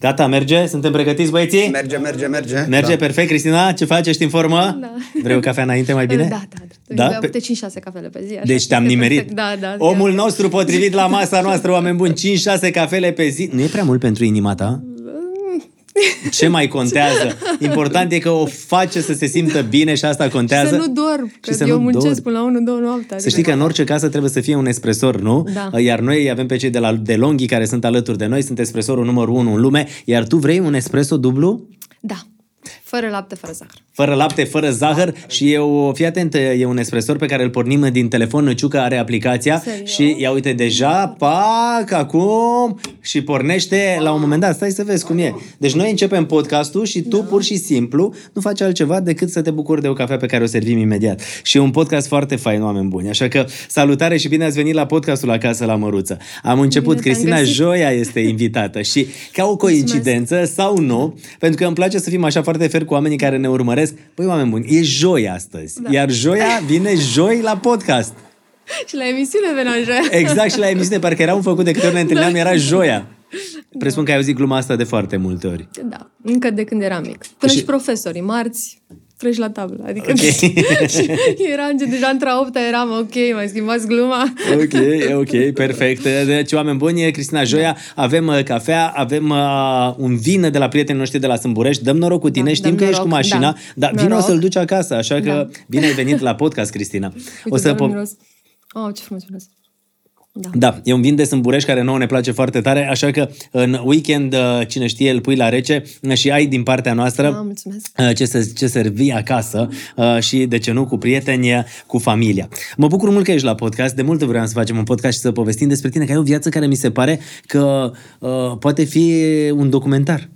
Gata, merge? Suntem pregătiți, băieții? Merge, merge, merge. Merge, Da. perfect. Cristina, ce faci? Ești în formă? Da. Vrei o cafea înainte mai bine? Da, da. da. Da? da? Pe- Pe... 5-6 cafele pe zi. Așa Deci că te-am este nimerit. perfect. Da, da. Omul ia. nostru potrivit la masa noastră, oameni buni, 5-6 cafele pe zi. Nu e prea mult pentru inima ta? Ce mai contează? Important e că o face să se simtă bine și asta contează. Să nu dorm, că să eu nu muncesc dormi. până la 1-2 noaptea. Să știi că în orice casă trebuie să fie un espresor, nu? Da. Iar noi avem pe cei de la De Longhi care sunt alături de noi, sunt espresorul numărul 1 în lume, iar tu vrei un espresso dublu? Da. Fără lapte, fără zahăr. Fără lapte, fără zahăr și e o, fii atent, e un espresor pe care îl pornim din telefon, Ciucă are aplicația Serios? și ia uite deja, pac, acum și pornește la un moment dat, stai să vezi cum e. Deci noi începem podcastul și tu pur și simplu nu faci altceva decât să te bucuri de o cafea pe care o servim imediat. Și e un podcast foarte fain, oameni buni. Așa că salutare și bine ați venit la podcastul Acasă la Măruță. Am început, Bine te-am Cristina găsit. Joia este invitată și ca o coincidență sau nu, pentru că îmi place să fim așa foarte fer cu oamenii care ne urmăresc. Păi, oameni buni, e joi astăzi. Da. Iar joia vine joi la podcast. Și la emisiune venea joia. Exact și la emisiune, parcă era un făcut de câte ori ne întâlneam, era joia. Presupun că ai auzit gluma asta de foarte multe ori. Da, încă de când eram mic. Până Și- și, profesorii, marți, treci la tablă. Adică Ok. și eram gen, deja între a opta eram, ok, mai schimbați gluma. Ok, ok, perfect. Deci, oameni buni, Cristina Joia, avem uh, cafea, avem uh, un vin de la prietenii noștri de la Sâmburești. Dăm noroc cu tine, Da, știm dăm că ești cu noroc, mașina, da. dar vino Noroc. să-l duci acasă, așa că Da. bine ai venit la podcast, Cristina. Uite, să doar po- miros. Oh, ce frumos miros. Da. Da, e un vin de Sâmburești care nouă ne place foarte tare, așa că în weekend, uh, cine știe, îl pui la rece uh, și ai din partea noastră Da, mulțumesc. uh, ce, să, ce servi acasă uh, și, de ce nu, cu prieteni, uh, cu familia. Mă bucur mult că ești la podcast, de mult vreau să facem un podcast și să povestim despre tine, că ai o viață care mi se pare că uh, poate fi un documentar.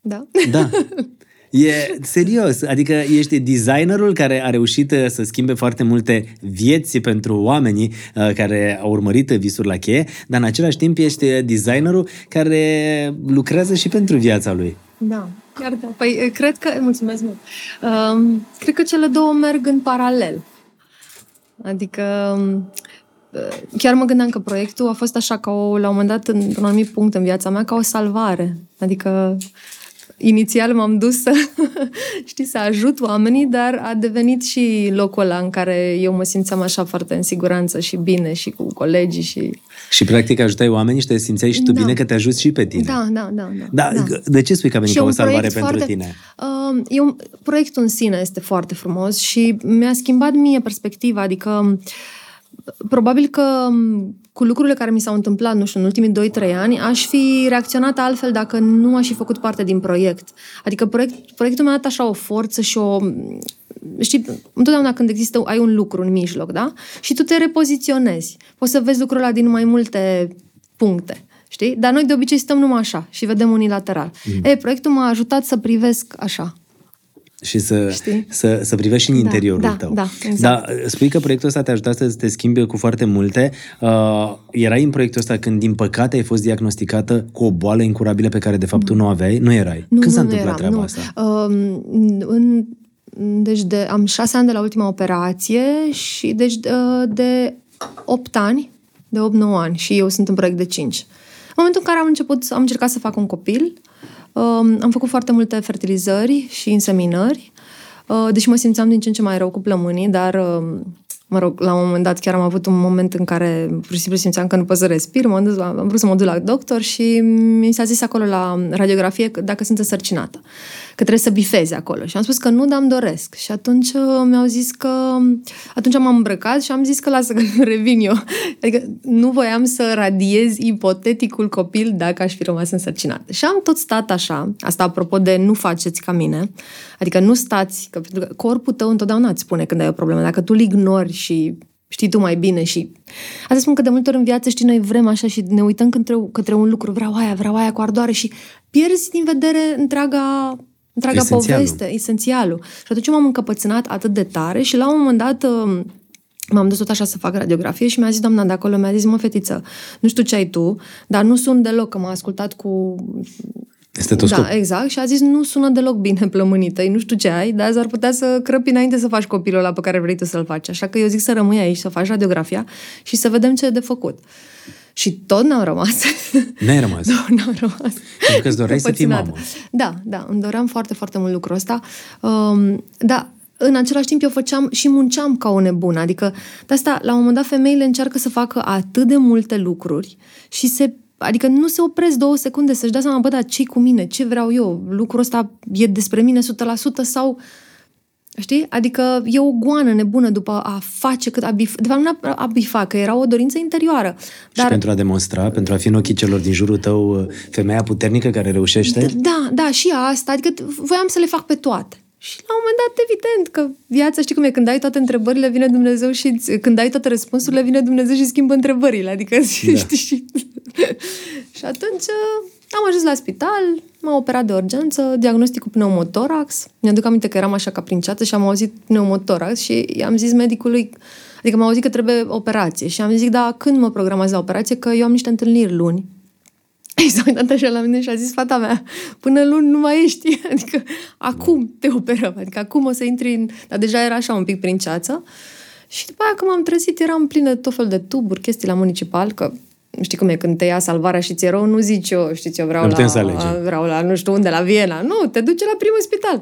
Da. Da. E serios, adică ești designerul care a reușit uh, să schimbe foarte multe vieți pentru oamenii uh, care au urmărit visuri la cheie, dar în același timp ești designerul care lucrează și pentru viața lui. Da, chiar da. Păi, eh, cred că, mulțumesc mult, um, cred că cele două merg în paralel. Adică, um, eh, chiar mă gândeam că proiectul a fost așa ca o, la un moment dat, într-un anumit punct în viața mea, ca o salvare. Adică, inițial m-am dus să, știi, să ajut oamenii, dar a devenit și locul ăla în care eu mă simțeam așa foarte în siguranță și bine și cu colegii și... Și practic ajutai oamenii și te simțeai și tu Da. bine că te ajuți și pe tine. Da, da, da. Da, de ce spui că a venit Și ca o un salvare proiect pentru foarte, tine? Uh, e un, proiectul în sine este foarte frumos și mi-a schimbat mie perspectiva, adică probabil că m, cu lucrurile care mi s-au întâmplat, nu știu, în ultimii 2-3 ani, aș fi reacționat altfel dacă nu aș fi făcut parte din proiect. Adică proiect, proiectul mi-a dat așa o forță și o... Știi, întotdeauna când există, ai un lucru în mijloc, da? Și tu te repoziționezi. Poți să vezi lucrul ăla din mai multe puncte. Știi? Dar noi de obicei stăm numai așa și vedem unilateral. Mm. E, proiectul m-a ajutat să privesc așa. Și să, Știi? să, să privești și în Da, interiorul da, tău. da, exact. Dar spui că proiectul ăsta te-a ajutat să te schimbi cu foarte multe. Uh, erai în proiectul ăsta când, din păcate, ai fost diagnosticată cu o boală incurabilă pe care, de fapt, tu nu o aveai? Nu erai. Nu, când s-a nu, nu întâmplat eram, treaba nu. asta? Um, în, deci de, am șase ani de la ultima operație și deci de, de 8 ani, de 8-9 ani și eu sunt în proiect de 5. În momentul în care am început, am încercat să fac un copil, um, am făcut foarte multe fertilizări și inseminări, uh, deși mă simțeam din ce în ce mai rău cu plămânii, dar um, mă rog, la un moment dat chiar am avut un moment în care pur și simplu simțeam că nu pot să respir, m-am dus, la- am vrut să mă duc la doctor și mi s-a zis acolo la radiografie că dacă sunt însărcinată, că trebuie să bifeze acolo. Și am spus că nu, dar îmi doresc. Și atunci uh, mi-au zis că... Atunci m-am îmbrăcat și am zis că lasă că revin eu. Adică nu voiam să radiez ipoteticul copil dacă aș fi rămas însărcinată. Și am tot stat așa, asta apropo de nu faceți ca mine, adică nu stați, că, pentru că corpul tău întotdeauna îți spune când ai o problemă. Dacă tu îl ignori și știi tu mai bine și... Asta spun că de multe ori în viață, știi, noi vrem așa și ne uităm către, către un lucru, vreau aia, vreau aia cu ardoare și pierzi din vedere întreaga, întreaga Esențialul. poveste, esențialul. Și atunci m-am încăpățânat atât de tare și la un moment dat uh, m-am dus tot așa să fac radiografie și mi-a zis doamna de acolo, mi-a zis, mă, fetiță, nu știu ce ai tu, dar nu sun deloc, că m-a ascultat cu Stetoscop. da, exact. Și a zis, nu sună deloc bine plămânii tăi, nu știu ce ai, dar ar putea să crăpi înainte să faci copilul ăla pe care vrei tu să-l faci. Așa că eu zic să rămâi aici, să faci radiografia și să vedem ce e de făcut. Și tot n-am rămas. N-ai rămas. nu, n-am rămas. Pentru că îți doreai să fii mamă. Da, da, îmi doream foarte, foarte mult lucrul ăsta. Um, da, în același timp eu făceam și munceam ca o nebună. Adică, de asta, la un moment dat, femeile încearcă să facă atât de multe lucruri și se Adică nu se opresc două secunde să-și dea seama, bă, dar ce cu mine? Ce vreau eu? Lucrul ăsta e despre mine 100% sau Știi? Adică e o goană nebună după a face cât a bif... De fapt, nu a bifa, că era o dorință interioară. Dar... Și pentru a demonstra, pentru a fi în ochii celor din jurul tău femeia puternică care reușește? Da, da, și asta. Adică voiam să le fac pe toate. Și la un moment dat, evident, că viața, știi cum e, când ai toate întrebările, vine Dumnezeu și când ai toate răspunsurile, vine Dumnezeu și schimbă întrebările. Adică, da. știi, și... și atunci am ajuns la spital, m-am operat de urgență, diagnostic cu pneumotorax. Mi-aduc aminte că eram așa ca prin ceață și am auzit pneumotorax și i-am zis medicului, adică m-a auzit că trebuie operație și am zis, da, când mă programați la operație, că eu am niște întâlniri luni. Și s-a uitat așa la mine și a zis, fata mea, până luni nu mai ești, adică acum te operăm, adică acum o să intri în... Dar deja era așa un pic prin ceață. Și după aia când m-am trezit eram plină de tot fel de tuburi, chestii la municipal, că știi cum e, când te ia salvarea și ți-e rău, nu zici eu, știți, eu vreau la, vreau la nu știu unde, la Viena. Nu, te duce la primul spital.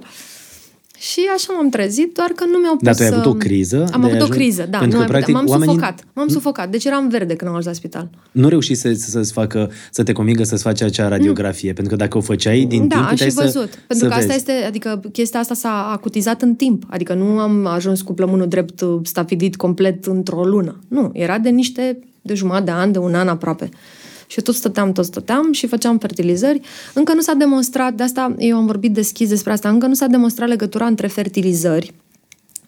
Și așa m-am trezit, doar că nu mi-au pus... Dar tu ai avut o criză? Am avut ajuns... o criză, da. Pentru nu, că, practic, m-am oamenii... sufocat. M-am sufocat. Deci eram verde când am ajuns la spital. Nu reuși să, să-ți facă, să te convingă să-ți faci acea radiografie. Nu. Pentru că dacă o făceai din da, timp, puteai și văzut. Să, pentru să că asta vezi. este, adică chestia asta s-a acutizat în timp. Adică nu am ajuns cu plămânul drept stabilit complet într-o lună. Nu, era de niște, de jumătate de an, de un an aproape. Și tot stăteam, tot stăteam și făceam fertilizări. Încă nu s-a demonstrat, de asta eu am vorbit deschis despre asta, încă nu s-a demonstrat legătura între fertilizări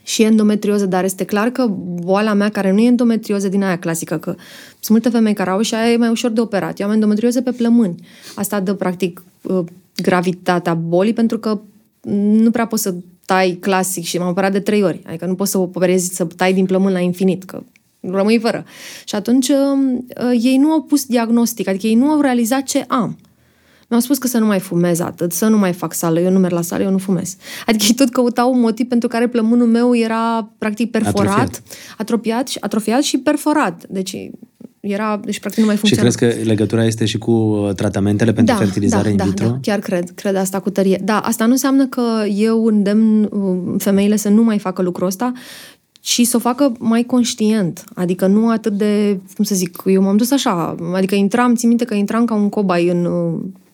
și endometrioză, dar este clar că boala mea, care nu e endometrioză din aia clasică, că sunt multe femei care au și aia e mai ușor de operat. Eu am endometrioză pe plămâni. Asta dă, practic, uh, gravitatea bolii, pentru că nu prea poți să tai clasic și m-am operat de trei ori. Adică nu poți să operezi, să tai din plămân la infinit, că rămâi fără. Și atunci uh, ei nu au pus diagnostic, adică ei nu au realizat ce am. Mi-au spus că să nu mai fumez atât, să nu mai fac sală, eu nu merg la sală, eu nu fumez. Adică ei tot căutau un motiv pentru care plămânul meu era practic perforat, atrofiat, atrofiat, și, atrofiat și perforat. Deci era, deci practic nu mai funcționa. Și crezi că legătura este și cu uh, tratamentele pentru da, fertilizare da, in da, vitro? Da, chiar cred, cred asta cu tărie. Da, asta nu înseamnă că eu îndemn uh, femeile să nu mai facă lucrul ăsta, și să o facă mai conștient. Adică nu atât de, cum să zic, eu m-am dus așa, adică intram, țin minte că intram ca un cobai în,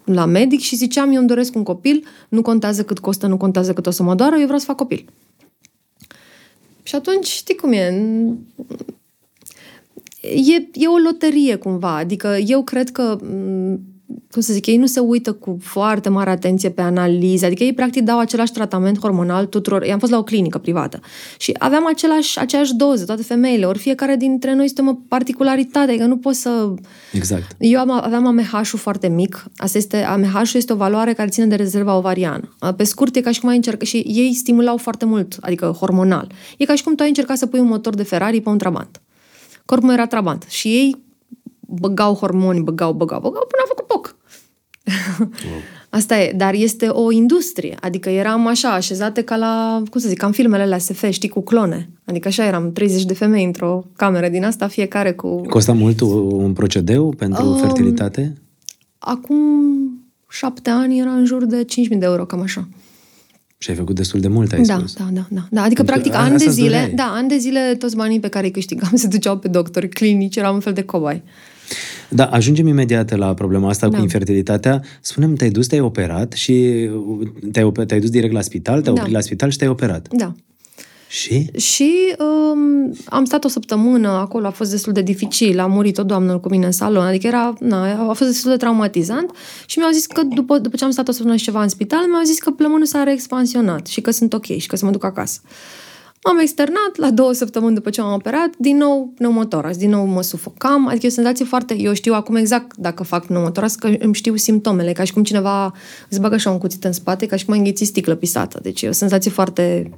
la medic și ziceam, eu îmi doresc un copil, nu contează cât costă, nu contează cât o să mă doară, eu vreau să fac copil. Și atunci, știi cum e, e, e o loterie cumva, adică eu cred că cum să zic, ei nu se uită cu foarte mare atenție pe analize, adică ei practic dau același tratament hormonal tuturor. I-am fost la o clinică privată și aveam același, aceeași doză, toate femeile, ori fiecare dintre noi suntem o particularitate, adică nu pot să... Exact. Eu am, aveam AMH-ul foarte mic, asta este, AMH-ul este o valoare care ține de rezerva ovariană. Pe scurt, e ca și cum ai încercat, și ei stimulau foarte mult, adică hormonal. E ca și cum tu ai încercat să pui un motor de Ferrari pe un Trabant. Corpul era Trabant și ei băgau hormoni, băgau, băgau, băgau, până a făcut poc. Wow. Asta e, dar este o industrie, adică eram așa, așezate ca la, cum să zic, ca în filmele la SF, știi, cu clone. Adică așa eram, 30 de femei într-o cameră din asta, fiecare cu... Costa mult un procedeu pentru um, fertilitate? Acum șapte ani era în jur de 5.000 de euro, cam așa. Și ai făcut destul de mult, ai da, spus. Da, da, da. da. Adică, Pentru practic, ani de zile, da, ani de zile, toți banii pe care îi câștigam se duceau pe doctori clinici, eram un fel de cobai. Da, ajungem imediat la problema asta da. cu infertilitatea. Spune-mi, te-ai dus, te-ai operat și te-ai, te-ai dus direct la spital, te-ai da. oprit la spital și te-ai operat. Da. Și? Și um, am stat o săptămână acolo, a fost destul de dificil, a murit o doamnă cu mine în salon, adică era, na, a fost destul de traumatizant și mi-au zis că după, după ce am stat o săptămână și ceva în spital, mi-au zis că plămânul s-a reexpansionat și că sunt ok și că să mă duc acasă. M-am externat, la două săptămâni după ce m-am operat, din nou pneumotorax, din nou mă sufocam, adică e o senzație foarte... Eu știu acum exact dacă fac pneumotorax, că îmi știu simptomele, ca și cum cineva îți bagă așa un cuțit în spate, ca și cum ai îngheți sticlă pisată. Deci e o senzație foarte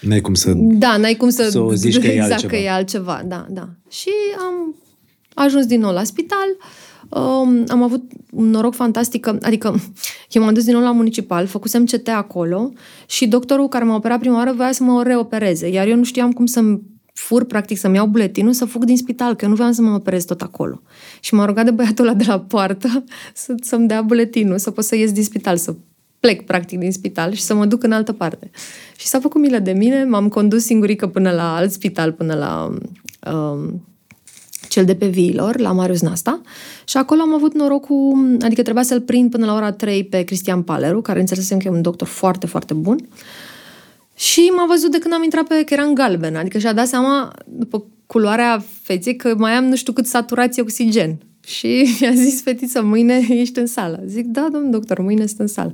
N-ai cum să... Da, n-ai cum să... Să o zici că e exact, altceva. că e altceva, da, da. Și am ajuns din nou la spital, um, am avut un noroc fantastic, că, adică eu m-am dus din nou la municipal, făcusem CT acolo și doctorul care m-a operat prima oară voia să mă reopereze, iar eu nu știam cum să fur, practic, să-mi iau buletinul, să fug din spital, că eu nu vreau să mă operez tot acolo. Și m-a rugat de băiatul ăla de la poartă să, să-mi dea buletinul, să pot să ies din spital, să plec, practic, din spital și să mă duc în altă parte. Și s-a făcut milă de mine, m-am condus singurică până la alt spital, până la um, cel de pe viilor, la Marius Nasta. Și acolo am avut norocul, adică trebuia să-l prind până la ora 3 pe Cristian Paleru, care înțelesem că e un doctor foarte, foarte bun. Și m-a văzut de când am intrat pe că eram galben, adică și-a dat seama, după culoarea feței, că mai am nu știu cât saturație oxigen. Și mi-a zis fetiță, mâine ești în sală. Zic, da, domn doctor, mâine sunt în sală.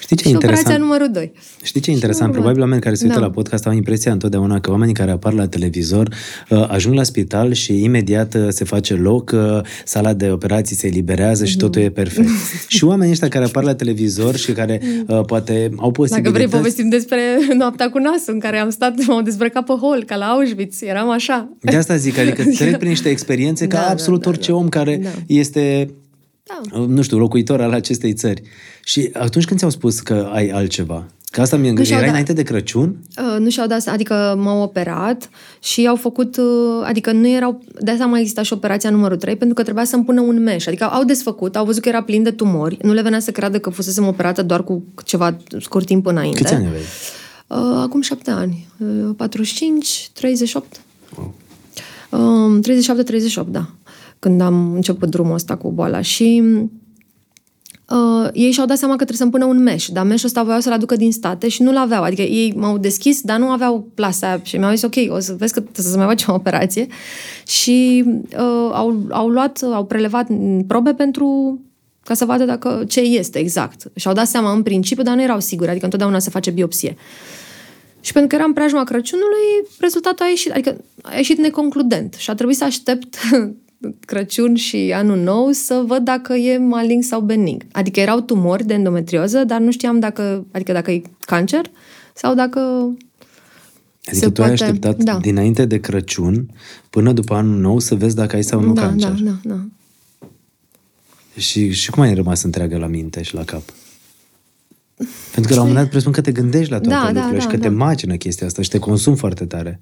Știi ce și interesant? operația numărul 2. Știi ce e interesant? Probabil oamenii care se uită Da. la podcast au impresia întotdeauna că oamenii care apar la televizor uh, ajung la spital și imediat uh, se face loc, uh, sala de operații se eliberează și totul e perfect. și oamenii ăștia care apar la televizor și care uh, poate au Dacă posibilități... vrei, povestim despre noaptea cu nasul, în care am stat, m-am dezbrăcat pe hol, ca la Auschwitz. Eram așa. De asta zic, adică trec prin niște experiențe ca Da, da, absolut da, orice da. om care Da. este, Da. nu știu, locuitor al acestei țări. Și atunci când ți-au spus că ai altceva, că asta mi-e Nu și-au era dat. înainte de Crăciun, Uh, nu și-au dat, se- adică m-au operat și au făcut, uh, adică nu erau, de asta mai exista și operația numărul 3, pentru că trebuia să-mi pună un meș, adică au desfăcut, au văzut că era plin de tumori, nu le venea să creadă că fusesem operată doar cu ceva scurt timp înainte. câți ani aveai? Uh, acum șapte ani, uh, 45, 38. Wow. Um, 37-38, da. Când am început drumul ăsta cu boala. Și uh, ei și-au dat seama că trebuie să-mi pună un meș, dar meșul ăsta voiau să-l aducă din state și nu-l aveau. Adică ei m-au deschis, dar nu aveau plasa și mi-au zis, ok, o să vezi că trebuie să mai facem o operație. Și uh, au, au luat, au prelevat probe pentru ca să vadă dacă ce este exact. Și-au dat seama în principiu, dar nu erau siguri, adică întotdeauna se face biopsie. Și pentru că eram preajma Crăciunului, rezultatul a ieșit, adică a ieșit neconcludent. Și a trebuit să aștept Crăciun și anul nou să văd dacă e malign sau benign. Adică erau tumori de endometrioză, dar nu știam dacă, adică dacă e cancer sau dacă Adică se tu ai poate- așteptat da. dinainte de Crăciun până după anul nou să vezi dacă ai sau nu da, cancer. da, da, da. Și, și cum ai rămas întreagă la minte și la cap? Pentru că la un moment dat presupun că te gândești la toate Da, da, lucrurile și da, că te da. macină chestia asta și te consumi foarte tare.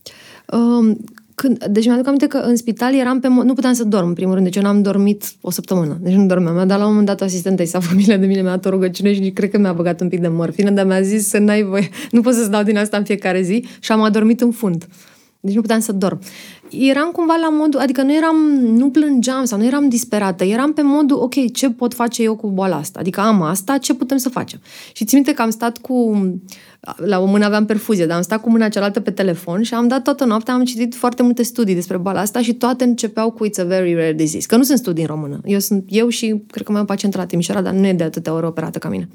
Um, când, deci mi-aduc aminte că în spital eram pe... mo- Nu puteam să dorm, în primul rând. Deci eu n-am dormit o săptămână. Deci nu dormeam. Mi-a dat la un moment dat asistentei sau familia de mine, mi-a dat o rugăciune și cred că mi-a băgat un pic de morfină, dar mi-a zis să n-ai voie. Nu pot să-ți dau din asta în fiecare zi și am adormit în fund. Deci nu puteam să dorm. Eram cumva la modul, adică nu eram, nu plângeam sau nu eram disperată, eram pe modul, ok, ce pot face eu cu boala asta? Adică am asta, ce putem să facem? Și țin minte că am stat cu, la o mână aveam perfuzie, dar am stat cu mâna cealaltă pe telefon și am dat toată noaptea, am citit foarte multe studii despre boala asta și toate începeau cu It's a very rare disease. Că nu sunt studii în română. Eu sunt eu și cred că mai am pacient la Timișoara, dar nu e de atâtea ori operată ca mine.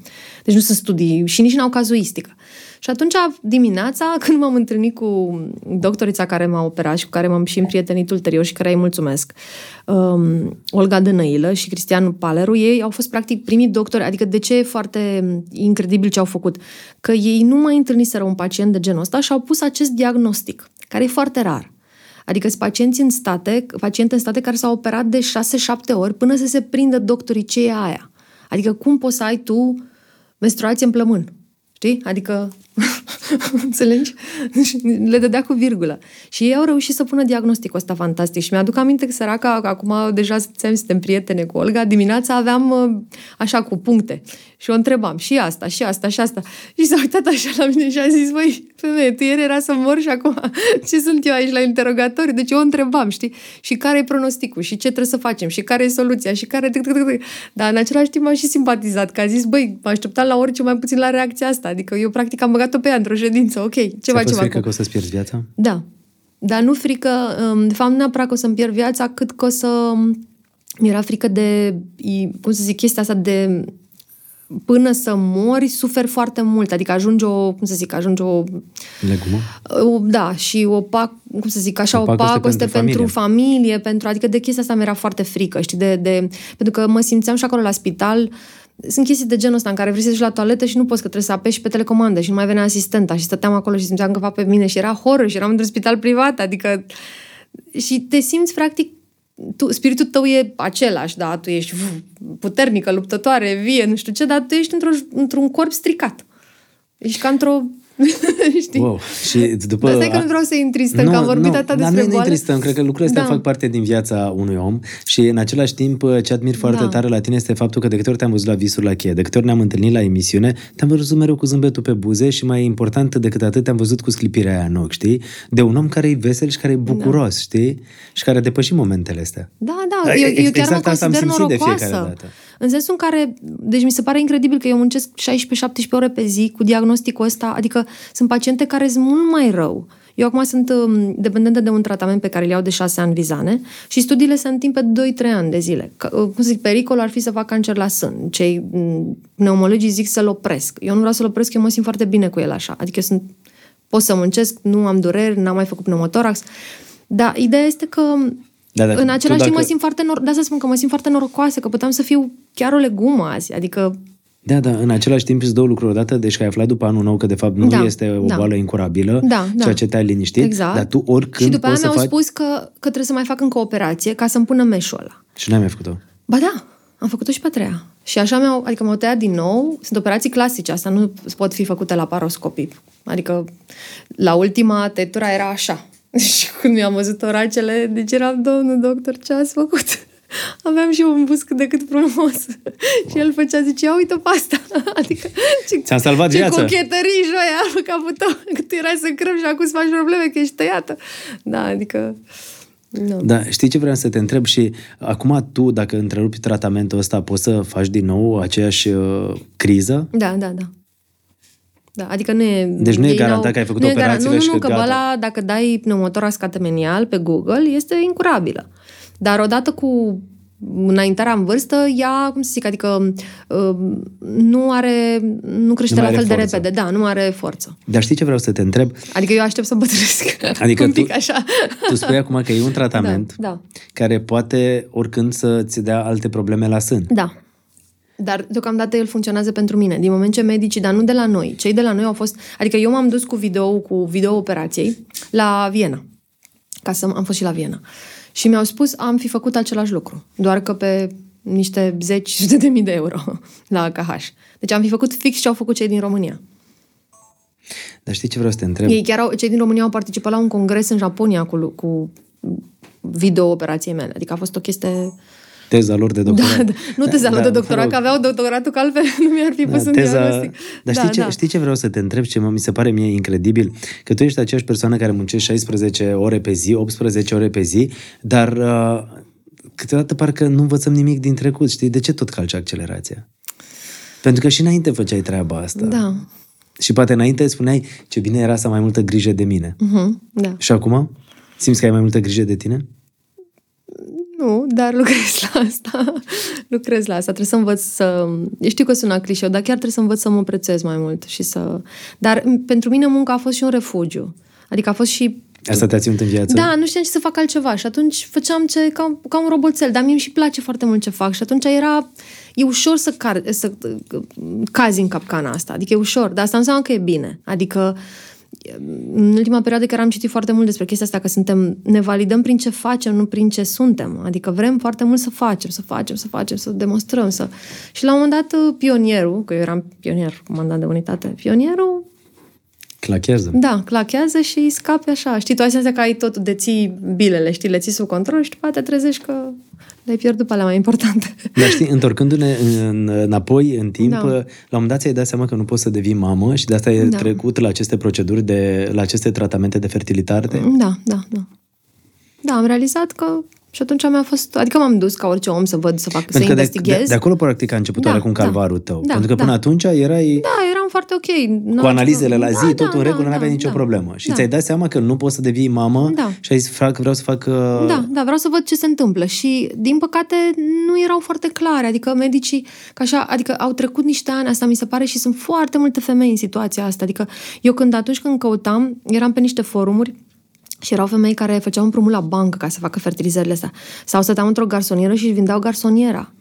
Deci nu sunt studii și nici n-au cazuistică. Și atunci, dimineața, când m-am întâlnit cu doctorița care m-a operat și cu care m-am și împrietenit ulterior și care îi mulțumesc, um, Olga Dănăilă și Cristian Paleru, ei au fost practic primii doctori, adică de ce e foarte incredibil ce au făcut? Că ei nu mai întâlniseră un pacient de genul ăsta și au pus acest diagnostic, care e foarte rar. Adică sunt pacienți în state, paciente în state care s-au operat de 6-7 ori până să se prindă doctorii ce e aia. Adică cum poți să ai tu menstruație în plămân? Știi? Adică, înțelegi? Le dădea cu virgulă. Și ei au reușit să pună diagnosticul ăsta fantastic. Și mi-aduc aminte că săraca, că acum deja ți-am suntem prietene cu Olga, dimineața aveam uh, așa cu puncte. Și o întrebam și asta, și asta, și asta. Și s-a uitat așa la mine și a zis, băi, femeie, tu ieri era să mor și acum ce sunt eu aici la interrogatoriu? Deci eu o întrebam, știi? Și care e pronosticul? Și ce trebuie să facem? Și care e soluția? Și care... Dar în același timp am și simpatizat, că a zis, băi, mă așteptam la orice, mai puțin la reacția asta. Adică eu practic am băgat-o pe ea într-o ședință. Ok, ce Ți-a fost facem frică acum? că o să-ți pierzi viața? Da. Dar nu frică, um, de fapt nu neapărat că o să-mi pierd viața, cât că o să... Mi-era frică de, i- cum să zic, chestia asta de până să mori, suferi foarte mult. Adică ajunge o, cum să zic, ajunge o, Legumă? o da, și o pac, cum să zic, așa, O o pacoste pacoste pentru pentru, familie, pentru, adică de chestia asta mi-era foarte frică, știi, de, de, pentru că mă simțeam și acolo la spital, sunt chestii de genul ăsta în care vrei să ieși la toaletă și nu poți, că trebuie să apeși pe telecomandă și nu mai venea asistenta și stăteam acolo și simțeam că va pe mine și era horror și eram într-un spital privat, adică și te simți practic tu, spiritul tău e același, da, tu ești uf, puternică, luptătoare, vie, nu știu ce, dar tu ești într-o, într-un corp stricat. Ești ca într-o Știi? Wow. Și după... Dar stai că nu vreau să intri tristă, că am vorbit atât dar despre nu e boală. tristă, cred că lucrurile astea Da. fac parte din viața unui om și în același timp ce admir foarte Da. tare la tine este faptul că de câte ori te-am văzut la visuri la cheie, de câte ori ne-am întâlnit la emisiune, te-am văzut mereu cu zâmbetul pe buze și mai important decât atât te-am văzut cu sclipirea aia în ochi, știi? De un om care e vesel și care e bucuros, Da. știi? Și care a depășit momentele astea. Da, da, E- eu, eu chiar exact mă asta am consider simțit de norocoasă. fiecare dată. În sensul în care, deci mi se pare incredibil că eu muncesc 16-17 ore pe zi cu diagnosticul ăsta, adică sunt paciente care sunt mult mai rău. Eu acum sunt um, dependentă de un tratament pe care îl iau de 6 ani vizane și studiile se întind pe 2-3 ani de zile. Că, uh, cum să zic, pericolul ar fi să fac cancer la sân. Cei mm, pneumologii zic să-l opresc. Eu nu vreau să-l opresc, eu mă simt foarte bine cu el așa. Adică sunt, pot să muncesc, nu am dureri, n-am mai făcut pneumotorax. Dar ideea este că Da, da, în tu același timp dacă- mă simt foarte nor- de asta spun că mă simt foarte norocoasă, că puteam să fiu chiar o legumă azi. Adică, Da, da, în același timp îți două lucruri odată, deci că ai aflat după anul nou că de fapt nu Da, este o da. boală incurabilă, Da, da. ceea ce te-ai liniștit, exact. dar tu oricând și după aia poți să mi-au faci... spus că, că trebuie să mai fac încă o operație ca să-mi pună meșul ăla. Și n-ai mai făcut-o. Ba da, am făcut-o și pe a treia. Și așa mi-au, adică m-au tăiat din nou. Sunt operații clasice, asta nu pot fi făcute la paroscopii. Adică la ultima tetura era așa. Și când mi-am văzut oracele, deci eram, domnul doctor, ce ați făcut? Aveam și eu un bus cât de cât frumos. și el făcea, zice, ia uite pe asta. adică, ce, Ți-am salvat ce viața. cochetării joia pe capul tău, că tu erai să crăm și acum îți faci probleme că ești tăiată. Da, adică... Nu. Da, știi ce vreau să te întreb și acum tu, dacă întrerupi tratamentul ăsta, poți să faci din nou aceeași uh, criză? Da, da, da. Da, adică nu e... Deci nu e ei garantat n-au- că ai făcut nu e garan- operațiile nu, nu, și nu, că că gata. ăla, dacă dai pneumotora scatemenial pe Google, este incurabilă. Dar odată cu înaintarea în vârstă, ea, cum să zic, adică uh, nu are, nu crește Nu la mai fel are de forță. repede, da, nu are forță. Dar știi ce vreau să te întreb? Adică eu aștept să bătrânesc. Adică un tu, pic așa. tu spui acum că e un tratament Da, da. care poate oricând să-ți dea alte probleme la sân. Da. Dar deocamdată el funcționează pentru mine. Din moment ce medicii, dar nu de la noi, cei de la noi au fost... Adică eu m-am dus cu video cu video operației la Viena. Ca să am fost și la Viena. Și mi-au spus, am fi făcut același lucru. Doar că pe niște zeci sute de mii de euro la AKH. Deci am fi făcut fix ce au făcut cei din România. Dar știi ce vreau să te întreb? Ei chiar au, cei din România au participat la un congres în Japonia cu, cu video operației mele. Adică a fost o chestie... Teza lor de doctorat. Da, da. Nu teza da, de doctorat, mă rog. că aveau doctoratul, că altfel nu mi-ar fi pus Da, un teza... diagnostic. Dar știi, ce, știi ce vreau să te întreb? Ce mă, mi se pare mie incredibil? Că tu ești aceeași persoană care muncește 16 ore pe zi, 18 ore pe zi, dar uh, câteodată parcă nu învățăm nimic din trecut, știi? De ce tot calci accelerația? Pentru că și înainte făceai treaba asta. Da. Și poate înainte spuneai ce bine era să am mai multă grijă de mine. Mhm, da. Și acum? Simți că ai mai multă grijă de tine? Nu, dar lucrez la asta. lucrez la asta. Trebuie să învăț să... Știu că sună clișeu, dar chiar trebuie să învăț să mă prețuiesc mai mult și să... Dar m, pentru mine munca a fost și un refugiu. Adică a fost și Asta te-a ținut în viață? Da, nu știam ce să fac altceva și atunci făceam ce, ca, ca un roboțel, dar mie îmi și place foarte mult ce fac și atunci era, e ușor să, car, să cazi în capcana asta, adică e ușor, dar asta nu înseamnă că e bine, adică în ultima perioadă chiar am citit foarte mult despre chestia asta, că suntem, ne validăm prin ce facem, nu prin ce suntem. Adică vrem foarte mult să facem, să facem, să facem, să demonstrăm. Să... Și la un moment dat pionierul, că eu eram pionier, comandant de unitate, pionierul Clachează. da, clachează și îi scapi așa. Știi, tu ai senzația că ai tot, deții bilele, știi, le ții sub control și după aceea te trezești că le-ai pierdut pe alea mai importante. Dar știi, întorcându-ne în, înapoi în timp, Da. la un moment dat ți-ai dat seama că nu poți să devii mamă și de asta ai Da. trecut la aceste proceduri, de, la aceste tratamente de fertilitate? Da, da, da. Da, am realizat că și atunci mi-a fost... Adică m-am dus ca orice om să văd, să fac, să Pentru că de, investighez. de, de acolo, practic, a început Da, oarecum da. calvarul tău. Da, Pentru că până da. atunci erai Da, eram foarte ok. cu analizele la zi, da, tot în da, regulă, da, nu aveai da, nicio da. problemă. Și da. ți-ai dat seama că nu poți să devii mamă Da. și ai zis, fac, vreau să fac... Uh... Da, da, vreau să văd ce se întâmplă și, din păcate, nu erau foarte clare. Adică medicii, că așa, adică au trecut niște ani, asta mi se pare, și sunt foarte multe femei în situația asta. Adică eu când atunci când căutam, eram pe niște forumuri și erau femei care făceau împrumut la bancă ca să facă fertilizările astea. Sau stăteau într-o garsonieră și își vindeau garsoniera.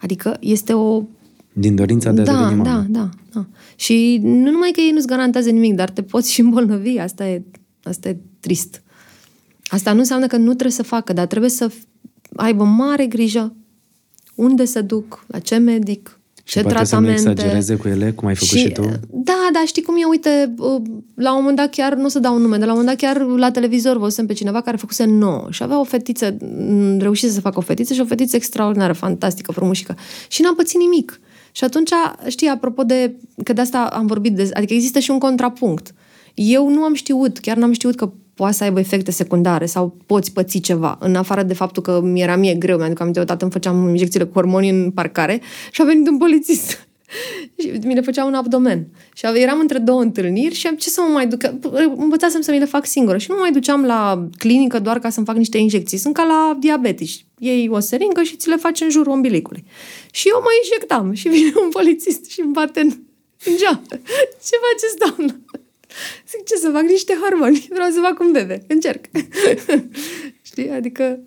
Adică este o Din dorința de a da, deveni mamă. da, da, da. Și nu numai că ei nu-ți garantează nimic, dar te poți și îmbolnăvi. Asta e, asta e trist. Asta nu înseamnă că nu trebuie să facă, dar trebuie să f- aibă mare grijă unde se duc, la ce medic. Și ce poate tratamente. să nu exagereze cu ele, cum ai făcut și, și tu? Da, da, știi cum e, uite, uh, la un moment dat chiar, nu o să dau un nume, dar la un moment dat chiar la televizor văzusem pe cineva care făcuse nouă și avea o fetiță, m, reușise să facă o fetiță și o fetiță extraordinară, fantastică, frumușică. Și n-am pățit nimic. Și atunci, știi, apropo de, că de asta am vorbit, de, adică există și un contrapunct. Eu nu am știut, chiar n-am știut că poate să aibă efecte secundare sau poți păți ceva, în afară de faptul că mi-era mie greu. Mi-aduc aminte, odată îmi făceam injecțiile cu hormoni în parcare și a venit un polițist. Și mi le făcea un abdomen. Și eram între două întâlniri și am ce să mă mai duc? Învățasem să mi le fac singură și nu mă mai duceam la clinică doar ca să-mi fac niște injecții. Sunt ca la diabetici. Iei o seringă și ți le faci în jurul umbilicului. Și eu mă injectam și vine un polițist și îmi bate în, în geam. Ce faceți, doamnă? Zic, ce să fac? Niște hormoni. Vreau să fac un bebe. Încerc. Știi? Adică,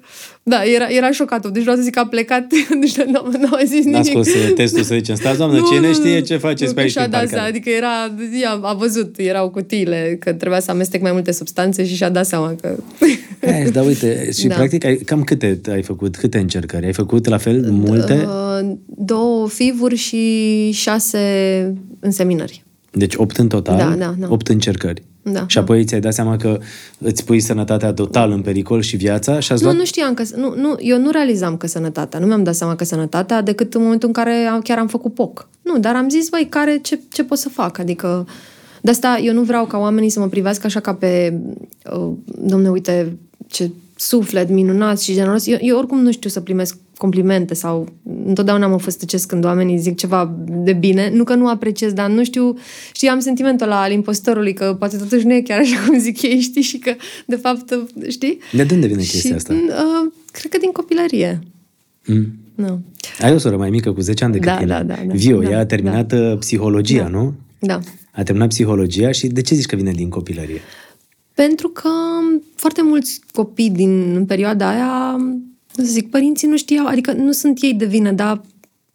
da, era, era șocat. Deci vreau să zic că a plecat, deci nu, nu a zis N-a nimic. scos uh, testul să zicem, stați doamnă, Nu, cine nu, știe nu. ce faceți Nu, pe aici și-a în dat parcare? seama, adică era, ea a văzut, erau cutiile, că trebuia să amestec mai multe substanțe și și-a dat seama că... Hai, dar uite, și Da. practic ai, cam câte ai făcut, câte încercări? Ai făcut la fel multe? Uh, două fivuri și șase înseminări. Deci 8 în total, Da, da, da. 8 încercări. Da, și apoi ți-ai dat seama că îți pui sănătatea total în pericol și viața și ați Nu, luat... nu știam că... Nu, nu, eu nu realizam că sănătatea, nu mi-am dat seama că sănătatea decât în momentul în care am, chiar am făcut poc. Nu, dar am zis, băi, care, ce, ce pot să fac? Adică, de asta eu nu vreau ca oamenii să mă privească așa ca pe, uh, domne, uite, ce suflet minunat și generos. Eu, eu oricum nu știu să primesc complimente sau întotdeauna mă făstăcesc când oamenii zic ceva de bine. Nu că nu apreciez, dar nu știu, știi, am sentimentul ăla al impostorului că poate totuși nu e chiar așa cum zic ei, știi, și că de fapt, știi? De unde vine Și, chestia asta? Uh, cred că din copilărie. Mm. Nu. Ai o soră mai mică cu 10 ani decât Da, tine. da, da, da. Vio, Da, ea a terminat da. psihologia, Da. nu? Da. A terminat psihologia și de ce zici că vine din copilărie? Pentru că foarte mulți copii din perioada aia, să zic, părinții nu știau, adică nu sunt ei de vină, dar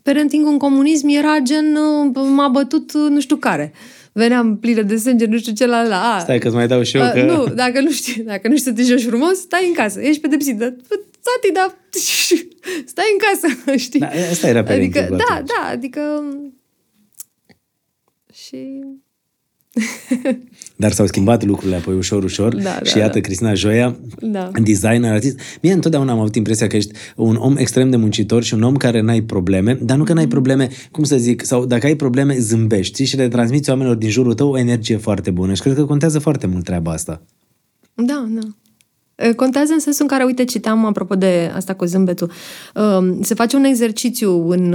parenting în comunism era gen, uh, m-a bătut uh, nu știu care. Veneam plină de sânge, nu știu ce la la. a. Stai că-ți mai dau și eu Uh, că... Nu, dacă nu știi, dacă nu știi să te joci frumos, stai în casă, ești pedepsit. Dar, tati, da, stai în casă, știi? Da, asta era parenting Adică, da, atunci. da, adică... Și... Dar s-au schimbat lucrurile apoi ușor, ușor Da, și da, iată, da. Cristina Joia, Da. designer, artist. Mie întotdeauna am avut impresia că ești un om extrem de muncitor și un om care n-ai probleme, dar nu că n-ai Mm. probleme, cum să zic, sau dacă ai probleme, zâmbești știi, și le transmiți oamenilor din jurul tău o energie foarte bună și cred că contează foarte mult treaba asta. Da, da. E, Contează în sensul în care, uite, citeam, apropo de asta cu zâmbetul, um, se face un exercițiu în...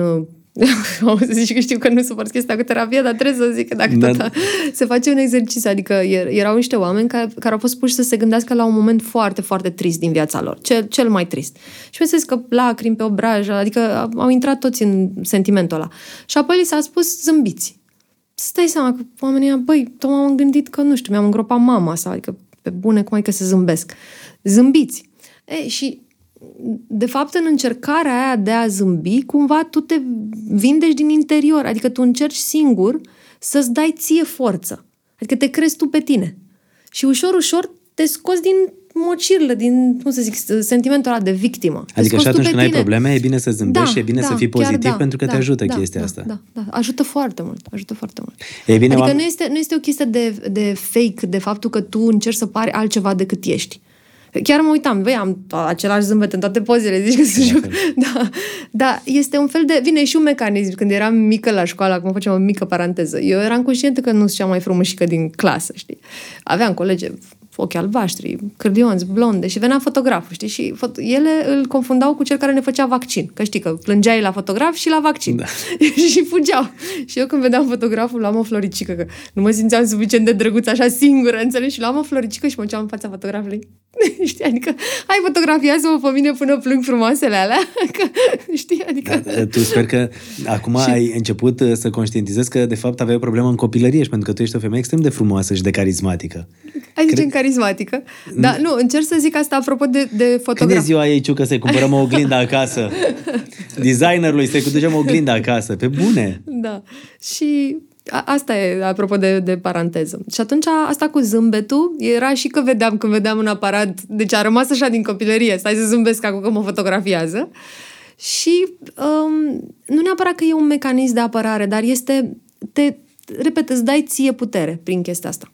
O să zici că știu că nu suport chestia cu terapia, dar trebuie să zic că dacă Da. tot... Se face un exercițiu, adică er- erau niște oameni care, care au fost puși să se gândească la un moment foarte, foarte trist din viața lor, cel, cel mai trist. Și mi că lacrimi pe obraj, adică au intrat toți în sentimentul ăla. Și apoi li s-a spus zâmbiți. Să dai seama că oamenii ăia, băi, tot m-am gândit că, nu știu, mi-am îngropat mama sau, adică, pe bune, cum ai că să zâmbesc. Zâmbiți. E, și, de fapt, în încercarea aia de a zâmbi, cumva tu te vindeci din interior, adică tu încerci singur să-ți dai ție forță. Adică te crezi tu pe tine. Și ușor, ușor te scoți din mocirlă, din, cum să zic, sentimentul ăla de victimă. Te Adică și scoți tu atunci pe când ai tine. probleme, e bine să zâmbești și e bine să fii chiar pozitiv pentru că te ajută chestia da, asta. Da, da, ajută foarte mult, ajută foarte mult. E bine, adică oameni- nu este, nu este o chestie de, de fake, de faptul că tu încerci să pari altceva decât ești. Chiar mă uitam, băi, am același zâmbet în toate pozele, zici că se joc. Da, da, este un fel de... Vine și un mecanism. Când eram mică la școală, acum facem o mică paranteză, eu eram conștientă că nu sunt cea mai frumușică din clasă, știi? Aveam colege ochi albaștri, cârdionți, blonde și venea fotograful, știi? Și fot- ele îl confundau cu cel care ne făcea vaccin. Că știi că plângeai la fotograf și la vaccin. Da. și fugeau. Și eu când vedeam fotograful, luam o floricică, că nu mă simțeam suficient de drăguț așa singură, înțelegi? Și luam o floricică și mă duceam în fața fotografului. știi? Adică, hai fotografiază-mă pe mine până plâng frumoasele alea. că, știi? Adică... Da, tu sper că acum și... ai început uh, să conștientizezi că de fapt aveai o problemă în copilărie și pentru că tu ești o femeie extrem de frumoasă și de carismatică. Ai zice în carismatică. Da, nu, încerc să zic asta apropo de, de Când e fotograf. ziua ei, Ciucă, să-i cumpărăm o oglindă acasă? Designerului să-i ducem o oglindă acasă. Pe bune! Da. Și a, asta e, apropo de, de paranteză. Și atunci, asta cu zâmbetul, era și că vedeam, când vedeam un aparat, deci a rămas așa din copilărie, stai să zâmbesc acum că mă fotografiază. Și um, nu neapărat că e un mecanism de apărare, dar este, te, repet, îți dai ție putere prin chestia asta.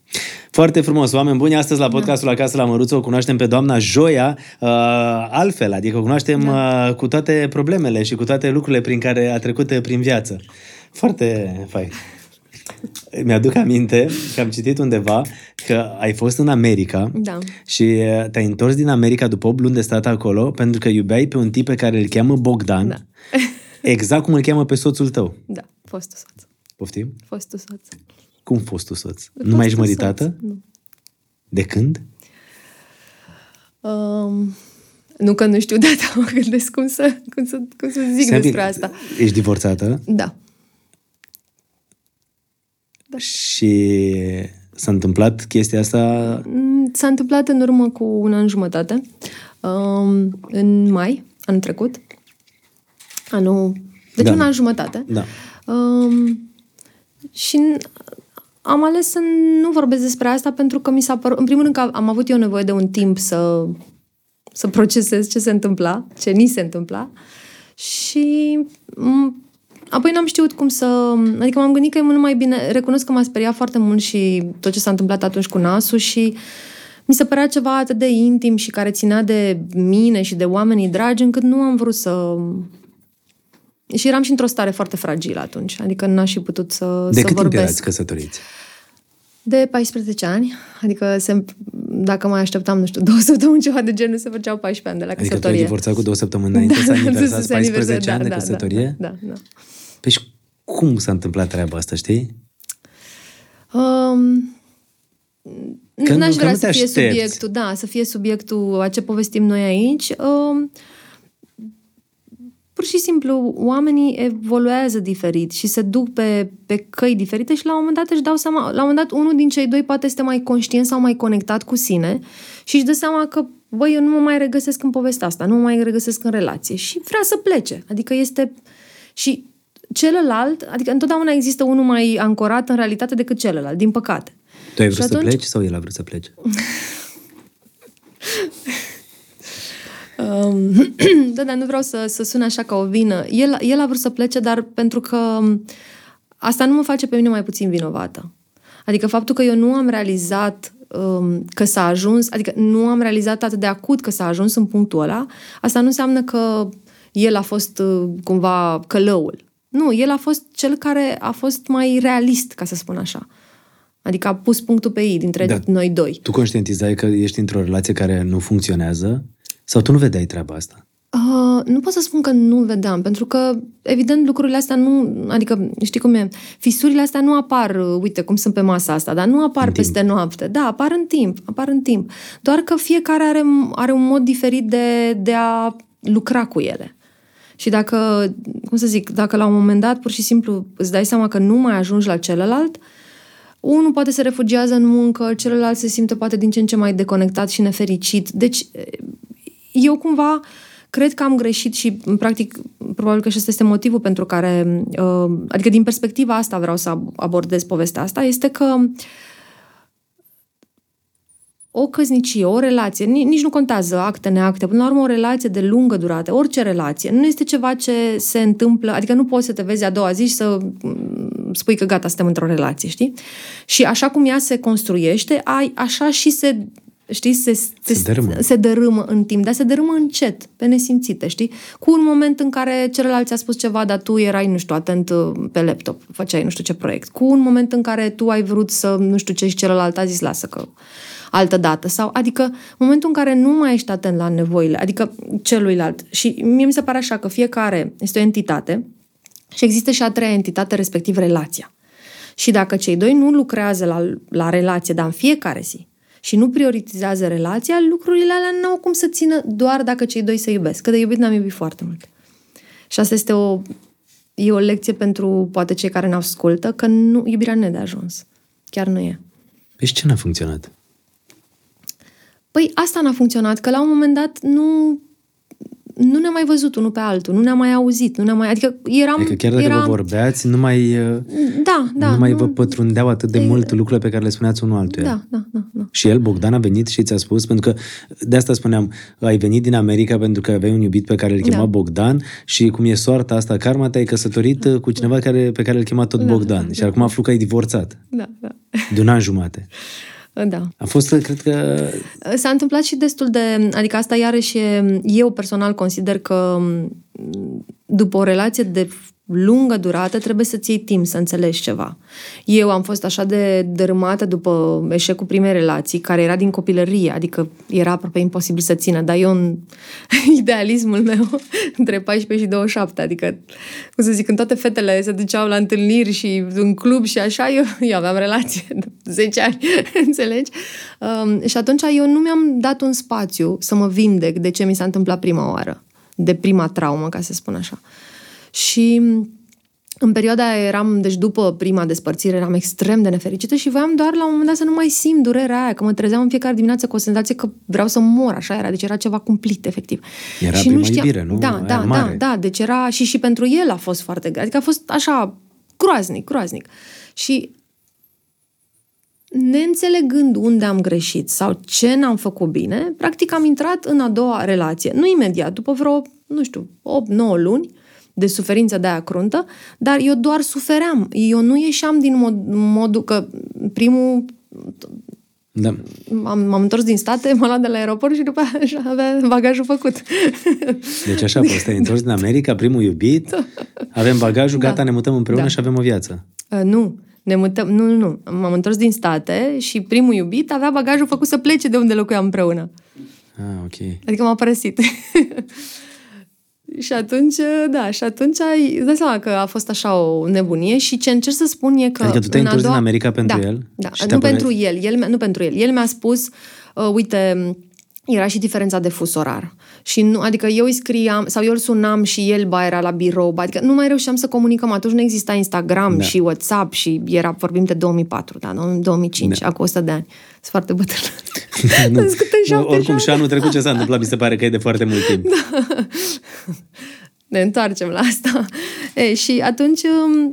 Foarte frumos, oameni buni, astăzi la podcastul Acasă la Măruță o cunoaștem pe doamna Joia uh, altfel, adică o cunoaștem da. uh, cu toate problemele și cu toate lucrurile prin care a trecut uh, prin viață. Foarte fain. Mi-aduc aminte că am citit undeva că ai fost în America Da. și uh, te-ai întors din America după 8 luni de stat acolo pentru că iubeai pe un tip pe care îl cheamă Bogdan, Da. exact cum îl cheamă pe soțul tău. Da, fostul soț. Poftim? Fostul soț. Cum fostul soț? Nu mai ești Fostul măritată? soț, Nu. De când? Um, nu că nu știu, dar mă gândesc cum să, cum să, cum să zic Stai despre bine, asta. Ești divorțată Da. și s-a întâmplat chestia asta Mm, S-a întâmplat în urmă cu un an jumătate, um, în mai, anul trecut. Anul... Deci Da. un an jumătate. Da. Um, și n- am ales să nu vorbesc despre asta pentru că mi s-a părut... În primul rând că am avut eu nevoie de un timp să, să procesez ce se întâmpla, ce ni se întâmpla. Și m- apoi n-am știut cum să... Adică m-am gândit că e mult mai bine... Recunosc că m-a speriat foarte mult și tot ce s-a întâmplat atunci cu nasul și mi se părea ceva atât de intim și care ținea de mine și de oamenii dragi încât nu am vrut să... Și eram și într-o stare foarte fragilă atunci, adică n-aș fi putut să, De să cât timp vorbesc. erați căsătoriți? De 14 ani, adică se, dacă mai așteptam, nu știu, două săptămâni ceva de genul, se făceau 14 ani de la Adică tu ai căsătorie. divorțat cu două săptămâni înainte să aniversați să 14 aniverseze, ani de da, da, căsătorie? Da, da, da. Păi și cum s-a întâmplat treaba asta, știi? Um, Că n-aș nu- că vrea nu să te fie aștepți. subiectul, da, să fie subiectul a ce povestim noi aici. Um, pur și simplu, oamenii evoluează diferit și se duc pe, pe căi diferite și la un moment dat își dau seama, la un moment dat unul din cei doi poate este mai conștient sau mai conectat cu sine și își dă seama că, băi, eu nu mă mai regăsesc în povestea asta, nu mă mai regăsesc în relație și vrea să plece. Adică este... Și celălalt, adică întotdeauna există unul mai ancorat în realitate decât celălalt, din păcate. Tu ai Și vrut să atunci- pleci sau el a vrut să plece? Um, da, dar nu vreau să, să sune așa ca o vină. El, el a vrut să plece, dar pentru că um, asta nu mă face pe mine mai puțin vinovată. Adică faptul că eu nu am realizat um, că s-a ajuns, adică nu am realizat atât de acut că s-a ajuns în punctul ăla, asta nu înseamnă că el a fost uh, cumva călăul. Nu, el a fost cel care a fost mai realist, ca să spun așa. Adică a pus punctul pe ei dintre Da. noi doi. Tu conștientizai că ești într-o relație care nu funcționează sau tu nu vedeai treaba asta? Uh, nu pot să spun că nu vedeam, pentru că, evident, lucrurile astea nu... Adică, știi cum e? Fisurile astea nu apar, uh, uite, cum sunt pe masa asta, dar nu apar În timp. peste noapte. Da, apar în timp, apar în timp. Doar că fiecare are, are un mod diferit de, de a lucra cu ele. Și dacă, cum să zic, dacă la un moment dat pur și simplu îți dai seama că nu mai ajungi la celălalt, unul poate se refugiază în muncă, celălalt se simte poate din ce în ce mai deconectat și nefericit. Deci, eu cumva cred că am greșit și, practic, probabil că și ăsta este motivul pentru care, uh, adică din perspectiva asta vreau să abordez povestea asta, este că o căsnicie, o relație, ni- nici nu contează acte, neacte, până la urmă o relație de lungă durată, orice relație, nu este ceva ce se întâmplă, adică nu poți să te vezi a doua zi și să mm, spui că gata, suntem într-o relație, știi? Și așa cum ea se construiește, ai, așa și se știi, se, se, Se dărâmă. se dărâmă în timp, dar se dărâmă încet, pe nesimțite, știi? Cu un moment în care celălalt ți-a spus ceva, dar tu erai, nu știu, atent uh, pe laptop, făceai nu știu ce proiect. Cu un moment în care tu ai vrut să, nu știu ce, și celălalt a zis, lasă că altă dată. Sau, adică, momentul în care nu mai ești atent la nevoile, adică celuilalt. Și mie mi se pare așa că fiecare este o entitate și există și a treia entitate, respectiv relația. Și dacă cei doi nu lucrează la, la relație, dar în fiecare zi, și nu prioritizează relația, lucrurile alea nu au cum să țină doar dacă cei doi se iubesc. Că de iubit n-am iubit foarte mult. Și asta este o, e o lecție pentru poate cei care ne ascultă, că nu, iubirea nu e de ajuns. Chiar nu e. Păi și ce n-a funcționat? Păi asta n-a funcționat, că la un moment dat nu... nu ne-am mai văzut unul pe altul, nu ne-am mai auzit, nu ne-am mai... Adică eram... Adică chiar dacă eram... vă vorbeați, nu mai, uh, Da, da. nu mai vă pătrundeau atât de mult lucrurile pe care le spuneați unul altuia. Da, da, da, da. Și el, Bogdan, a venit și ți-a spus, pentru că de asta spuneam, ai venit din America pentru că aveai un iubit pe care îl chema Da. Bogdan și cum e soarta asta, karma, te-ai căsătorit uh, cu cineva care, pe care îl chema tot Da, Bogdan. Și acum aflu că ai divorțat Da, da. de un an jumate. Da. A fost, cred că, S-a întâmplat și destul de... Adică asta iarăși e, eu personal consider că m, după o relație de lungă durată trebuie să-ți iei timp să înțelegi ceva. Eu am fost așa de dărâmată după eșecul primei relații, care era din copilărie, adică era aproape imposibil să țină, dar eu în idealismul meu, între 14 și 27, adică, cum să zic, când toate fetele se duceau la întâlniri și în club și așa, eu, eu aveam relație de 10 ani, înțelegi? Um, și atunci eu nu mi-am dat un spațiu să mă vindec de ce mi s-a întâmplat prima oară, de prima traumă, ca să spun așa. Și în perioada aia eram, deci după prima despărțire, eram extrem de nefericită și voiam doar la un moment dat să nu mai simt durerea aia, că mă trezeam în fiecare dimineață cu o senzație că vreau să mor, așa era, deci era ceva cumplit, efectiv. Era și prima iubire, nu? Da, Aia da, da, mare. da, deci era și și pentru el a fost foarte greu, adică a fost așa groaznic, groaznic. Și neînțelegând unde am greșit sau ce n-am făcut bine, practic am intrat în a doua relație. Nu imediat, după vreo, nu știu, 8-9 luni de suferință de aia cruntă, dar eu doar sufeream. Eu nu ieșeam din mod, modul că primul da, am, m-am întors din state, m-a luat de la aeroport și după aia așa avea bagajul făcut. deci așa a fost, te-ai întors din America, primul iubit, avem bagajul, gata, Da. ne mutăm împreună Da. și avem o viață. Uh, nu, ne mutăm, nu, nu, nu. M-am întors din state și primul iubit avea bagajul făcut să plece de unde locuiam împreună. Ah, ok. Adică m-a părăsit. și atunci, da, și atunci îți dai seama că a fost așa o nebunie și ce încerc să spun e că... Adică tu te-ai în a întors din doua- America pentru da, el? Da, Și nu te-a pentru părăsit? el, el, mi-a- nu pentru el. El mi-a spus, uh, uite, era și diferența de fus orar. Și nu, adică eu îi scriam, sau eu îl sunam și el ba era la birou, ba, adică nu mai reușeam să comunicăm. Atunci nu exista Instagram Da. și WhatsApp și era, vorbim de 2004, da, nu? 2005, Da. acum 100 de ani. Sunt foarte bătrână. nu. Născută în Nu, Oricum 77. și anul trecut ce s-a întâmplat, mi se pare că e de foarte mult timp. Da. Ne întoarcem la asta. E, și atunci um,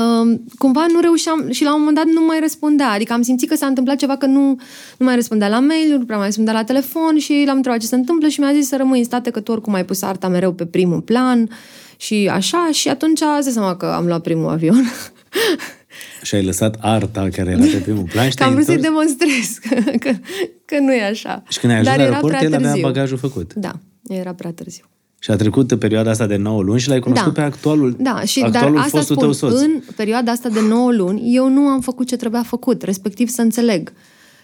um, cumva nu reușeam și la un moment dat nu mai răspundea. Adică am simțit că s-a întâmplat ceva, că nu, nu mai răspundea la mail, nu prea mai răspundea la telefon și l-am întrebat ce se întâmplă și mi-a zis să rămâi în state că tu oricum ai pus arta mereu pe primul plan și așa și atunci îți dai seama că am luat primul avion. Și ai lăsat arta care era pe primul plan și că am te-ai vrut să-i întors. demonstrez că, că, că nu e așa. Și când ai ajuns Dar la era aeroport, prea el avea târziu. bagajul făcut. Da, era prea târziu. Și a trecut perioada asta de 9 luni și l-ai cunoscut pe actualul, Da, și actualul dar asta fostul spun, tău soț. în perioada asta de 9 luni, eu nu am făcut ce trebuia făcut, respectiv să înțeleg.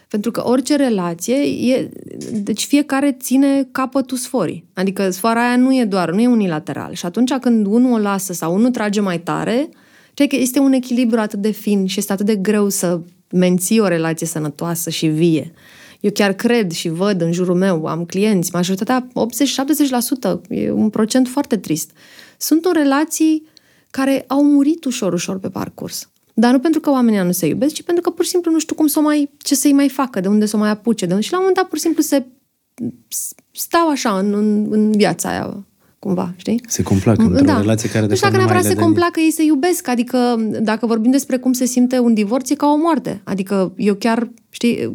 Pentru că orice relație, e, deci fiecare ține capătul sforii. Adică sfoara aia nu e doar, nu e unilateral. Și atunci când unul o lasă sau unul trage mai tare, știi că este un echilibru atât de fin și este atât de greu să menții o relație sănătoasă și vie. Eu chiar cred și văd în jurul meu, am clienți, majoritatea 80-70%, e un procent foarte trist. Sunt în relații care au murit ușor, ușor pe parcurs. Dar nu pentru că oamenii ăia nu se iubesc, ci pentru că pur și simplu nu știu cum să o mai, ce să-i mai facă, de unde să o mai apuce. De unde... Și la un moment dat pur și simplu se stau așa în, în, în viața aia, cumva, știi? Se complac într-o relație care de nu știu fapt dacă nu mai neapărat le se dă complacă, ei se iubesc. Adică, dacă vorbim despre cum se simte un divorț, e ca o moarte. Adică, eu chiar, știi,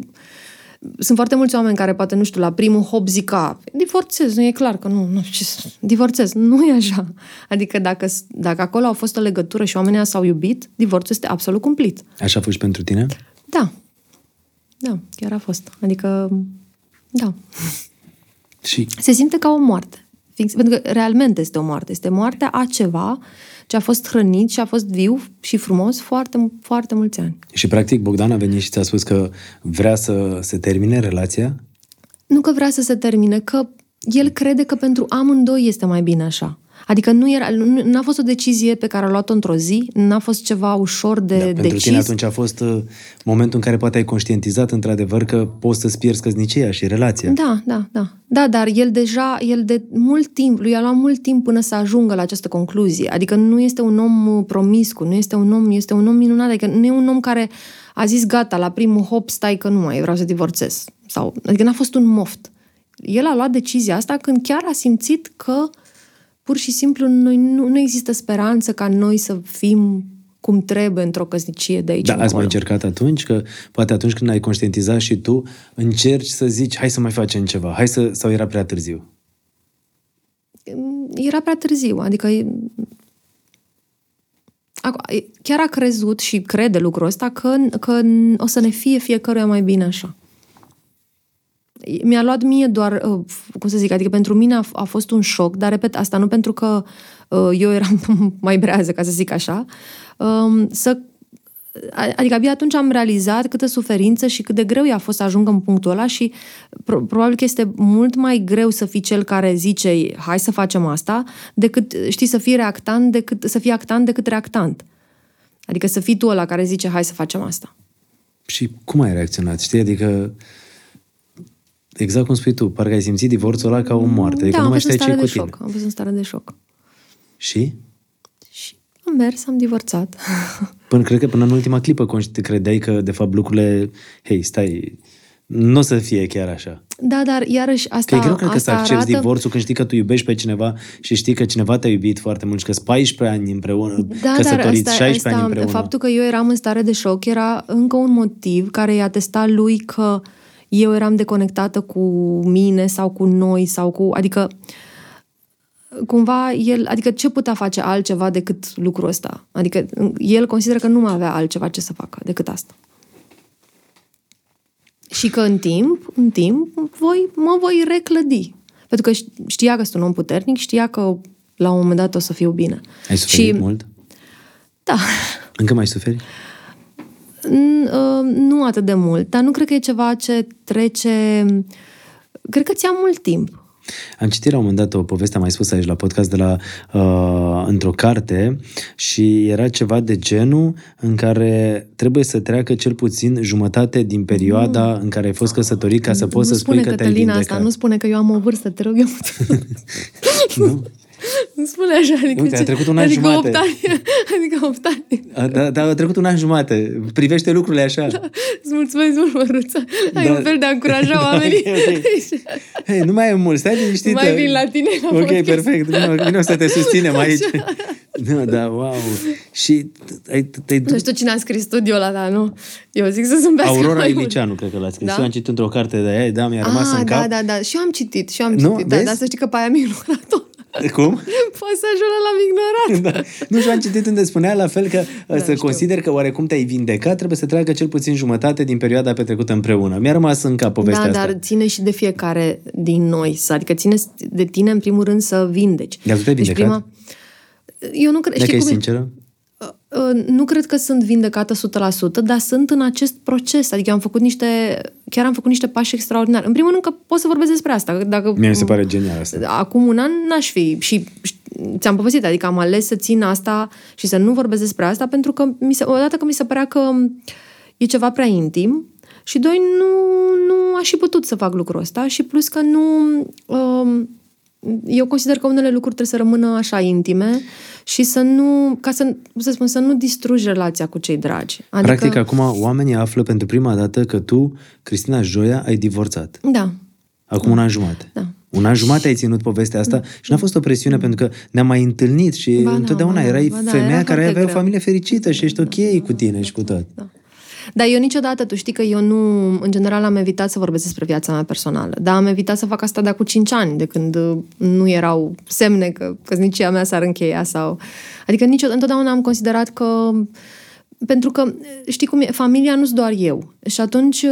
sunt foarte mulți oameni care poate, nu știu, la primul hop zic, a, divorțez, nu e clar că nu, nu, ce, să- divorțez. Nu e așa. Adică dacă, dacă acolo a fost o legătură și oamenii ăia s-au iubit, divorțul este absolut cumplit. Așa a fost și pentru tine? Da. Da, chiar a fost. Adică, da. Și Se simte ca o moarte. Fix, pentru că realmente este o moarte. Este moartea a ceva ce a fost hrănit și a fost viu și frumos foarte, foarte mulți ani. Și practic Bogdan a venit și ți-a spus că vrea să se termine relația? Nu că vrea să se termine, că el crede că pentru amândoi este mai bine așa. Adică nu era, nu, n-a fost o decizie pe care a luat-o într-o zi, n-a fost ceva ușor de Da, pentru decis. tine atunci a fost uh, momentul în care poate ai conștientizat într-adevăr că poți să-ți pierzi căsnicia și relația. Da, da, da. Da, dar el deja, el de mult timp, lui a luat mult timp până să ajungă la această concluzie. Adică nu este un om uh, promiscu, nu este un om, este un om minunat, adică nu e un om care a zis gata, la primul hop, stai că nu mai vreau să divorțez. Sau, adică n-a fost un moft. el a luat decizia asta când chiar a simțit că pur și simplu noi nu, nu există speranță ca noi să fim cum trebuie într-o căsnicie de aici Da, ați încolo. mai încercat atunci? Că poate atunci când ai conștientizat și tu, încerci să zici, hai să mai facem ceva, hai să... sau era prea târziu? Era prea târziu, adică e- Ac- e- chiar a crezut și crede lucrul ăsta că, că o să ne fie fiecăruia mai bine așa. Mi-a luat mie doar, uh, cum să zic, adică pentru mine a, f- a fost un șoc, dar repet, asta nu pentru că uh, eu eram mai brează, ca să zic așa, um, să a- Adică abia atunci am realizat câtă suferință și cât de greu i-a fost să ajungă în punctul ăla și pro- probabil că este mult mai greu să fii cel care zice hai să facem asta, decât, știi, să fii reactant, decât, să fii actant decât reactant. Adică să fii tu ăla care zice hai să facem asta. Și cum ai reacționat? Știi, adică exact cum spui tu, parcă ai simțit divorțul ăla ca o moarte. Adică da, nu am mai fost în știai ce stare e de cu tine. șoc. Am fost în stare de șoc. Și? Și am mers, am divorțat. Până, cred că până în ultima clipă conști- credeai că, de fapt, lucrurile, hei, stai, nu o să fie chiar așa. Da, dar iarăși Că asta, e greu, cred că să asta accepti arată... divorțul când știi că tu iubești pe cineva și știi că cineva te-a iubit foarte mult și că sunt 14 ani împreună, Da, căsătoriți, dar asta, 16 asta, ani împreună. faptul că eu eram în stare de șoc era încă un motiv care i-a testat lui că eu eram deconectată cu mine sau cu noi sau cu... Adică cumva el, adică ce putea face altceva decât lucrul ăsta? Adică el consideră că nu mai avea altceva ce să facă decât asta. Și că în timp, în timp, voi, mă voi reclădi. Pentru că știa că sunt un om puternic, știa că la un moment dat o să fiu bine. Ai suferit și, mult? Da. Încă mai suferi? N- uh, Nu atât de mult, dar nu cred că e ceva ce trece... Cred că ți-a mult timp. Am citit la un moment dat o poveste, am mai spus aici la podcast, de la uh, într-o carte și era ceva de genul în care trebuie să treacă cel puțin jumătate din perioada în care ai fost căsătorit ca să poți nu să spui spune că te-ai Cătălina vindecat. asta, nu spune că eu am o vârstă, te rog eu. Nu? nu spune așa. Adică Uite, a ce- trecut un an adică jumate. 8 ani. adică 8 ani. A, da, da, a trecut un an jumate. Privește lucrurile așa. Îți mulțumesc mult, Măruță. Ai Da. un fel de a încuraja oamenii. Ok, ok. Hei, nu mai e mult, stai liniștită. Mai vin la tine la Ok, podcast. perfect. Vino, vino să te susținem aici. Da, da, wow. Și ai, te-ai Nu știu cine a scris studiul ăla, dar nu. Eu zic să zâmbească Aurora mai mult. Iliceanu, cred că l-a scris. Da? Eu am citit într-o carte de aia, da, mi-a rămas ah, în cap. da, da, da. Și eu am citit, și eu am Nu? citit. Da, Vezi? dar să știi că pe aia mi-a ignorat-o. Cum? Pasajul ăla l-am ignorat. da. Nu știu, am citit unde spunea la fel că da, să știu. consider că oarecum te-ai vindecat, trebuie să treacă cel puțin jumătate din perioada petrecută împreună. Mi-a rămas în cap povestea Da, asta. dar ține și de fiecare din noi. să- Adică ține de tine, în primul rând, să vindeci. Dar tu te-ai vindecat? Eu nu cred... Dacă știi ești cum e? sinceră? Uh, Nu cred că sunt vindecată 100%, dar sunt în acest proces. Adică eu am făcut niște... Chiar am făcut niște pași extraordinari. În primul rând că pot să vorbesc despre asta. Dacă, Mie mi se pare genial asta. Acum un an n-aș fi și ș- ți-am povestit, adică am ales să țin asta și să nu vorbesc despre asta pentru că mi se, odată că mi se părea că e ceva prea intim și doi, nu, nu aș fi putut să fac lucrul ăsta și plus că nu... Um, eu consider că unele lucruri trebuie să rămână așa intime și să nu, ca să, cum să spun, să nu distrugi relația cu cei dragi. Adică, Practic, acum oamenii află pentru prima dată că tu, Cristina Joia, ai divorțat. Da, Acum un an jumate. Da. Un an jumate ai ținut povestea asta și n-a fost o presiune pentru că ne-am mai întâlnit și Ba da, întotdeauna ba da, erai ba da, femeia era care foarte avea o greu. familie fericită și ești ok cu tine și cu tot. Da. Dar eu niciodată, tu știi că eu nu, în general am evitat să vorbesc despre viața mea personală, dar am evitat să fac asta de acum 5 ani, de când uh, nu erau semne că căsnicia mea s-ar încheia sau... Adică niciodată, întotdeauna am considerat că pentru că, știi cum e, familia nu-s doar eu. Și atunci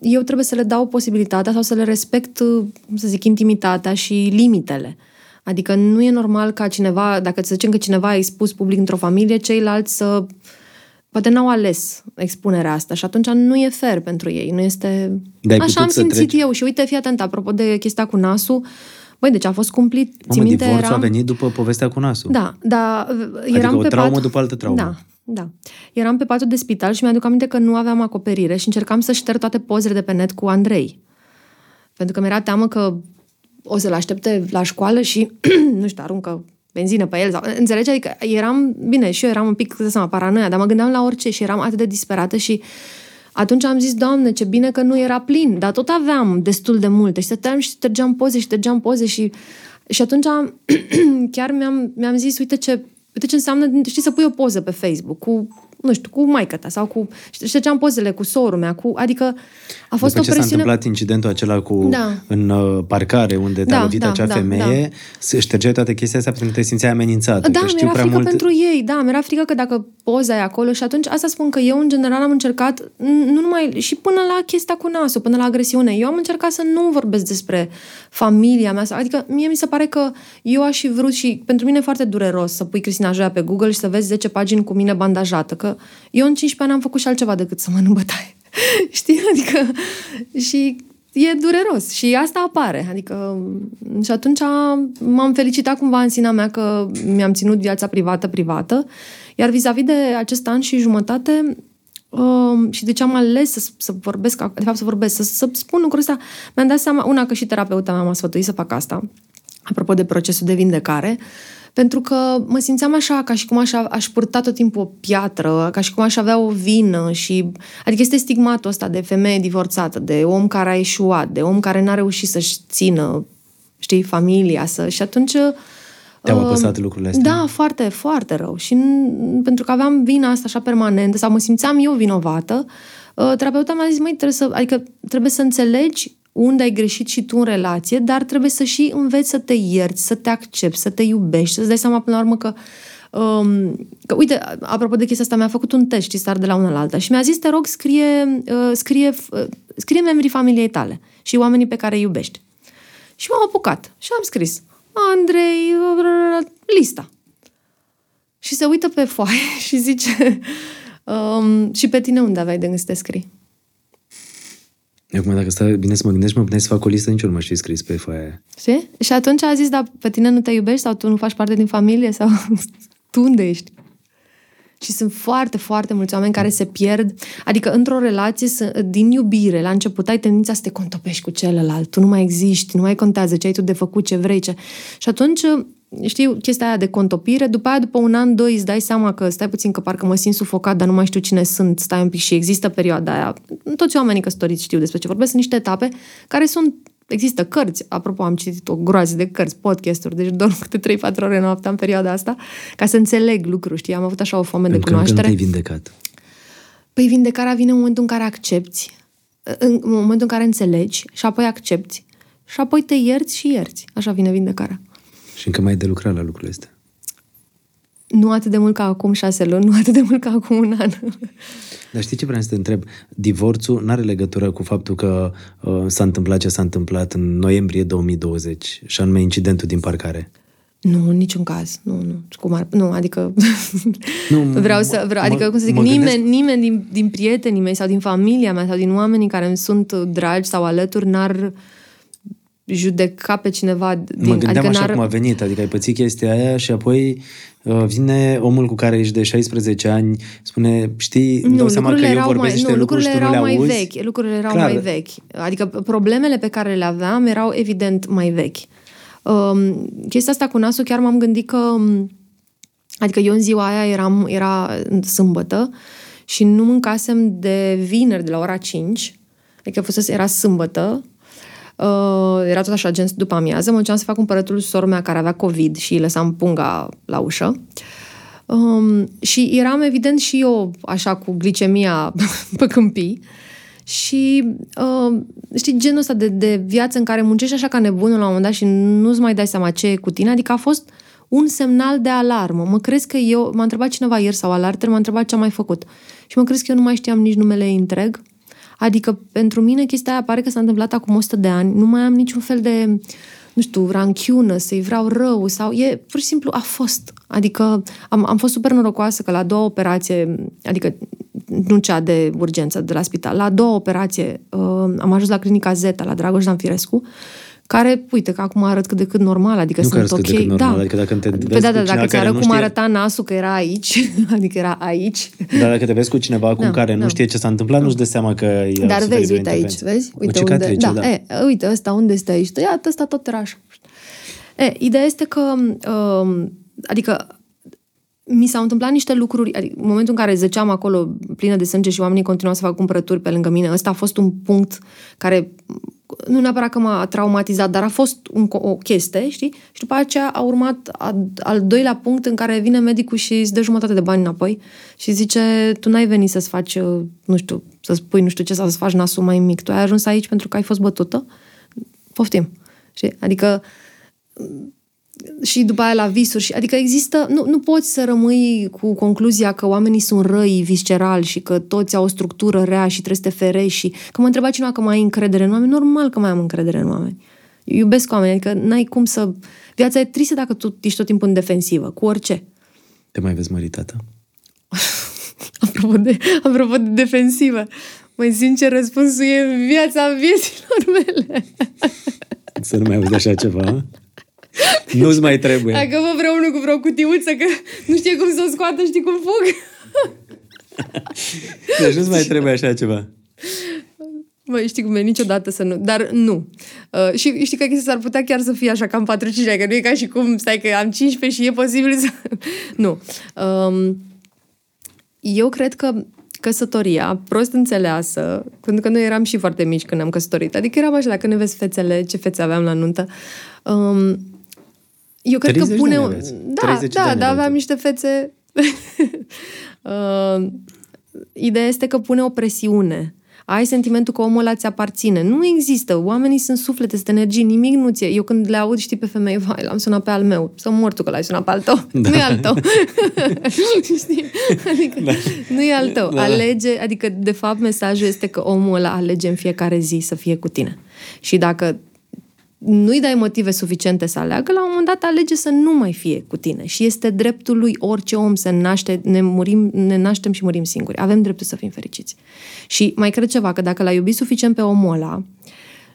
eu trebuie să le dau posibilitatea sau să le respect, cum să zic, intimitatea și limitele. Adică nu e normal ca cineva, dacă să zicem că cineva a expus public într-o familie, ceilalți să poate n-au ales expunerea asta și atunci nu e fair pentru ei, nu este... Dar ai Așa putut am să simțit treci- eu și uite, fii atent, apropo de chestia cu nasul, băi, deci a fost cumplit, țin Mamă, minte, divorțul eram... a venit după povestea cu nasul. Da, da, eram o pe traumă pat... după altă traumă. Da, da. Eram pe patul de spital și mi-aduc aminte că nu aveam acoperire și încercam să șterg toate pozele de pe net cu Andrei. Pentru că mi-era teamă că o să-l aștepte la școală și, nu știu, aruncă benzină pe el. Sau, înțelegi? Adică eram, bine, și eu eram un pic, să seama, paranoia, dar mă gândeam la orice și eram atât de disperată și Atunci am zis, Doamne, ce bine că nu era plin, dar tot aveam destul de multe și stăteam și ștergeam poze și ștergeam poze și, și atunci chiar mi-am, mi-am zis, uite ce, uite ce înseamnă, știi, să pui o poză pe Facebook cu nu știu, cu maica ta sau cu... Ștergeam pozele cu sorul mea, cu, adică a fost După o ce presiune... s-a întâmplat incidentul acela cu Da. în uh, parcare unde te-a Da, lovit da, acea da, femeie, se ștergeai toate chestia asta pentru că te simțeai amenințată. Da, că știu mi-era prea frică mult... pentru ei, da, mi-era frică că dacă poza e acolo și atunci asta spun că eu în general am încercat, n- nu numai, și până la chestia cu nasul, până la agresiune, eu am încercat să nu vorbesc despre familia mea, sau- adică mie mi se pare că eu aș fi vrut și pentru mine e foarte dureros să pui Cristina Joia pe Google și să vezi 10 pagini cu mine bandajată, că eu în 15 ani am făcut și altceva decât să mănânc bătaie. Știi? Adică și e dureros și asta apare. Adică și atunci m-am felicitat cumva în sinea mea că mi-am ținut viața privată privată, iar vis-a-vis de acest an și jumătate um, și de ce am ales să, să vorbesc, ac- de fapt să vorbesc, să, să spun lucrul ăsta, mi-am dat seama, una că și terapeuta mea m-a sfătuit să fac asta, apropo de procesul de vindecare, pentru că mă simțeam așa, ca și cum aș, aș purta tot timpul o piatră, ca și cum aș avea o vină și... Adică este stigmatul ăsta de femeie divorțată, de om care a eșuat, de om care n-a reușit să-și țină, știi, familia, să... Și atunci... Te-au uh, apăsat lucrurile astea? Da, foarte, foarte rău. Și n- pentru că aveam vina asta așa permanentă sau mă simțeam eu vinovată, uh, terapeuta mi-a zis, măi, trebuie să, adică trebuie să înțelegi unde ai greșit și tu în relație, dar trebuie să și înveți să te ierți, să te accepti, să te iubești, să-ți dai seama până la urmă că Um, că, uite, apropo de chestia asta, mi-a făcut un test, știi, star de la una la alta și mi-a zis, te rog, scrie, uh, scrie, uh, scrie membrii familiei tale și oamenii pe care îi iubești. Și m-am apucat și am scris Andrei, lista. Și se uită pe foaie și zice um, și pe tine unde aveai de gând să te scrii? Eu acum, dacă stai bine să mă gândesc, mă puneai să fac o listă, nici nu mă știi scris pe foaia aia. Știi? Și atunci a zis, dar pe tine nu te iubești sau tu nu faci parte din familie sau tu unde ești? Și sunt foarte, foarte mulți oameni care se pierd. Adică într-o relație, să- din iubire, la început ai tendința să te contopești cu celălalt. Tu nu mai existi, nu mai contează ce ai tu de făcut, ce vrei. Ce... Și atunci, știu, chestia aia de contopire, după aia, după un an, doi, îți dai seama că stai puțin, că parcă mă simt sufocat, dar nu mai știu cine sunt, stai un pic și există perioada aia. Toți oamenii căsătoriți știu despre ce vorbesc, sunt niște etape care sunt Există cărți, apropo, am citit o groază de cărți, podcasturi, deci dorm câte 3-4 ore noaptea în perioada asta, ca să înțeleg lucruri, știi? Am avut așa o foame de Pentru că încă nu cunoaștere. te-ai vindecat. Păi vindecarea vine în momentul în care accepti, în momentul în care înțelegi și apoi accepti și apoi te ierți și ierți. Așa vine vindecarea. Și încă mai ai de lucrat la lucrurile astea. Nu atât de mult ca acum șase luni, nu atât de mult ca acum un an. Dar știi ce vreau să te întreb? Divorțul nu are legătură cu faptul că uh, s-a întâmplat ce s-a întâmplat în noiembrie 2020, și anume incidentul din parcare. Nu, în niciun caz. Nu, nu. Cum ar, nu, adică... Nu, vreau să... Vreau, mă- adică, cum să zic, mă nimeni, gândesc- nimeni din, din prietenii mei sau din familia mea sau din oamenii care îmi sunt dragi sau alături n-ar judeca pe cineva din... Mă gândeam adică așa n-ar... cum a venit, adică ai pățit chestia aia și apoi uh, vine omul cu care ești de 16 ani, spune, știi, îmi dau seama că eu vorbesc mai, niște nu, lucruri și tu lucrurile nu le erau mai auzi. vechi. Lucrurile erau Clar. mai vechi. Adică problemele pe care le aveam erau evident mai vechi. Um, chestia asta cu nasul chiar m-am gândit că um, adică eu în ziua aia eram, era sâmbătă și nu mâncasem de vineri de la ora 5, adică fusese, era sâmbătă, Uh, era tot așa, gen după amiază, mă duceam să fac cumpărătul sora mea care avea COVID și îi lăsam punga la ușă. Um, și eram evident și eu așa cu glicemia pe câmpii și uh, știi, genul ăsta de, de viață în care muncești așa ca nebunul la un moment dat și nu-ți mai dai seama ce e cu tine, adică a fost un semnal de alarmă. Mă crezi că eu, m-a întrebat cineva ieri sau alarter, m-a întrebat ce am mai făcut. Și mă crezi că eu nu mai știam nici numele ei întreg? Adică pentru mine chestia aia pare că s-a întâmplat acum 100 de ani, nu mai am niciun fel de nu știu, ranchiună, să-i vreau rău sau e, pur și simplu a fost. Adică am, am fost super norocoasă că la două operație, adică nu cea de urgență de la spital, la două operație uh, am ajuns la clinica Zeta, la Dragoș Danfirescu, care, uite, că acum arăt cât de cât normal, adică Nu că sunt arăți ok. cât de cât normal, da. adică dacă te vezi Păi da, cu da, cineva dacă ți care arăt nu cum știe- arăta nasul, că era aici, adică era aici, Dar dacă te vezi cu cineva acum Da, care nu da. știe ce s-a întâmplat, nu-și dă seama că e Dar suferit vezi, o uite aici, intervenție. vezi? Uite o cicatrice, unde, da. E, uite, ăsta unde este aici? Iată, ăsta tot era așa. E, ideea este că, um, adică, mi s-au întâmplat niște lucruri, adică în momentul în care zăceam acolo plină de sânge și oamenii continuau să facă cumpărături pe lângă mine, ăsta a fost un punct care nu neapărat că m-a traumatizat, dar a fost un, o chestie, știi? Și după aceea a urmat a, al doilea punct în care vine medicul și îți dă jumătate de bani înapoi și zice, tu n-ai venit să-ți faci, nu știu, să spui nu știu ce sau să faci nasul mai mic, tu ai ajuns aici pentru că ai fost bătută? Poftim. Știi? Adică și după aia la visuri. Și, adică există, nu, nu poți să rămâi cu concluzia că oamenii sunt răi visceral și că toți au o structură rea și trebuie să te ferești și că mă întreba cineva că mai ai încredere în oameni, normal că mai am încredere în oameni. Eu iubesc oameni, adică n-ai cum să... Viața e tristă dacă tu ești tot timpul în defensivă, cu orice. Te mai vezi măritată? apropo, de, apropo de defensivă, mai sincer, răspunsul e viața vieților mele. Să nu mai auzi așa ceva? Nu-ți mai trebuie. Dacă vă vreau unul cu vreo cutiuță, că nu știe cum să o scoată, știi cum fug. deci nu-ți mai trebuie așa ceva. Măi, știi cum e, niciodată să nu. Dar nu. Uh, și știi că chestia s-ar putea chiar să fie așa, cam 4-5 că nu e ca și cum, stai că am 15 și e posibil să... nu. Um, eu cred că căsătoria, prost înțeleasă, pentru că noi eram și foarte mici când am căsătorit. Adică eram așa, dacă ne vezi fețele, ce fețe aveam la nuntă. Um, eu cred că pune... Da, da, da, aveam niște fețe... uh, ideea este că pune o presiune ai sentimentul că omul ăla ți aparține. Nu există. Oamenii sunt suflete, sunt energii, nimic nu ți Eu când le aud, știi, pe femei, vai, l-am sunat pe al meu. Să mor tu că l-ai sunat pe al tău. Da. Nu e al tău. știi? Adică, da. nu e al tău. Da. Alege, adică, de fapt, mesajul este că omul ăla alege în fiecare zi să fie cu tine. Și dacă nu-i dai motive suficiente să aleagă, la un moment dat alege să nu mai fie cu tine. Și este dreptul lui orice om să naște, ne, murim, ne naștem și murim singuri. Avem dreptul să fim fericiți. Și mai cred ceva, că dacă l-ai iubit suficient pe omul ăla,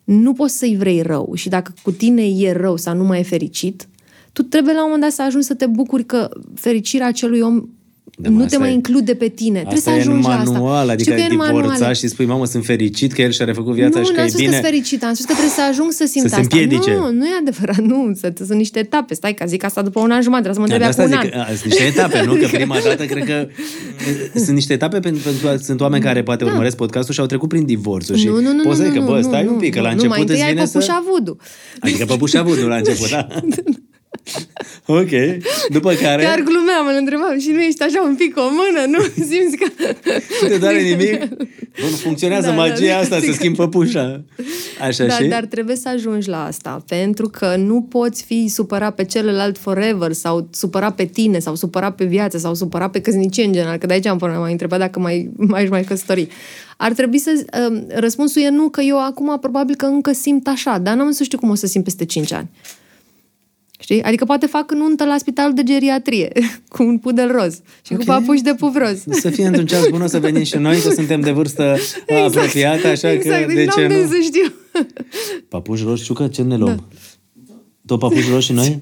nu poți să-i vrei rău. Și dacă cu tine e rău sau nu mai e fericit, tu trebuie la un moment dat să ajungi să te bucuri că fericirea acelui om de nu te mai include pe tine. Asta Trebuie să ajungi e în manual, asta. adică ai divorțat și spui, mamă, sunt fericit că el și-a refăcut viața nu, și că e bine. Nu, nu am fericit, am spus că trebuie să ajung să simt să asta. Se împiedice. Nu, nu e adevărat, nu, sunt niște etape. Stai că zic asta după un an jumătate, trebuie să mă întrebe da, acum un an. Sunt niște etape, nu? Că prima dată cred că sunt niște etape pentru că sunt oameni care poate da. urmăresc podcastul și au trecut prin divorțuri. Nu, nu, nu, poți să zic că, bă, stai un pic, că la început îți vine să... Adică păpușa vudu la început, da? Ok. După care... Chiar glumeam, îl întrebam și nu ești așa un pic o mână, nu? Simți că... Nu te doare nimic? Bun, funcționează da, magia da, asta, să schimb păpușa. Așa da, și? Dar trebuie să ajungi la asta, pentru că nu poți fi supărat pe celălalt forever sau supărat pe tine sau supărat pe viață sau supărat pe căsnicie în general, că de aici am până mai întrebat dacă mai, mai ești mai căsători. Ar trebui să... Uh, răspunsul e nu, că eu acum probabil că încă simt așa, dar n-am să știu cum o să simt peste 5 ani. Știi? Adică poate fac nuntă la spitalul de geriatrie cu un pudel roz și okay. cu papuși de puv roz. Să fie într-un ceas bun, o să venim și noi, că suntem de vârstă exact. apropiată, așa exact. că de ce nu? să știu. Papuși roz, ciucă, ce ne luăm? Da. Tot papuși roșii noi?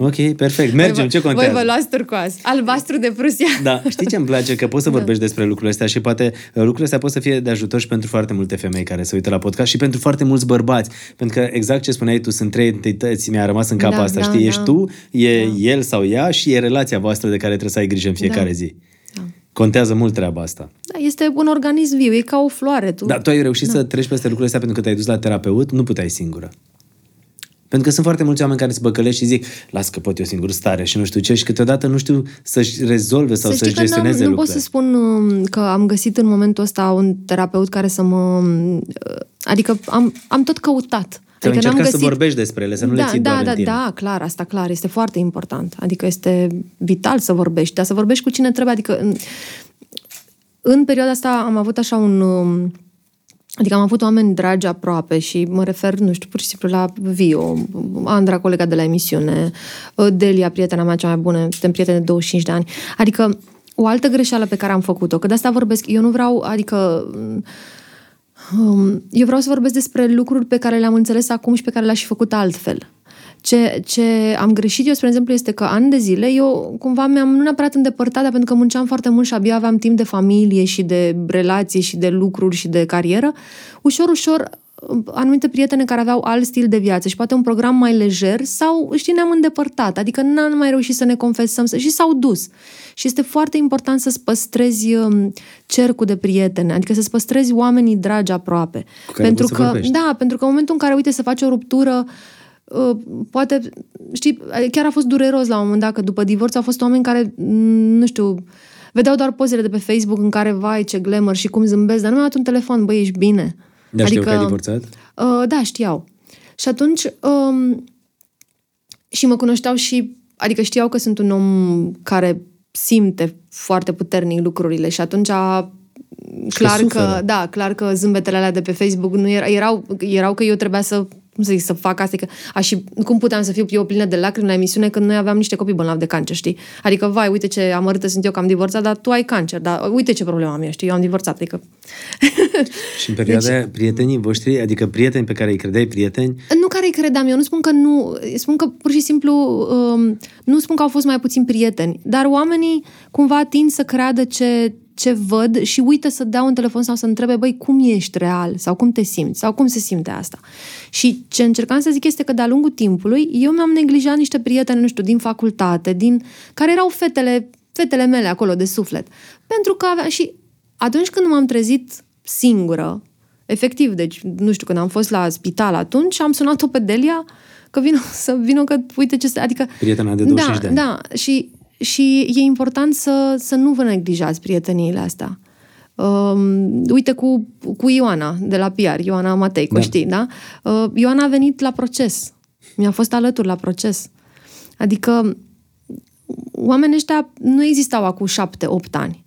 Ok, perfect. Mergem, voi, ce contează? Voi vă luați turcoaz. Albastru de Prusia. Da, știi ce îmi place? Că poți să da. vorbești da. despre lucrurile astea și poate lucrurile astea pot să fie de ajutor și pentru foarte multe femei care se uită la podcast și pentru foarte mulți bărbați. Pentru că exact ce spuneai tu, sunt trei entități, mi-a rămas în cap da, asta, da, știi? Da. Ești tu, e da. el sau ea și e relația voastră de care trebuie să ai grijă în fiecare da. zi. Da. Contează mult treaba asta. Da, este un organism viu, e ca o floare. Tu... Da, tu ai reușit da. să treci peste lucrurile astea pentru că te-ai dus la terapeut, nu puteai singură. Pentru că sunt foarte mulți oameni care se băcălește și zic, las că pot eu singur stare și nu știu ce, și câteodată nu știu să-și rezolve sau să să-și gestioneze Nu lucrurile. pot să spun um, că am găsit în momentul ăsta un terapeut care să mă... Uh, adică am, am tot căutat. Adică încercat găsit... să vorbești despre ele, să nu da, le ții da, doar da, în tine. Da, clar, asta clar, este foarte important. Adică este vital să vorbești, dar să vorbești cu cine trebuie. Adică în, în perioada asta am avut așa un um, Adică am avut oameni dragi aproape și mă refer, nu știu, pur și simplu la Vio, Andra, colega de la emisiune, Delia, prietena mea cea mai bună, suntem prieteni de 25 de ani. Adică o altă greșeală pe care am făcut-o, că de asta vorbesc, eu nu vreau, adică um, eu vreau să vorbesc despre lucruri pe care le-am înțeles acum și pe care le-aș fi făcut altfel. Ce, ce am greșit eu, spre exemplu, este că ani de zile eu cumva mi-am nu neapărat îndepărtat, dar pentru că munceam foarte mult și abia aveam timp de familie și de relații și de lucruri și de carieră, ușor, ușor uh, anumite prietene care aveau alt stil de viață și poate un program mai lejer sau, știi, ne-am îndepărtat. Adică n-am mai reușit să ne confesăm și s-au dus. Și este foarte important să-ți păstrezi um, cercul de prieteni, adică să-ți păstrezi oamenii dragi aproape. Pentru că, da, pentru că în momentul în care, uite, să faci o ruptură, uh, poate, știi, chiar a fost dureros la un moment dat, că după divorț au fost oameni care, nu știu, vedeau doar pozele de pe Facebook în care, vai, ce glamour și cum zâmbesc, dar nu mi-a dat un telefon, băi, ești bine. Dar adică, știu că ai divorțat? Uh, da, știau. Și atunci, um, și mă cunoșteau și, adică știau că sunt un om care simte foarte puternic lucrurile și atunci clar că, da, clar că zâmbetele alea de pe Facebook nu erau, erau, erau că eu trebuia să cum să zic, să fac asta, că aș, și cum puteam să fiu eu plină de lacrimi la emisiune când noi aveam niște copii bolnavi de cancer, știi? Adică, vai, uite ce amărâtă sunt eu că am divorțat, dar tu ai cancer, dar uite ce problemă am eu, știi? Eu am divorțat, adică... și în perioada deci... prietenii voștri, adică prieteni pe care îi credeai prieteni? Nu care îi credeam, eu nu spun că nu, spun că pur și simplu, um, nu spun că au fost mai puțin prieteni, dar oamenii cumva tind să creadă ce ce văd și uită să dea un telefon sau să întrebe, băi, cum ești real? Sau cum te simți? Sau cum se simte asta? Și ce încercam să zic este că de-a lungul timpului eu mi-am neglijat niște prieteni, nu știu, din facultate, din care erau fetele, fetele mele acolo de suflet. Pentru că aveam și atunci când m-am trezit singură, efectiv, deci, nu știu, când am fost la spital atunci, am sunat-o pe Delia că vină să vină că uite ce se... Adică... Prietena de 25 da, de ani. Da, și și e important să, să nu vă neglijați prieteniile astea. Um, uite cu, cu Ioana de la PR, Ioana Matei, da. știi, da? Uh, Ioana a venit la proces. Mi-a fost alături la proces. Adică oamenii ăștia nu existau acum șapte, opt ani.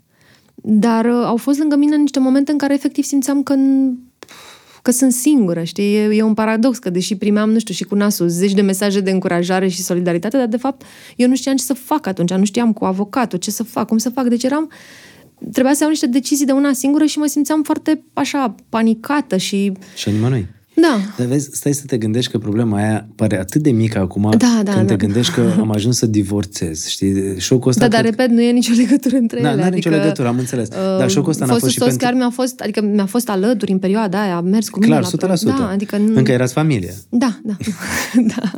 Dar uh, au fost lângă mine în niște momente în care efectiv simțeam că că sunt singură, știi? E, e un paradox, că deși primeam, nu știu, și cu nasul zeci de mesaje de încurajare și solidaritate, dar de fapt eu nu știam ce să fac atunci, nu știam cu avocatul ce să fac, cum să fac, deci eram trebuia să iau niște decizii de una singură și mă simțeam foarte așa panicată și... Și nimănui. Da. Dar vezi, stai să te gândești că problema aia pare atât de mică acum da, da, când da. te gândești că am ajuns să divorțez, știi? Șocul ăsta... Da, dar repet, nu e nicio legătură între da, ele. Nu are adică, nicio legătură, am înțeles. Uh, dar șocul ăsta n-a fost și pentru... chiar mi-a fost, adică mi-a fost alături în perioada aia, a mers cu Clar, mine la 100%. Da, adică nu... Încă erați familie. Da, da. da.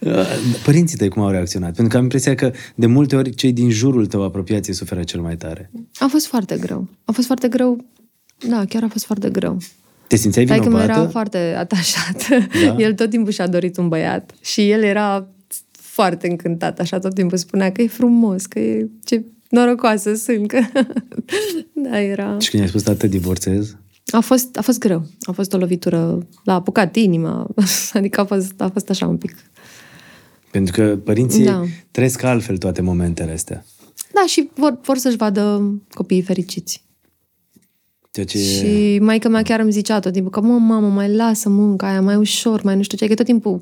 Uh, părinții tăi cum au reacționat? Pentru că am impresia că de multe ori cei din jurul tău apropiații suferă cel mai tare. A fost foarte greu. A fost foarte greu. Da, chiar a fost foarte greu. Te simțeai vinovată? că era foarte atașat. Da? El tot timpul și-a dorit un băiat. Și el era foarte încântat, așa tot timpul spunea că e frumos, că e ce norocoasă sunt. Că... da, era... Și când ai spus, tată, divorțez? A fost, a fost greu. A fost o lovitură, l-a apucat inima. adică a fost, a fost așa un pic. Pentru că părinții da. trăiesc altfel toate momentele astea. Da, și vor, vor să-și vadă copiii fericiți. Ceea ce... Și maica mea chiar îmi zicea tot timpul că, mă, mamă, mai lasă munca aia, mai ușor, mai nu știu ce, că tot timpul...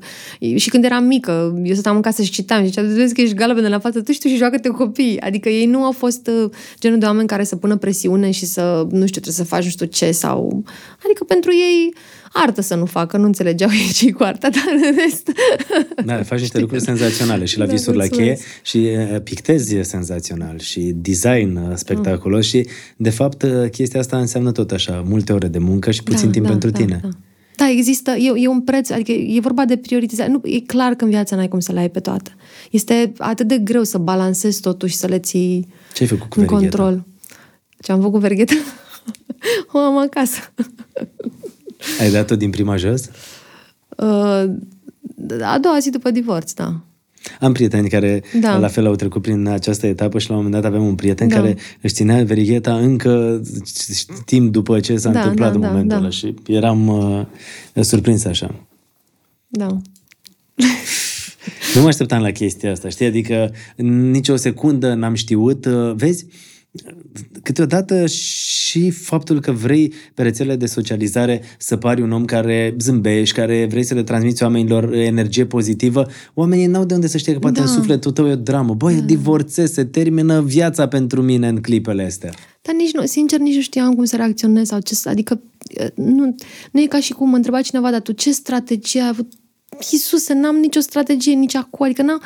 Și când eram mică, eu stăteam în casă și citam, zicea, vezi că ești galbenă la față, tu știu și joacă-te copii. Adică ei nu au fost uh, genul de oameni care să pună presiune și să, nu știu, trebuie să faci nu știu ce sau... Adică pentru ei artă să nu facă, nu înțelegeau ei ce cu arta, dar în rest... Da, faci niște lucruri senzaționale și la da, visuri la cheie și pictezi senzațional și design spectaculos mm. și de fapt chestia asta înseamnă tot așa, multe ore de muncă și puțin da, timp da, pentru da, tine. Da. Da, există, e, e un preț, adică e vorba de prioritizare. Nu, e clar că în viața n-ai cum să le ai pe toate. Este atât de greu să balancezi totul și să le ții Ce ai făcut cu în control. Ce am făcut cu vergheta? o am acasă. Ai dat-o din prima jos? Uh, a doua zi după divorț, da. Am prieteni care da. la fel au trecut prin această etapă și la un moment dat avem un prieten da. care își ținea verigheta încă timp după ce s-a da, întâmplat da, în da, momentul da. ăla și eram uh, surprins așa. Da. nu mă așteptam la chestia asta, știi? Adică nici o secundă n-am știut. Uh, vezi, câteodată și faptul că vrei pe rețelele de socializare să pari un om care zâmbești, care vrei să le transmiți oamenilor energie pozitivă, oamenii n-au de unde să știe că poate da. în sufletul tău e o dramă. Băi, da. divorțez, se termină viața pentru mine în clipele astea. Dar nici nu, sincer, nici nu știam cum să reacționez sau ce Adică nu, nu e ca și cum mă întreba cineva, dar tu ce strategie ai avut? Iisuse, n-am nicio strategie nici acum, adică n-am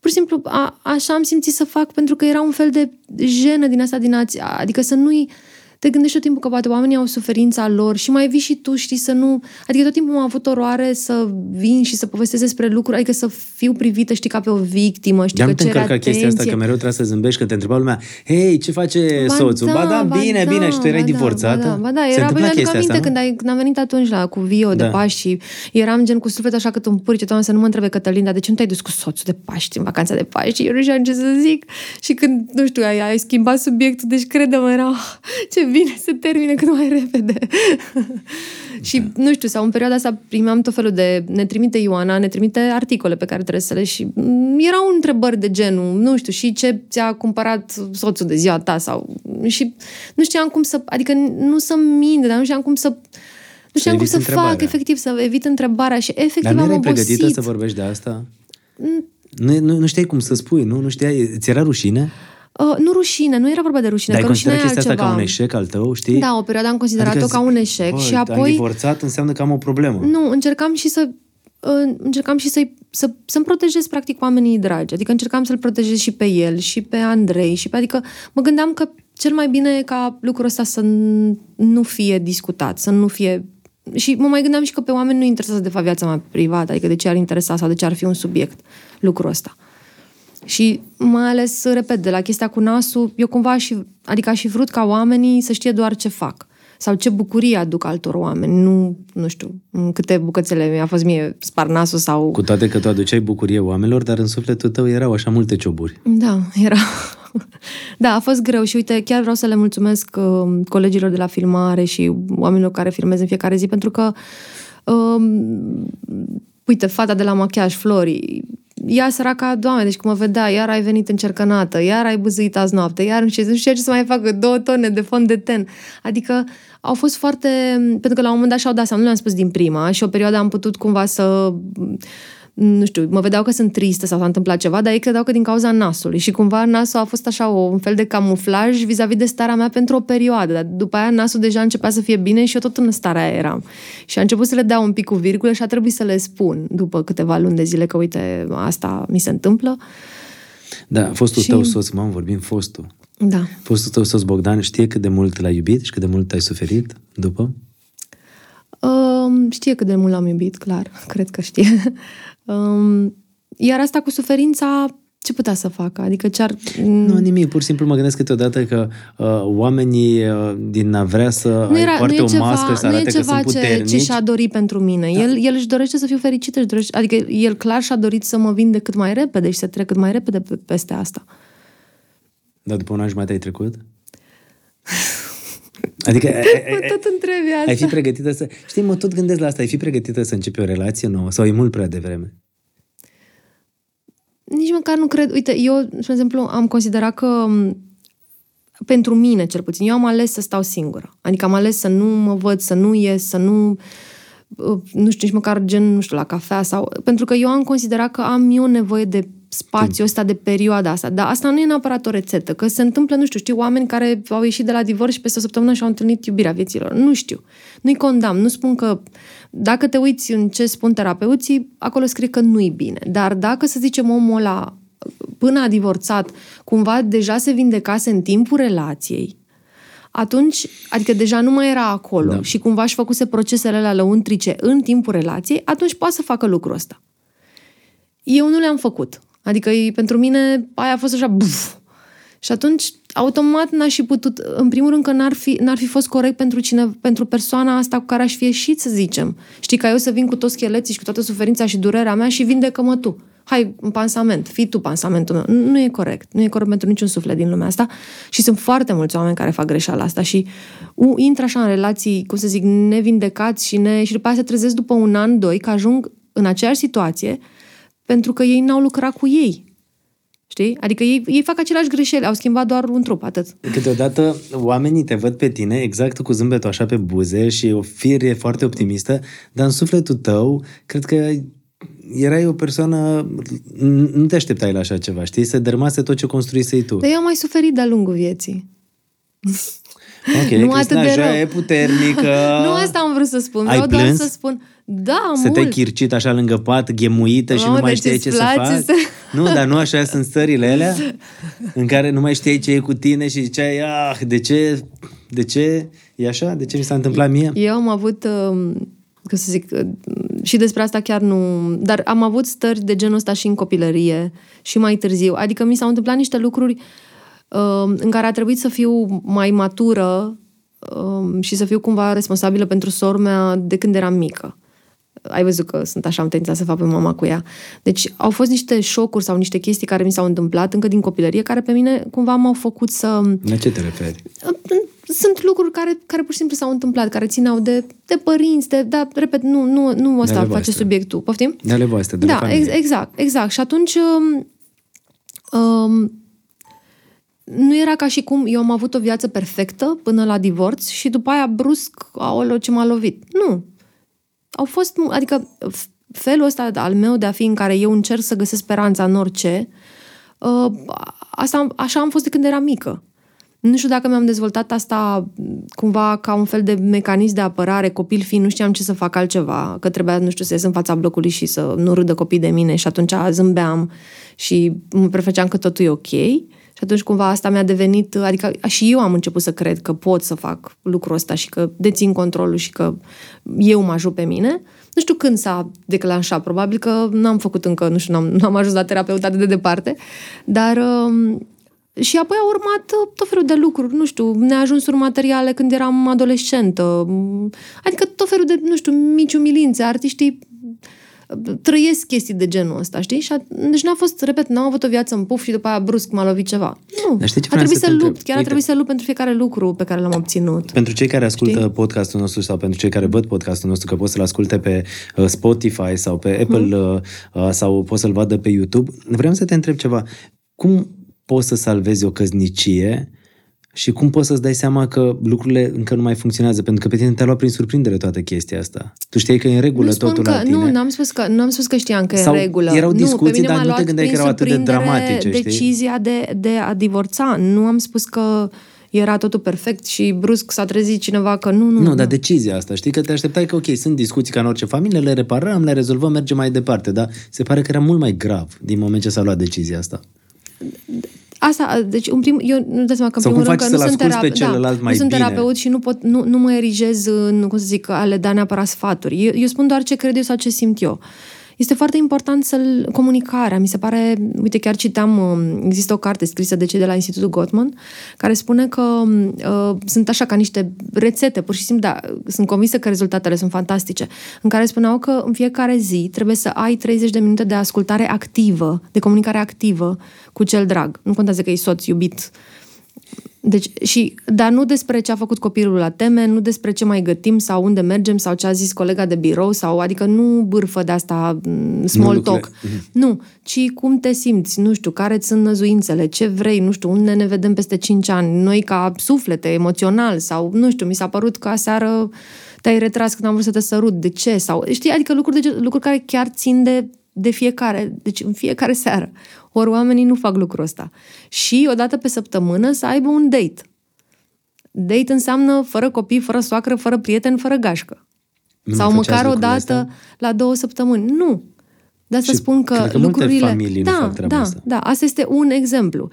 pur și simplu a, așa am simțit să fac pentru că era un fel de jenă din asta din ați, adică să nu-i te gândești tot timpul că poate oamenii au suferința lor și mai vii și tu, știi, să nu... Adică tot timpul am avut oroare să vin și să povestesc despre lucruri, adică să fiu privită, știi, ca pe o victimă, știi, că cer atenție. chestia asta, că mereu trebuie să zâmbești, că te întreba lumea, hei, ce face ba soțul? Da, ba da, ba bine, da, bine, și tu erai ba divorțată. Da, ba da, Se era, bine, chestia aminte asta, când, ai, când am venit atunci la cu Vio da. de Paști și eram gen cu suflet așa cât un purice, doamne, să nu mă întrebe Cătălin, dar de ce nu te-ai dus cu soțul de Paști în vacanța de Paști? Și eu nu știam ce să zic. Și când, nu știu, ai, ai schimbat subiectul, deci crede-mă, era, oh, ce bine să termine cât mai repede. și, da. nu știu, sau în perioada asta primeam tot felul de... Ne trimite Ioana, ne trimite articole pe care trebuie să le și mm, erau întrebări de genul, nu știu, și ce ți-a cumpărat soțul de ziua ta sau... Și nu știam cum să... Adică nu să mint, dar nu știam cum să nu știam cum să întrebarea. fac, efectiv, să evit întrebarea și efectiv Dar nu am erai obosit. pregătită să vorbești de asta? Mm. Nu, nu, nu știai cum să spui, nu? Nu știai, ți era rușine? Uh, nu rușine, nu era vorba de rușine. Dar că rușine chestia altceva. asta ca un eșec al tău, știi? Da, o perioadă am considerat-o adică, ca un eșec bă, și apoi... Am divorțat înseamnă că am o problemă. Nu, încercam și să uh, încercam și să să, să-mi protejez practic oamenii dragi. Adică încercam să-l protejez și pe el, și pe Andrei, și pe... Adică mă gândeam că cel mai bine e ca lucrul ăsta să nu fie discutat, să nu fie și mă mai gândeam și că pe oameni nu interesează de fapt viața mea privată, adică de ce ar interesa sau de ce ar fi un subiect lucrul ăsta. Și mai ales, repet, de la chestia cu nasul, eu cumva și, adică aș fi vrut ca oamenii să știe doar ce fac sau ce bucurie aduc altor oameni. Nu, nu știu, în câte bucățele mi-a fost mie spar nasul sau... Cu toate că tu aduceai bucurie oamenilor, dar în sufletul tău erau așa multe cioburi. Da, era. da, a fost greu și uite, chiar vreau să le mulțumesc uh, colegilor de la filmare și oamenilor care filmez în fiecare zi, pentru că uh, uite, fata de la machiaj, Flori, ea săraca, doamne, deci cum mă vedea, iar ai venit încercănată, iar ai buzuit azi noapte, iar nu știu, nu știu ce să mai facă, două tone de fond de ten. Adică au fost foarte... Pentru că la un moment dat și-au dat seama, nu le-am spus din prima și o perioadă am putut cumva să nu știu, mă vedeau că sunt tristă sau s-a întâmplat ceva, dar ei credeau că din cauza nasului și cumva nasul a fost așa o, un fel de camuflaj vis-a-vis de starea mea pentru o perioadă, dar după aia nasul deja începea să fie bine și eu tot în starea aia eram. Și a început să le dea un pic cu virgulă și a trebuit să le spun după câteva luni de zile că uite, asta mi se întâmplă. Da, fostul și... tău soț, m-am vorbim fostul. Da. Fostul tău soț Bogdan știe cât de mult l-ai iubit și cât de mult ai suferit după? Uh, știe cât de mult l-am iubit, clar. Cred că știe. Um, iar asta cu suferința, ce putea să facă? Adică ce ar... Nu, nimic. Pur și simplu mă gândesc câteodată că uh, oamenii uh, din a vrea să nu era, poarte nu o ceva, mască și să arate că sunt puternici. ce, ce și-a dorit pentru mine. Da. El, el își dorește să fiu fericită. Își dorește, adică el clar și-a dorit să mă vinde cât mai repede și să trec cât mai repede peste asta. Dar după un an jumătate ai trecut? Adică ai, ai, tot întrebi asta. Ai fi pregătită să... Știi, mă tot gândesc la asta. Ai fi pregătită să începi o relație nouă? Sau e mult prea devreme? Nici măcar nu cred. Uite, eu, de exemplu, am considerat că pentru mine, cel puțin, eu am ales să stau singură. Adică am ales să nu mă văd, să nu ies, să nu nu știu, nici măcar gen, nu știu, la cafea sau... Pentru că eu am considerat că am eu nevoie de spațiul ăsta, de perioada asta. Dar asta nu e neapărat o rețetă, că se întâmplă, nu știu, știu oameni care au ieșit de la divorț și peste o săptămână și-au întâlnit iubirea vieților. Nu știu. Nu-i condamn. Nu spun că... Dacă te uiți în ce spun terapeuții, acolo scrie că nu-i bine. Dar dacă, să zicem, omul ăla până a divorțat, cumva deja se vindecase în timpul relației, atunci, adică deja nu mai era acolo da. și cumva își făcuse procesele alea lăuntrice în timpul relației, atunci poate să facă lucrul ăsta. Eu nu le-am făcut. Adică pentru mine aia a fost așa buf. Și atunci, automat n-aș fi putut, în primul rând că n-ar fi, n-ar fi fost corect pentru, cine, pentru persoana asta cu care aș fi ieșit, să zicem. Știi, ca eu să vin cu toți scheleții și cu toată suferința și durerea mea și vindecă-mă tu. Hai, un pansament, fii tu pansamentul meu. Nu, nu e corect. Nu e corect pentru niciun suflet din lumea asta. Și sunt foarte mulți oameni care fac greșeala asta și u, intră așa în relații, cum să zic, nevindecați și, ne, și după aceea se trezesc după un an, doi, că ajung în aceeași situație pentru că ei n-au lucrat cu ei. Știi? Adică ei, ei fac aceleași greșeli, au schimbat doar un trup, atât. Câteodată oamenii te văd pe tine exact cu zâmbetul așa pe buze și o fire foarte optimistă, dar în sufletul tău, cred că erai o persoană, nu te așteptai la așa ceva, știi? Să dărmase tot ce construisei tu. Dar eu am mai suferit de-a lungul vieții. Ok, nu atât de rău. e puternică. nu asta am vrut să spun. Vreau Ai doar plâns? să spun da, Să te-ai chircit așa lângă pat, ghemuită și nu mai știai ce să faci. Să... Nu, dar nu așa sunt stările alea în care nu mai știai ce e cu tine și ziceai, ah, de ce De ce e așa? De ce mi s-a întâmplat mie? Eu am avut, uh, cum să zic, uh, și despre asta chiar nu... Dar am avut stări de genul ăsta și în copilărie și mai târziu. Adică mi s-au întâmplat niște lucruri uh, în care a trebuit să fiu mai matură um, și să fiu cumva responsabilă pentru sora mea de când eram mică. Ai văzut că sunt așa, am tendința să fac pe mama cu ea. Deci au fost niște șocuri sau niște chestii care mi s-au întâmplat încă din copilărie, care pe mine cumva m-au făcut să... La ce te referi? Sunt lucruri care, care pur și simplu s-au întâmplat, care țineau de, de părinți, de, dar, repet, nu, nu, nu ăsta face voastre. subiectul. Poftim? De ale voastre, de Da, la familie. ex- exact, exact. Și atunci um, um, nu era ca și cum eu am avut o viață perfectă până la divorț și după aia brusc, aoleo, ce m-a lovit. Nu. Au fost, mu- adică f- felul ăsta al meu de a fi în care eu încerc să găsesc speranța în orice, uh, asta, am- așa am fost de când eram mică. Nu știu dacă mi-am dezvoltat asta cumva ca un fel de mecanism de apărare, copil fiind, nu știam ce să fac altceva, că trebuia, nu știu, să ies în fața blocului și să nu râdă copii de mine și atunci zâmbeam și mă prefăceam că totul e ok. Și atunci cumva asta mi-a devenit, adică și eu am început să cred că pot să fac lucrul ăsta și că dețin controlul și că eu mă ajut pe mine. Nu știu când s-a declanșat, probabil că n-am făcut încă, nu știu, n-am, n-am ajuns la terapeut atât de departe, dar um, și apoi au urmat uh, tot felul de lucruri, nu știu, neajunsuri materiale când eram adolescentă, m, adică tot felul de, nu știu, mici umilințe. Artiștii uh, trăiesc chestii de genul ăsta, știi? Și a, deci n-a fost, repet, n-am avut o viață în puf și după aia brusc m-a lovit ceva. Nu. Dar știi ce a vreau trebuit să să, te lupt, întreb? chiar a Uite. trebuit să lupt pentru fiecare lucru pe care l-am obținut. Pentru cei care ascultă Știi? podcastul nostru sau pentru cei care văd podcastul nostru, că pot să-l asculte pe uh, Spotify sau pe Apple Mhm. uh, uh, sau pot să-l vadă pe YouTube, vreau să te întreb ceva. Cum poți să salvezi o căsnicie și cum poți să-ți dai seama că lucrurile încă nu mai funcționează? Pentru că pe tine te-a luat prin surprindere toată chestia asta. Tu știai că e în regulă nu spun totul că, la tine. Nu, n-am spus că, n-am spus că știam că Sau e în regulă. erau nu, discuții, pe mine dar m-a nu te luat gândeai că prin erau atât de surprindere dramatice, știi? decizia de, de a divorța. Nu am spus că era totul perfect și brusc s-a trezit cineva că nu, nu. Nu, dar decizia asta, știi că te așteptai că, ok, sunt discuții ca în orice familie, le reparăm, le rezolvăm, mergem mai departe, dar se pare că era mult mai grav din moment ce s-a luat decizia asta. Asta, deci, în prim, eu nu dau seama că în Sau primul cum rând faci că nu să-l sunt, asculți pe celălalt da, mai nu sunt bine? terapeut și nu, pot, nu, nu mă erigez în, cum să zic, a le da neapărat sfaturi. Eu, eu spun doar ce cred eu sau ce simt eu. Este foarte important să-l comunicarea. Mi se pare, uite, chiar citam, um, există o carte scrisă de cei de la Institutul Gottman, care spune că uh, sunt așa ca niște rețete, pur și simplu, da, sunt convinsă că rezultatele sunt fantastice, în care spuneau că în fiecare zi trebuie să ai 30 de minute de ascultare activă, de comunicare activă cu cel drag. Nu contează că e soț, iubit, deci, și, dar nu despre ce a făcut copilul la teme, nu despre ce mai gătim sau unde mergem sau ce a zis colega de birou sau, adică nu bârfă de asta m, small Nu talk. lucrurile- Nu, ci cum te simți, nu știu, care sunt năzuințele, ce vrei, nu știu, unde ne vedem peste 5 ani, noi ca suflete, emoțional sau, nu știu, mi s-a părut că aseară te-ai retras când am vrut să te sărut, de ce? Sau, știi, adică lucruri, de, lucruri care chiar țin de, de fiecare, deci în fiecare seară. Ori oamenii nu fac lucrul ăsta. Și odată pe săptămână să aibă un date. Date înseamnă fără copii, fără soacră, fără prieten, fără gașcă. Nu Sau mai făceați măcar o lucrurile dată astea? la două săptămâni. Nu. De asta Și spun că cred că multe lucrurile... familii nu da, fac treaba da, asta. da, asta este un exemplu.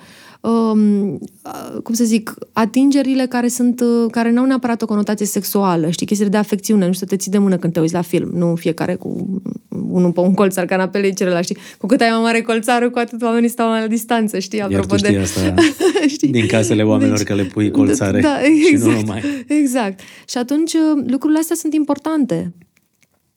Um, a- cum să zic, atingerile care sunt, uh, care nu au neapărat o conotație sexuală, știi, chestiile de afecțiune, nu știu, să te ții de mână când te uiți la film, nu fiecare cu unul pe un colț al canapelei celălalt, știi? Cu cât ai mai mare colțarul, cu atât oamenii stau mai la distanță, știi? Iar Apropo tu știi de... asta Știi? din casele oamenilor că le pui colțare da, și exact, nu numai. Exact. Și atunci uh, lucrurile astea sunt importante.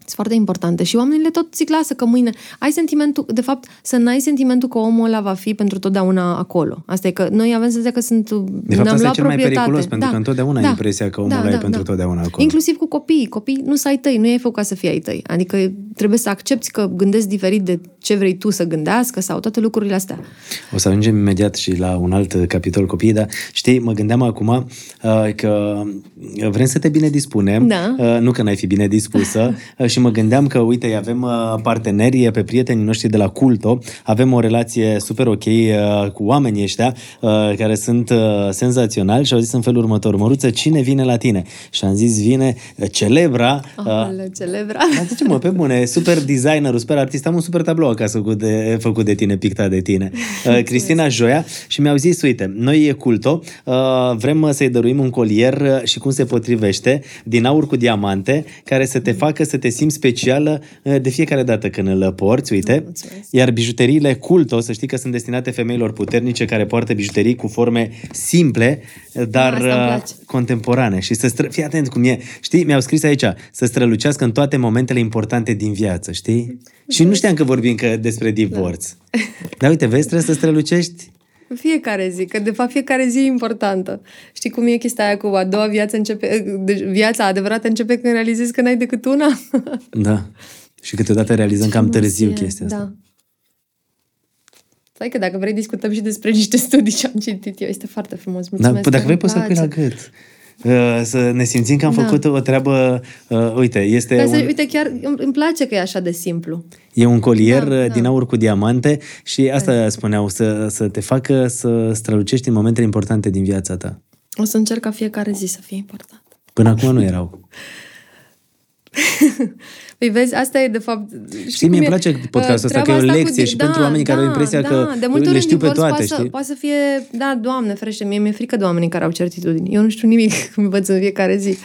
Sunt foarte importante și oamenii le tot zic, lasă că mâine ai sentimentul, de fapt, să n-ai sentimentul că omul ăla va fi pentru totdeauna acolo. Asta e că noi avem senzația că sunt, De fapt, ne-am asta e luat cel mai proprietate. periculos, pentru că întotdeauna ai impresia că omul ăla e pentru totdeauna acolo. Inclusiv cu copiii. Copiii nu sunt ai tăi, nu i-ai făcut ca să fie ai tăi. Adică trebuie să accepti că gândesc diferit de ce vrei tu să gândească sau toate lucrurile astea. O să ajungem imediat și la un alt capitol copii, dar știi, mă gândeam acum uh, că vrem să te bine dispunem, Da. uh, nu că n-ai fi bine dispusă, uh, și mă gândeam că, uite, avem uh, parteneri pe prietenii noștri de la Culto, avem o relație super ok uh, cu oamenii ăștia, uh, care sunt uh, senzaționali și au zis în felul următor, Măruță, cine vine la tine? Și am zis, vine uh, celebra, uh, Aoleu, celebra. dar zice, mă, pe bune, super designerul, super artist, am un super tablou acasă făcut de, făcut de tine, pictat de tine. Uh, Cristina Joia și mi-au zis, uite, noi e culto, uh, vrem să-i dăruim un colier uh, și cum se potrivește, din aur cu diamante, care să te facă să te simți specială uh, de fiecare dată când îl porți, uite. Mulțumesc. Iar bijuteriile culto, să știi că sunt destinate femeilor puternice care poartă bijuterii cu forme simple, dar Asta îmi uh, place. contemporane. Și să stră... Fii atent cum e. Știi, mi-au scris aici, să strălucească în toate momentele importante din viață, știi? Și nu știam că vorbim că despre divorț. Da. Dar uite, vezi, trebuie să strălucești Fiecare zi, că de fapt fiecare zi e importantă. Știi cum e chestia aia cu a doua viață începe, deci viața adevărată începe când realizezi că n-ai decât una? Da. Și câteodată realizăm cam frumos târziu e, chestia asta. Da. Stai că dacă vrei discutăm și despre niște studii ce am citit eu. Este foarte frumos. Da, Mulțumesc. păi dacă vrei îmi poți să pui la place. gât. Uh, Să ne simțim că am Da. făcut o treabă, uh, uite, este Dar să, un, uite, chiar îmi îmi place că e așa de simplu. e un colier Da, uh, da. din aur cu diamante și asta spuneau, să, să te facă să strălucești în momentele importante din viața ta. O să încerc ca fiecare zi să fie important. Până acum nu erau. Păi vezi, asta e de fapt... Știi, mie cum îmi e? place podcastul ăsta, Uh, că e o treaba asta lecție cu și di- pentru oamenii care au impresia că de multe le ori știu în pe divorț toate, poate știi? Să, poate să fie, da, doamne, ferește, mie mi-e frică de oamenii care au certitudini. Eu nu știu nimic când învăț în fiecare zi.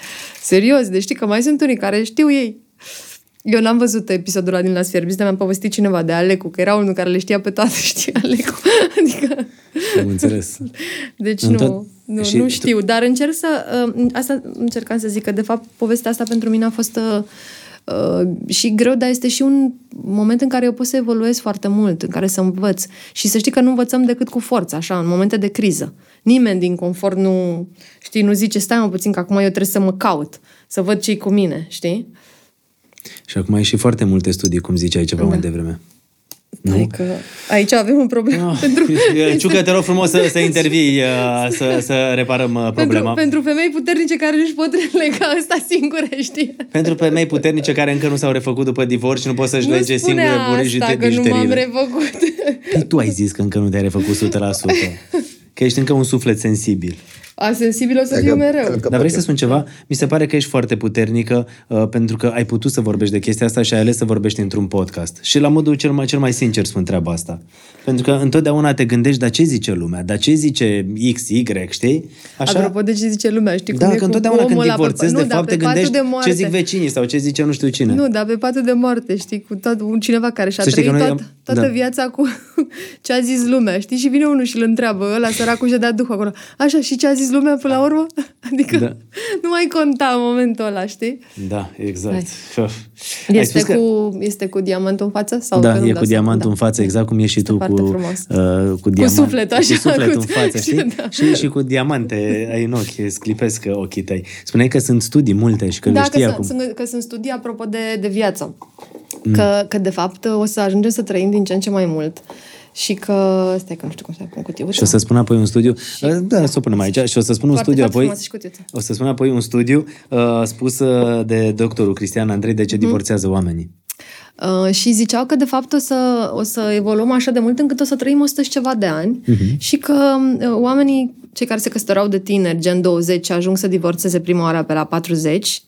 Serios, deci știi că mai sunt unii care știu ei. Eu n-am văzut episodul ăla din Las Fierbis, dar mi-a povestit cineva de Alecu, că era unul care le știa pe toate, știi, Alecu. Adică, Am înțeles. deci În nu, tot- nu, și nu tu- știu, dar încerc să... Uh, asta încercam să zic, că de fapt povestea asta pentru mine a fost uh, uh, și greu, dar este și un moment în care eu pot să evoluez foarte mult, în care să învăț. Și să știi că nu învățăm decât cu forță, așa, în momente de criză. Nimeni din confort nu, știi, nu zice, stai mă puțin că acum eu trebuie să mă caut, să văd ce-i cu mine, știi? Și acum ai și foarte multe studii, cum ziceai ceva mai devreme. Nu? Adică aici avem un problemă. Ah, pentru, Ciucă, te rog frumos să, să intervii, uh, să, să reparăm uh, problema. pentru, pentru femei puternice care nu-și pot lega asta singure, știi? Pentru femei puternice care încă nu s-au refăcut după divorț și nu pot să-și nu lege spune singure asta, burijite că nu m-am bijuteriile. refăcut. Păi tu ai zis că încă nu te-ai refăcut 100%. Că ești încă un suflet sensibil. A, sensibil o să Adică- fiu mereu. adică Dar vrei poate. să spun ceva? Mi se pare că ești foarte puternică uh, pentru că ai putut să vorbești de chestia asta și ai ales să vorbești într-un podcast. Și la modul cel mai, cel mai sincer spun treaba asta. Pentru că întotdeauna te gândești, dar ce zice lumea? Dar ce zice X, Y, știi? Așa? Apropo de ce zice lumea, știi da, cum e că cu întotdeauna când omul ăla pe- divorțezi, nu, de dar fapt, pe te patul gândești de moarte. ce zic vecinii sau ce zice nu știu cine. Nu, dar pe patul de moarte, știi, cu tot, un cineva care și-a Să știi trăit că noi tot, am- toată da. viața cu ce a zis lumea, știi? Și vine unul și îl întreabă, ăla săracul și-a dat duh acolo. Așa, și ce a zis lumea până la urmă? Adică Da. nu mai conta în momentul ăla, știi? Da, exact. Hai. Ai Este spus cu, este cu diamantul în față? Sau că Da, nu-mi e dau cu seama? diamantul Da. în față, exact cum e și Este tu foarte cu, frumos. uh, cu, diamant, sufletul, așa, cu sufletul cu- în față, știi? Da. Și, și cu diamante ai în ochi, sclipesc ochii tăi. Spuneai că sunt studii multe și că da, le știi că acum. Sunt, sunt, că sunt studii apropo de, de viață. Că, că, de fapt, o să ajungem să trăim din ce în ce mai mult. Și că... Stai că nu știu cum să pun cutiuța. Și o să spun apoi un studiu, da, să o punem aici, și o să spun un Foarte, studiu foarte apoi, frumoasă și cutiuța. o să spun apoi un studiu uh, spus uh, de doctorul Cristian Andrei de ce Mhm. divorțează oamenii. Uh, și ziceau că, de fapt, o să, o să evoluăm așa de mult încât o să trăim 100 și ceva de ani Mhm. și că uh, oamenii, cei care se căsătorau de tineri, gen 20, ajung să divorțeze prima oară pe la 40,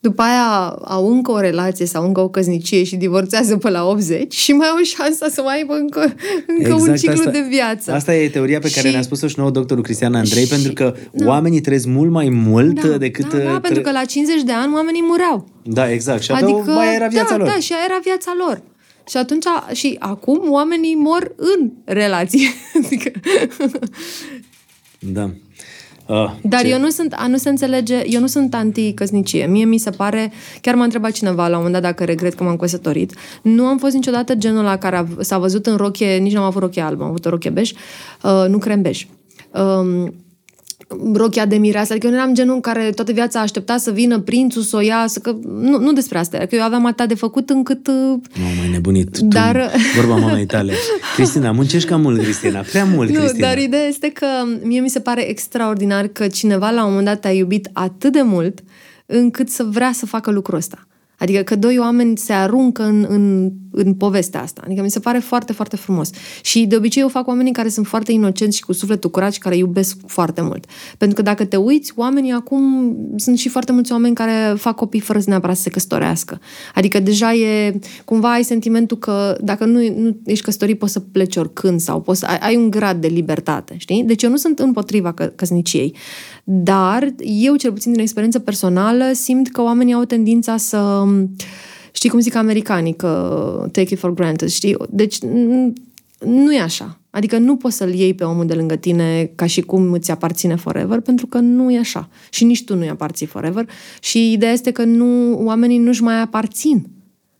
după aia au încă o relație sau încă o căsnicie și divorțează pe la 80 și mai au șansa să mai aibă încă, încă un ciclu asta, de viață. Asta e teoria pe care Și- ne-a spus-o și nouă doctorul Cristian Andrei, Și- pentru că da. oamenii trăiesc mult mai mult da, decât... da, da, uh, pentru tre- că la 50 de ani oamenii mureau. Da, exact. Și aveau, adică, mai era viața da, lor. Da, și aia era viața lor. Și atunci, și acum oamenii mor în relație. Adică, Da. Uh, dar ce- eu nu sunt, a, nu se înțelege, eu nu sunt anti-căsnicie. Mie mi se pare, chiar m-a întrebat cineva la un moment dat dacă regret că m-am căsătorit. Nu am fost niciodată genul la care a, s-a văzut în rochie, nici nu am avut rochie albă, am avut o rochie bej, uh, nu crem bej. Um, rochia de mireasă, adică eu nu eram genul în care toată viața aștepta să vină prințul, să o ia, să că... Nu, nu despre asta, era că eu aveam atât de făcut încât... Uh, Nu, mai nebunit. Dar- Tu, vorba mamei tale. Cristina, muncești cam mult, Cristina. Prea mult, Nu, Cristina. dar ideea este că mie mi se pare extraordinar că cineva la un moment dat te-a iubit atât de mult încât să vrea să facă lucrul ăsta. Adică că doi oameni se aruncă în, în, în povestea asta. Adică mi se pare foarte, foarte frumos. Și de obicei eu fac oamenii care sunt foarte inocenți și cu sufletul curat și care iubesc foarte mult. Pentru că dacă te uiți, oamenii acum sunt și foarte mulți oameni care fac copii fără să neapărat să se căsătorească. Adică deja e, cumva ai sentimentul că dacă nu, nu ești căsătorit poți să pleci oricând sau poți, ai, ai un grad de libertate, știi? Deci eu nu sunt împotriva că, căsniciei. Dar eu, cel puțin din experiență personală, simt că oamenii au tendința să știi cum zic americanii, că take it for granted, știi? Deci nu e așa. Adică nu poți să-l iei pe omul de lângă tine ca și cum îți aparține forever, pentru că nu e așa. Și nici tu nu-i aparții forever. Și ideea este că nu, oamenii nu-și mai aparțin.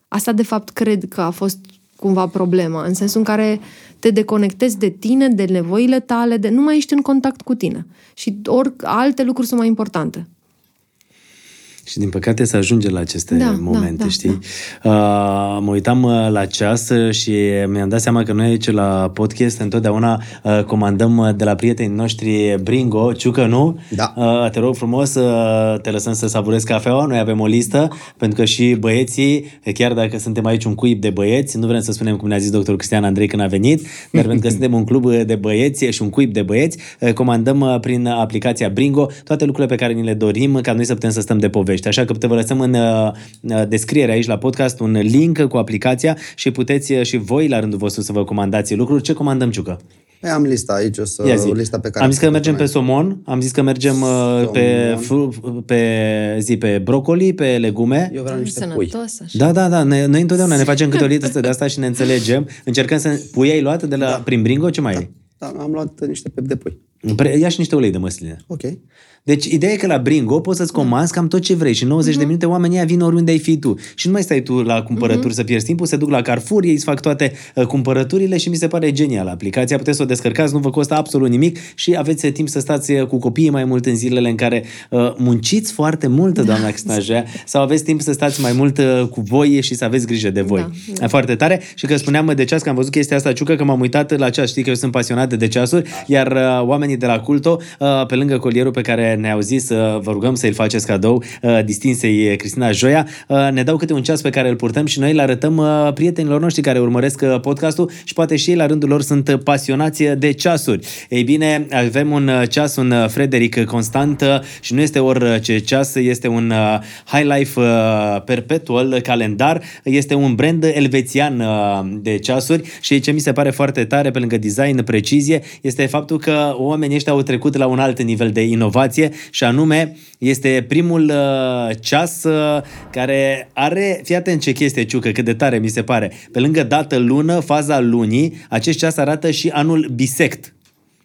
Asta, de fapt, cred că a fost cumva problema, în sensul în care te deconectezi de tine, de nevoile tale, de nu mai ești în contact cu tine. Și ori alte lucruri sunt mai importante. Și din păcate se ajunge la aceste da, momente, da, da, știi? Da. Uh, mă uitam uh, la ceas și mi-am dat seama că noi aici la podcast întotdeauna uh, comandăm uh, de la prietenii noștri Bringo, Ciucă, nu? Da. Uh, te rog frumos, uh, te lăsăm să savurezi cafeaua, noi avem o listă, pentru că și băieții, chiar dacă suntem aici un cuib de băieți, nu vrem să spunem cum ne-a zis doctorul Cristian Andrei când a venit, dar pentru că suntem un club de băieți și un cuib de băieți, uh, comandăm uh, prin aplicația Bringo toate lucrurile pe care ni le dorim ca noi să putem să stăm de povești povești. Așa că te vă lăsăm în uh, descriere aici la podcast un link cu aplicația și puteți uh, și voi la rândul vostru să vă comandați lucruri. Ce comandăm, Ciucă? Păi am lista aici, o să, zi. lista pe care... Am zis că mergem pe somon, am zis că mergem somon. Uh, pe, pe, zi, pe brocoli, pe legume. Eu vreau niște pui. Așa. Da, da, da, noi, noi întotdeauna ne facem câte o listă de asta și ne înțelegem. Încercăm să... Pui ai luat de la da. prin Bringo? Ce mai da. ai? Da, am luat niște pep de pui. Ia și niște ulei de măsline. Ok. Deci, ideea e că la Bringo poți să-ți comanzi cam tot ce vrei și 90 uh-huh. de mhm. minute oamenii vin oriunde ai fi tu. Și nu mai stai tu la cumpărături uh-huh. să pierzi timpul, se duc la Carrefour, ei îți fac toate uh, cumpărăturile și mi se pare genial. Aplicația puteți să o descărcați, nu vă costă absolut nimic și aveți uh, timp să stați uh, cu copiii mai mult în zilele în care uh, munciți foarte mult, da. doamna Cristina sau aveți timp să stați mai mult uh, cu voi și să aveți grijă de voi. Da, da. Foarte tare. Și că spuneam de ceas, că am văzut chestia asta, Ciucă, că m-am uitat la ceas, știi că eu sunt pasionat de ceasuri, iar uh, oamenii de la Culto, uh, pe lângă colierul pe care ne-au zis uh, vă rugăm să-i faceți cadou uh, distinsei Cristina Joia. Uh, ne dau câte un ceas pe care îl purtăm și noi îl arătăm uh, prietenilor noștri care urmăresc uh, podcastul și poate și ei la rândul lor sunt pasionați de ceasuri. Ei bine, avem un uh, ceas, un uh, Frederic Constant uh, și nu este orice ceas, este un uh, High Life uh, Perpetual calendar, este un brand elvețian uh, de ceasuri și ce mi se pare foarte tare pe lângă design, precizie, este faptul că oamenii ăștia au trecut la un alt nivel de inovație și anume este primul uh, ceas uh, care are, fii atent ce chestie, Ciucă, cât de tare mi se pare. Pe lângă dată lună, faza lunii, acest ceas arată și anul bisect.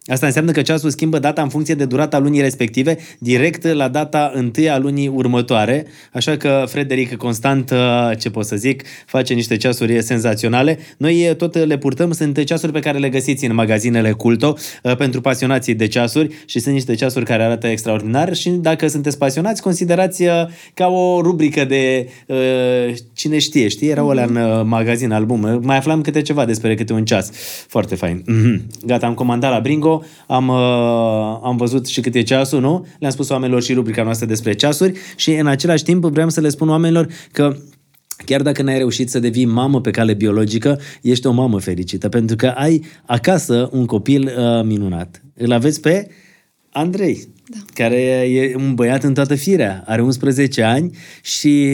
Asta înseamnă că ceasul schimbă data în funcție de durata lunii respective, direct la data întâi a lunii următoare. Așa că Frederic Constant, uh, ce pot să zic, face niște ceasuri senzaționale. Noi uh, tot le purtăm, sunt ceasuri pe care le găsiți în magazinele Culto uh, pentru pasionații de ceasuri și sunt niște ceasuri care arată extraordinar și dacă sunteți pasionați, considerați ca o rubrică de cine știe, știi? Erau alea în magazin, album. Mai aflam câte ceva despre câte un ceas. Foarte fain. Mm-hmm. Gata, am comandat la Bringo am, uh, am văzut și cât e ceasul, nu? Le-am spus oamenilor și rubrica noastră despre ceasuri și în același timp vreau să le spun oamenilor că Chiar dacă n-ai reușit să devii mamă pe cale biologică, ești o mamă fericită, pentru că ai acasă un copil uh, minunat. Îl aveți pe Andrei, da. care e un băiat în toată firea, are 11 ani și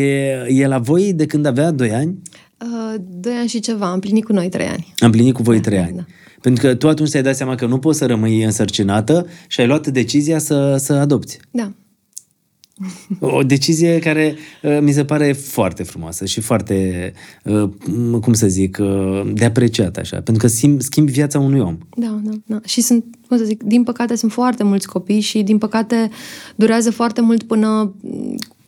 e la voi de când avea 2 ani? Uh, 2 ani și ceva, am plinit cu noi 3 ani. Am plinit cu voi da, 3 ani. Da. Pentru că tu atunci ți-ai dat seama că nu poți să rămâi însărcinată și ai luat decizia să, să adopți. Da. O decizie care uh, mi se pare foarte frumoasă și foarte, uh, cum să zic, uh, de apreciat așa, pentru că schimbi, schimbi viața unui om. Da, da, da. Și sunt, cum să zic, din păcate sunt foarte mulți copii și din păcate durează foarte mult până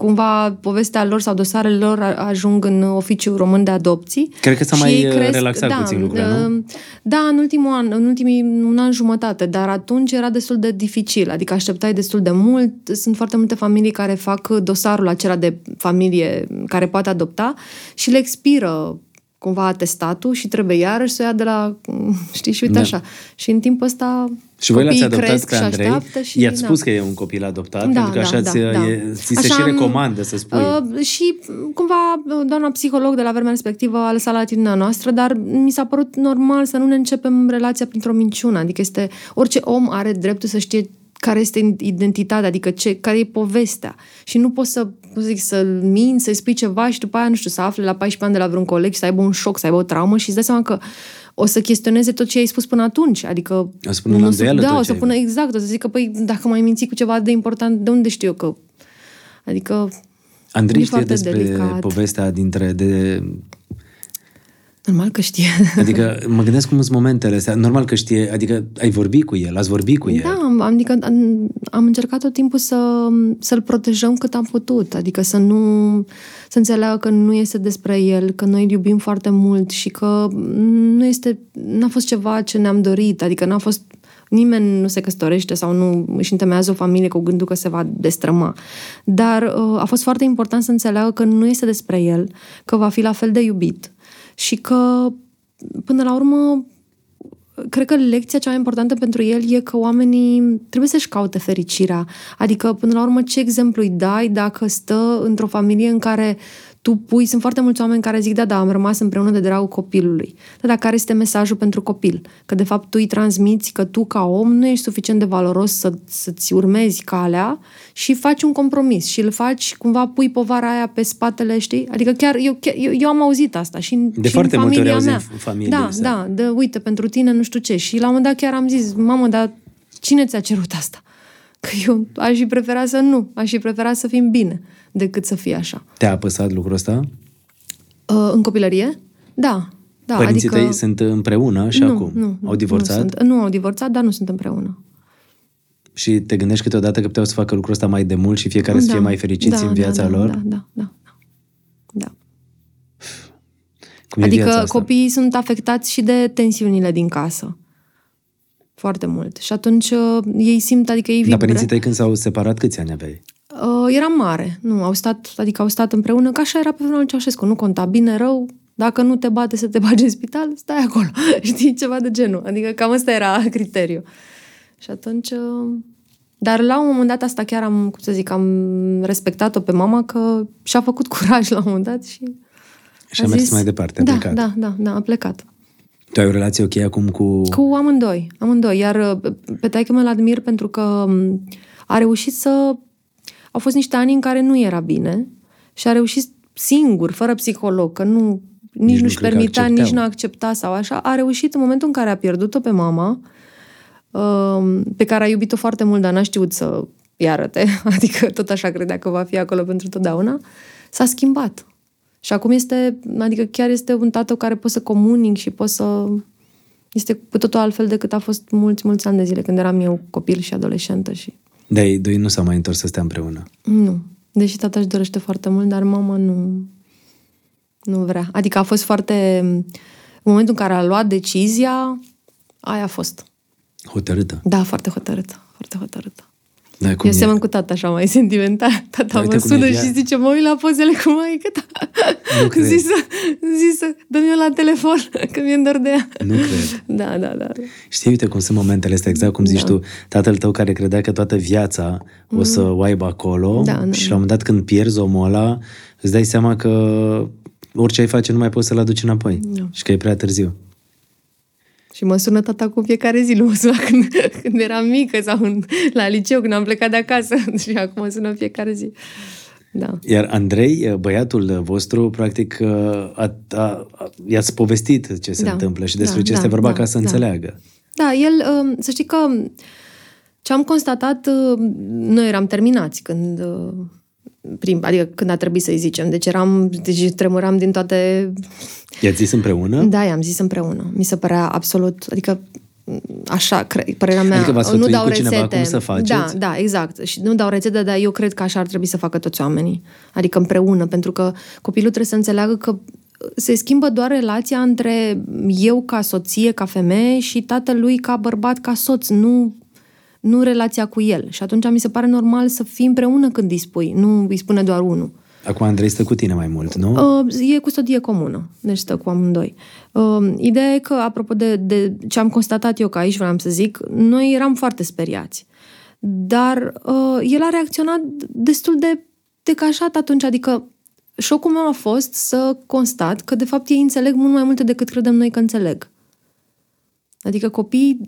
cumva povestea lor sau dosarele lor ajung în oficiul român de adopții. Cred că s-a mai uh, cresc, relaxat da, puțin lucrurile, nu? Uh, da, în ultimul an, în ultimii un an jumătate, dar atunci era destul de dificil, adică așteptai destul de mult. Sunt foarte multe familii care fac dosarul acela de familie care poate adopta și le expiră cumva atestatul și trebuie iarăși să o ia de la, știi, și uite Da. așa. Și în timpul ăsta Și voi l-ați copiii adoptat cresc pe și Andrei. așteaptă și, I-ați da. spus că e un copil adoptat, Da, pentru că da, așa da, ți, da. e, ți se Așa și am- recomandă să spui. Uh, și cumva doamna psiholog de la vremea respectivă a lăsat la atitudinea noastră, dar mi s-a părut normal să nu ne începem relația printr-o minciună. Adică este, orice om are dreptul să știe care este identitatea, adică ce, care e povestea. Și nu poți să, cum să zic, să minți, să-i spui ceva și după aia, nu știu, să afle la 14 ani de la vreun coleg și să aibă un șoc, să aibă o traumă și îți dai seama că o să chestioneze tot ce ai spus până atunci. Adică O să pună la nu o să, îndoială da, tot o ce să ai pună exact, o să zică, păi, dacă mai minți cu ceva de important, de unde știu eu că... Adică Andrei e știe foarte despre delicat. povestea dintre... De, Normal că știe. adică mă gândesc cum sunt momentele astea. Normal că știe, adică ai vorbit cu el, ați vorbit cu el. Da, am, adică am, am încercat tot timpul să, să-l protejăm cât am putut, adică să nu să înțeleagă că nu este despre el, că noi îl iubim foarte mult și că nu este, n-a fost ceva ce ne-am dorit, adică n-a fost nimeni nu se căsătorește sau nu își întemeiază o familie cu gândul că se va destrăma. Dar uh, a fost foarte important să înțeleagă că nu este despre el, că va fi la fel de iubit și că până la urmă cred că lecția cea mai importantă pentru el e că oamenii trebuie să-și caute fericirea. Adică, până la urmă, ce exemplu îi dai dacă stă într-o familie în care tu pui, sunt foarte mulți oameni care zic, da, da, am rămas împreună de dragul copilului. Da, dar care este mesajul pentru copil? Că, de fapt, tu îi transmiți că tu, ca om, nu ești suficient de valoros să, să-ți urmezi calea și faci un compromis și îl faci, cumva pui povara aia pe spatele, știi? Adică chiar, eu, chiar, eu, eu am auzit asta și în, De și foarte în multe ori familia auzim mea. în familie Da, asta. da, de uite, pentru tine nu știu ce. Și la un moment dat chiar am zis, mamă, dar cine ți-a cerut asta? Că eu aș fi preferat să nu, aș fi preferat să fim bine decât să fie așa. Te-a apăsat lucrul ăsta? Uh, în copilărie? Da. da Părinții adică... tăi sunt împreună și nu, acum? Nu, Au divorțat? Nu, sunt, nu au divorțat, dar nu sunt împreună. Și te gândești câteodată că puteau să facă lucrul ăsta mai de mult și fiecare să da, fie mai fericiți da, în viața da, da, lor? Da, da, da. da. da. Cum e Adică viața asta? copiii sunt afectați și de tensiunile din casă. Foarte mult. Și atunci uh, ei simt, adică ei Dar vibrează. părinții tăi când s-au separat, câți ani aveai? Uh, eram mare. Nu, au stat, adică au stat împreună, că așa era pe vremea lui Ceaușescu. Nu conta bine, rău, dacă nu te bate să te bagi în spital, stai acolo. Știi, ceva de genul. Adică cam ăsta era criteriu. Și atunci... uh, Dar la un moment dat asta chiar am, cum să zic, am respectat-o pe mama că și-a făcut curaj la un moment dat și... Și a mers mai departe, a da, plecat. Da, da, da, a plecat. Tu ai o relație ok acum cu... Cu amândoi, amândoi. Iar uh, pe taică mă admir pentru că m, a reușit să... Au fost niște ani în care nu era bine și a reușit singur, fără psiholog, că nu, nici, nu nu-și cred că permitea, acceptau. nici nu accepta sau așa, a reușit în momentul în care a pierdut-o pe mama, uh, pe care a iubit-o foarte mult, dar n-a știut să îi arăte, adică tot așa credea că va fi acolo pentru totdeauna, s-a schimbat. Și acum este, adică chiar este un tată care pot să comunic și pot să... Este cu totul altfel decât a fost mulți, mulți ani de zile când eram eu copil și adolescentă și... De ei doi nu s-au mai întors să stea împreună. Nu. Deși tata își dorește foarte mult, dar mama nu... Nu vrea. Adică a fost foarte... În momentul în care a luat decizia, aia a fost. Hotărâtă. Da, foarte hotărâtă. Foarte hotărâtă. Da, cum Eu e? semăn cu tata așa mai sentimental. Tata uite mă cum e sună ea. și zice, mă uit la pozele cu maică ta. Nu cred. Zisă, zisă, dă-mi eu la telefon, că mi-e dor de ea. Nu cred. Da, da, da. Știi, uite cum sunt momentele astea, exact cum zici Da. tu, tatăl tău care credea că toată viața o să o aibă acolo Da, da, și la un moment dat când pierzi omul ăla, îți dai seama că orice ai face nu mai poți să-l aduci înapoi Da. și că e prea târziu. Și mă sună tata cu fiecare zi, nu mă suna când, când eram mică sau în, la liceu, când am plecat de acasă. Și acum mă sună în fiecare zi. Da. Iar Andrei, băiatul vostru, practic a, a, a, i-ați povestit ce se Da. întâmplă și despre Da, ce da, este vorba da, ca să da. înțeleagă. Da, el, um, să știi că ce am constatat, uh, noi eram terminați când, uh, prim, adică când a trebuit să-i zicem. Deci eram, deci tremuram din toate... I-ați zis împreună? Da, i-am zis împreună. Mi se părea absolut, adică așa, cre, părerea mea, Adică v-ați nu sfătuit dau cu cineva rețete. cum să faceți? Da, da, exact. Și nu dau rețete, dar eu cred că așa ar trebui să facă toți oamenii. Adică împreună, pentru că copilul trebuie să înțeleagă că se schimbă doar relația între eu ca soție, ca femeie și tatălui ca bărbat, ca soț, nu, nu relația cu el. Și atunci mi se pare normal să fii împreună când îi spui, nu îi spune doar unul. Acum Andrei stă cu tine mai mult, nu? Uh, e custodie comună, deci stă cu amândoi. Uh, ideea e că, apropo de, de ce am constatat eu, că aici vreau să zic, noi eram foarte speriați. Dar uh, el a reacționat destul de decajat atunci, adică șocul meu a fost să constat că, de fapt, ei înțeleg mult mai multe decât credem noi că înțeleg. Adică copiii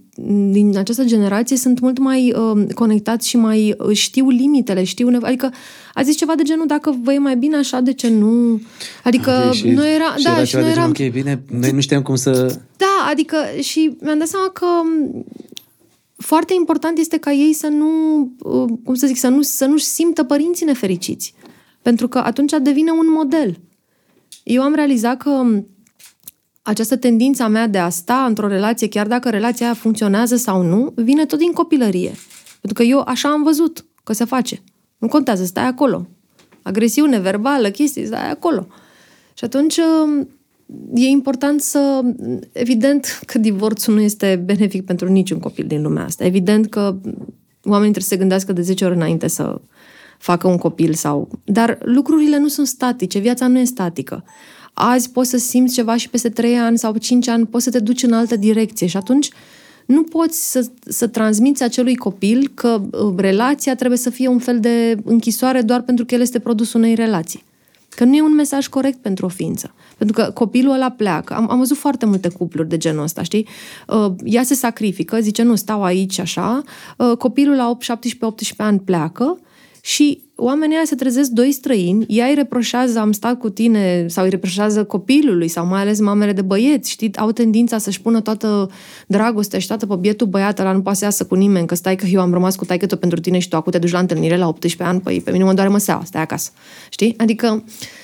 din această generație sunt mult mai uh, conectați și mai uh, știu limitele, știu nevo- Adică a zis ceva de genul, dacă vă e mai bine așa, de ce nu? Adică Ah, și, noi era, și da, era și ceva noi de eram... genul, ok, bine, noi nu știam cum să... Da, adică și mi-am dat seama că m, foarte important este ca ei să nu, uh, cum să zic, să nu, să nu-și simtă părinții nefericiți. Pentru că atunci devine un model. Eu am realizat că m, această tendință a mea de a sta într-o relație, chiar dacă relația aia funcționează sau nu, vine tot din copilărie. Pentru că eu așa am văzut că se face. Nu contează, stai acolo. Agresiune verbală, chestii, stai acolo. Și atunci um, e important să... Evident că divorțul nu este benefic pentru niciun copil din lumea asta. Evident că oamenii trebuie să se gândească de 10 ori înainte să facă un copil sau... Dar lucrurile nu sunt statice, viața nu e statică. Azi poți să simți ceva și peste 3 ani sau 5 ani poți să te duci în altă direcție și atunci nu poți să, să transmiți acelui copil că uh, relația trebuie să fie un fel de închisoare doar pentru că el este produsul unei relații. Că nu e un mesaj corect pentru o ființă. Pentru că copilul ăla pleacă. Am, am văzut foarte multe cupluri de genul ăsta, știi? Uh, ea se sacrifică, zice, nu, stau aici așa. Uh, copilul la 8, 17, 18 ani pleacă și oamenii ăia se trezesc doi străini, ea îi reproșează am stat cu tine sau îi reproșează copilului sau mai ales mamele de băieți, știi, au tendința să-și pună toată dragostea și toată pe bietul băiat ăla nu poate să iasă cu nimeni, că stai că eu am rămas cu taică tot pentru tine și tu acum te duci la întâlnire la 18 ani, păi pe mine mă doare măseaua, stai acasă, știi? Adică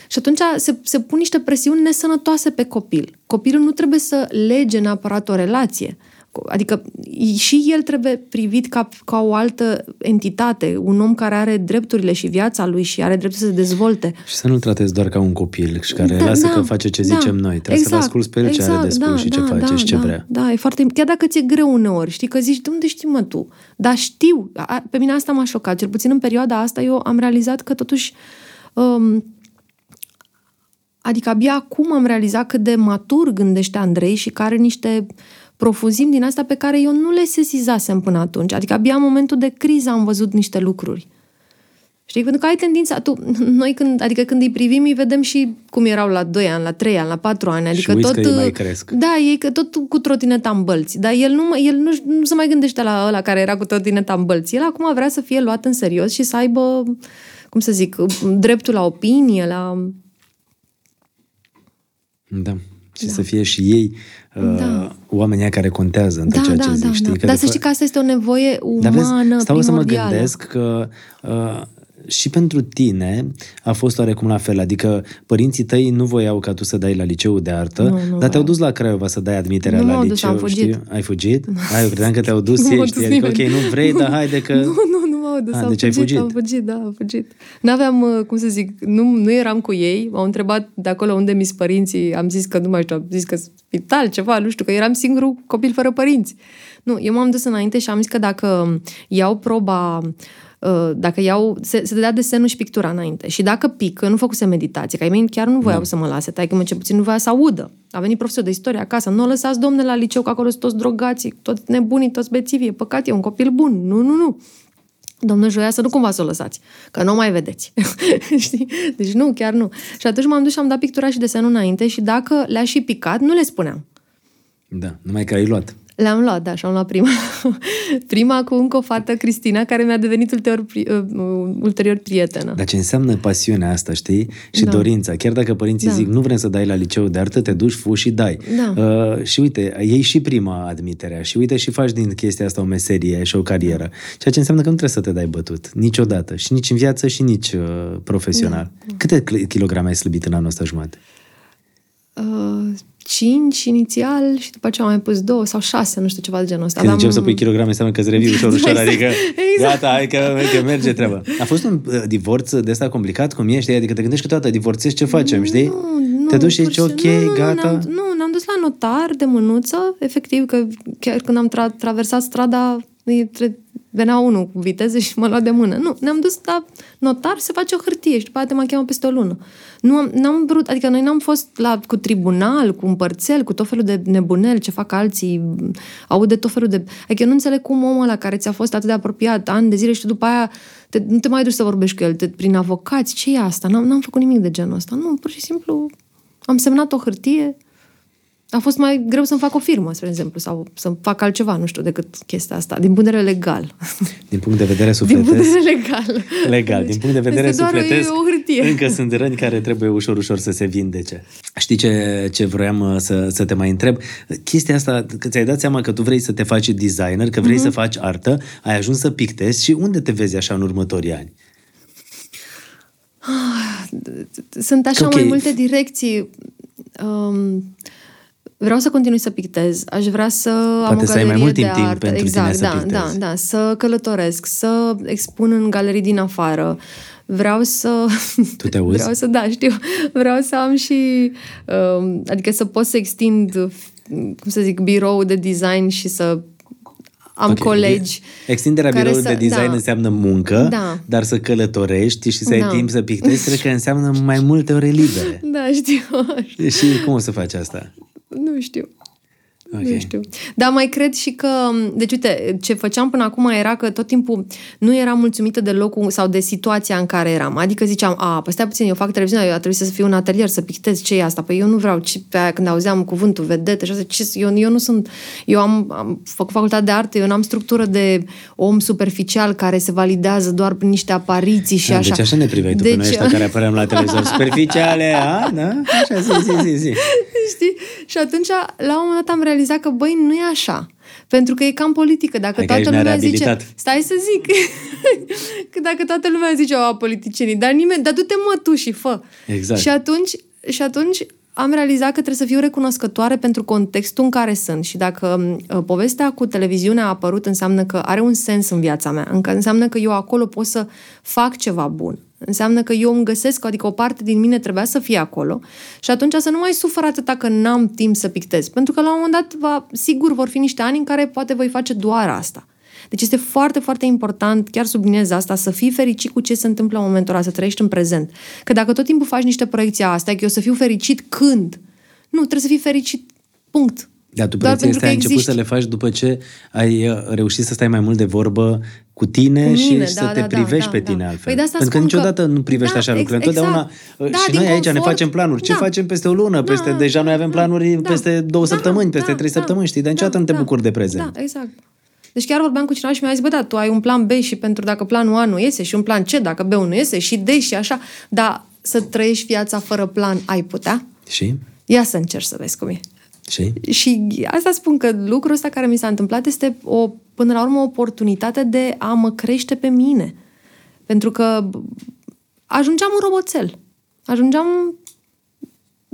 și atunci se, se pun niște presiuni nesănătoase pe copil. Copilul nu trebuie să lege neapărat o relație. Adică și el trebuie privit ca, ca o altă entitate, un om care are drepturile și viața lui și are dreptul să se dezvolte. Și să nu-l tratezi doar ca un copil și care da, lasă da, că face ce zicem noi. Trebuie exact, să-l asculți pe el exact, ce are de spus da, și ce da, face da, și ce da, vrea. Da, e foarte... Chiar dacă ți-e greu uneori, știi, că zici, de unde știi mă tu? Dar știu, a, pe mine asta m-a șocat. Cel puțin în perioada asta eu am realizat că totuși... Um, adică abia acum am realizat cât de matur gândește Andrei și care niște profuzim din asta pe care eu nu le sesizasem până atunci. Adică abia în momentul de criză am văzut niște lucruri. Știi? Pentru că ai tendința, tu, noi când, adică când îi privim, îi vedem și cum erau la 2 ani, la 3 ani, la 4 ani. Adică și tot, că ei mai cresc. Da, ei că tot cu trotineta în bălți. Dar el, nu, el nu, nu se mai gândește la ăla care era cu trotineta în bălți. El acum vrea să fie luat în serios și să aibă, cum să zic, dreptul la opinie, la... Da. Și da. să fie și ei uh, da. oamenii care contează în da, ceea da, ce da, zici. da. știi? Dar să știi că asta este o nevoie umană, Dar vezi, stau să mă primordială. gândesc că uh, și pentru tine a fost oarecum la fel. Adică părinții tăi nu voiau ca tu să dai la liceu de artă, Nu, nu dar voiau. te-au dus la Craiova să dai admiterea Nu la m-au dus, liceu. am fugit. Știi? Ai fugit? Ai, eu credeam că te-au dus Nu ei, m-a știi? dus Adică, ok, nimeni. nu vrei, dar haide că... Nu, nu, nu m-au dus, A, am deci ai fugit, fugit. am fugit, da, am fugit. N-aveam, uh, cum să zic, nu, nu eram cu ei, m-au întrebat de acolo unde mi părinții, am zis că nu mai știu, am zis că spital, ceva, nu știu, că eram singurul copil fără părinți. Nu, eu m-am dus înainte și am zis că dacă iau proba uh, dacă iau, se, se dea desenul și pictura înainte. Și dacă pică, nu făcuse meditație, că ai mei chiar nu voiau să mă lase, tai că mă ce puțin nu voia să audă. A venit profesor de istorie acasă, nu o lăsați domne la liceu, că acolo sunt toți drogații, toți nebunii, toți bețivi, e păcat, e un copil bun. Nu, nu, nu. Domnul Joia, să nu cumva să o lăsați, că nu o mai vedeți. Știi? Deci nu, chiar nu. Și atunci m-am dus și am dat pictura și desenul înainte și dacă le-a și picat, nu le spuneam. Da, numai că ai luat. Le-am luat, da, și am luat prima. prima cu încă o fată, Cristina, care mi-a devenit ulterior, pri- uh, ulterior prietenă. Dar ce înseamnă pasiunea asta, știi? Și Da. dorința. Chiar dacă părinții Da. zic, nu vrem să dai la liceu de artă, te duci, fu și dai. Da. Uh, și uite, iei și prima admiterea și uite și faci din chestia asta o meserie și o carieră. Ceea ce înseamnă că nu trebuie să te dai bătut. Niciodată. Și nici în viață și nici uh, profesional. Da. Câte cl- kilograme ai slăbit în anul ăsta jumate? Uh, cinci inițial și după ce am mai pus două sau șase, nu știu, ceva de genul ăsta. Când Aveam- încep să pui kilograme, înseamnă că îți revii ușor, ușor, Exact. adică Exact. gata, hai că, hai că merge treaba. A fost un uh, divorț de asta complicat, cum ești? Adică te gândești că toată divorțezi, ce facem, știi? Nu, nu, te duci și pur zici, ok, simplu- nu, nu, gata. Ne-am, nu, ne-am dus la notar de mânuță, efectiv, că chiar când am tra- traversat strada, îi tre- venea unul cu viteză și mă lua de mână. Nu, ne-am dus la notar, se face o hârtie și după aceea te mai cheamă peste o lună. Nu am, n-am vrut, adică noi n-am fost la, cu tribunal, cu împărțel, cu tot felul de nebuneli, ce fac alții, aude tot felul de... Adică eu nu înțeleg cum omul ăla care ți-a fost atât de apropiat ani de zile și tu după aia te, nu te mai duci să vorbești cu el, te, prin avocați, ce e asta? N-am, n-am făcut nimic de genul ăsta. Nu, pur și simplu am semnat o hârtie, a fost mai greu să-mi fac o firmă, spre exemplu, sau să fac altceva, nu știu, decât chestia asta, din punct de vedere legal. Din punct de vedere Din punct de sufletesc, vedere legal. legal, din punct de vedere este doar o- sufletesc, o hârtie. încă sunt răni care trebuie ușor, ușor să se vindece. Știi ce, ce vroiam uh, să, să te mai întreb? Chestia asta, că ți-ai dat seama că tu vrei să te faci designer, că vrei Mhm. să faci artă, ai ajuns să pictezi și unde te vezi așa în următorii ani? Sunt așa Ok. mai multe direcții. Um, vreau să continui să pictez. Aș vrea să am Poate o să ai mai galerie mult de timp- timp artă. pentru tine exact, să da, pictezi. da, da. Să călătoresc, să expun în galerii din afară. Vreau să... Tu te auzi? Vreau să, da, știu. Vreau să am și... Um, adică să pot să extind, cum să zic, birou de design și să am Ok, colegi. Extinderea care biroului să- de design da. înseamnă muncă, Da. dar să călătorești și să ai Da. timp să pictezi, cred că înseamnă mai multe ore libere. Da, știu. și cum o să faci asta? Nu știu. Ok. Nu știu. Dar mai cred și că... Deci, uite, ce făceam până acum era că tot timpul nu eram mulțumită de locul sau de situația în care eram. Adică ziceam, a, păi stai puțin, eu fac televiziune, eu a trebuit să fiu în atelier, să pictez, ce e asta? Păi eu nu vreau, ce, pe aia, când auzeam cuvântul vedete și asta, ce, eu, eu nu sunt... Eu am, am făcut facultate de artă, eu n-am structură de om superficial care se validează doar prin niște apariții și Da, așa. Deci așa ne priveai tu deci... pe noi ăștia care apăream la televizor superficiale, a? Da? Așa, zi, zi, zi, zi. Știi? Și atunci, la un moment dat am realizat că, băi, nu e așa. Pentru că e cam politică. Dacă Adică toată aici ne-a lumea zice... reabilitat. Stai să zic. că dacă toată lumea zice, o, politicienii, dar nimeni... Dar du-te mă tu și fă. Exact. Și atunci, și atunci am realizat că trebuie să fiu recunoscătoare pentru contextul în care sunt și dacă uh, povestea cu televiziunea a apărut înseamnă că are un sens în viața mea, încă înseamnă că eu acolo pot să fac ceva bun. Înseamnă că eu îmi găsesc, adică o parte din mine trebuia să fie acolo și atunci să nu mai sufăr atâta că n-am timp să pictez. Pentru că la un moment dat, va, sigur, vor fi niște ani în care poate voi face doar asta. Deci este foarte, foarte important, chiar subliniez asta, să fii fericit cu ce se întâmplă în momentul ăla, să trăiești în prezent. Că dacă tot timpul faci niște proiecții astea, că eu să fiu fericit când? Nu, trebuie să fii fericit, punct. Dar tu Doar proiecția pentru asta ai că început existi. să le faci după ce ai uh, reușit să stai mai mult de vorbă cu tine, Cu și mine, să da, te da, da, privești da, pe tine da. altfel. Păi de asta Pentru că spun că- niciodată nu privești Da, așa ex- lucrurile. Întotdeauna exact. Da, și din noi aici ne confort. facem planuri. Ce Da. facem peste o lună, peste Da, deja noi avem da, planuri da. peste două Da, săptămâni, da, peste da, trei da. săptămâni, știi? Dar niciodată Da, nu te da. bucuri de prezent. Da, exact. Deci chiar vorbeam cu cineva și mi-a zis, bă, da, tu ai un plan B și pentru dacă planul A nu iese și un plan C dacă B nu iese și D și așa, dar să trăiești viața fără plan ai putea? Și? Ia să încerci să vezi cum e. Și? Și asta spun că lucrul ăsta care mi s-a întâmplat este o, până la urmă o oportunitate de a mă crește pe mine. Pentru că b- ajungeam un roboțel. Ajungeam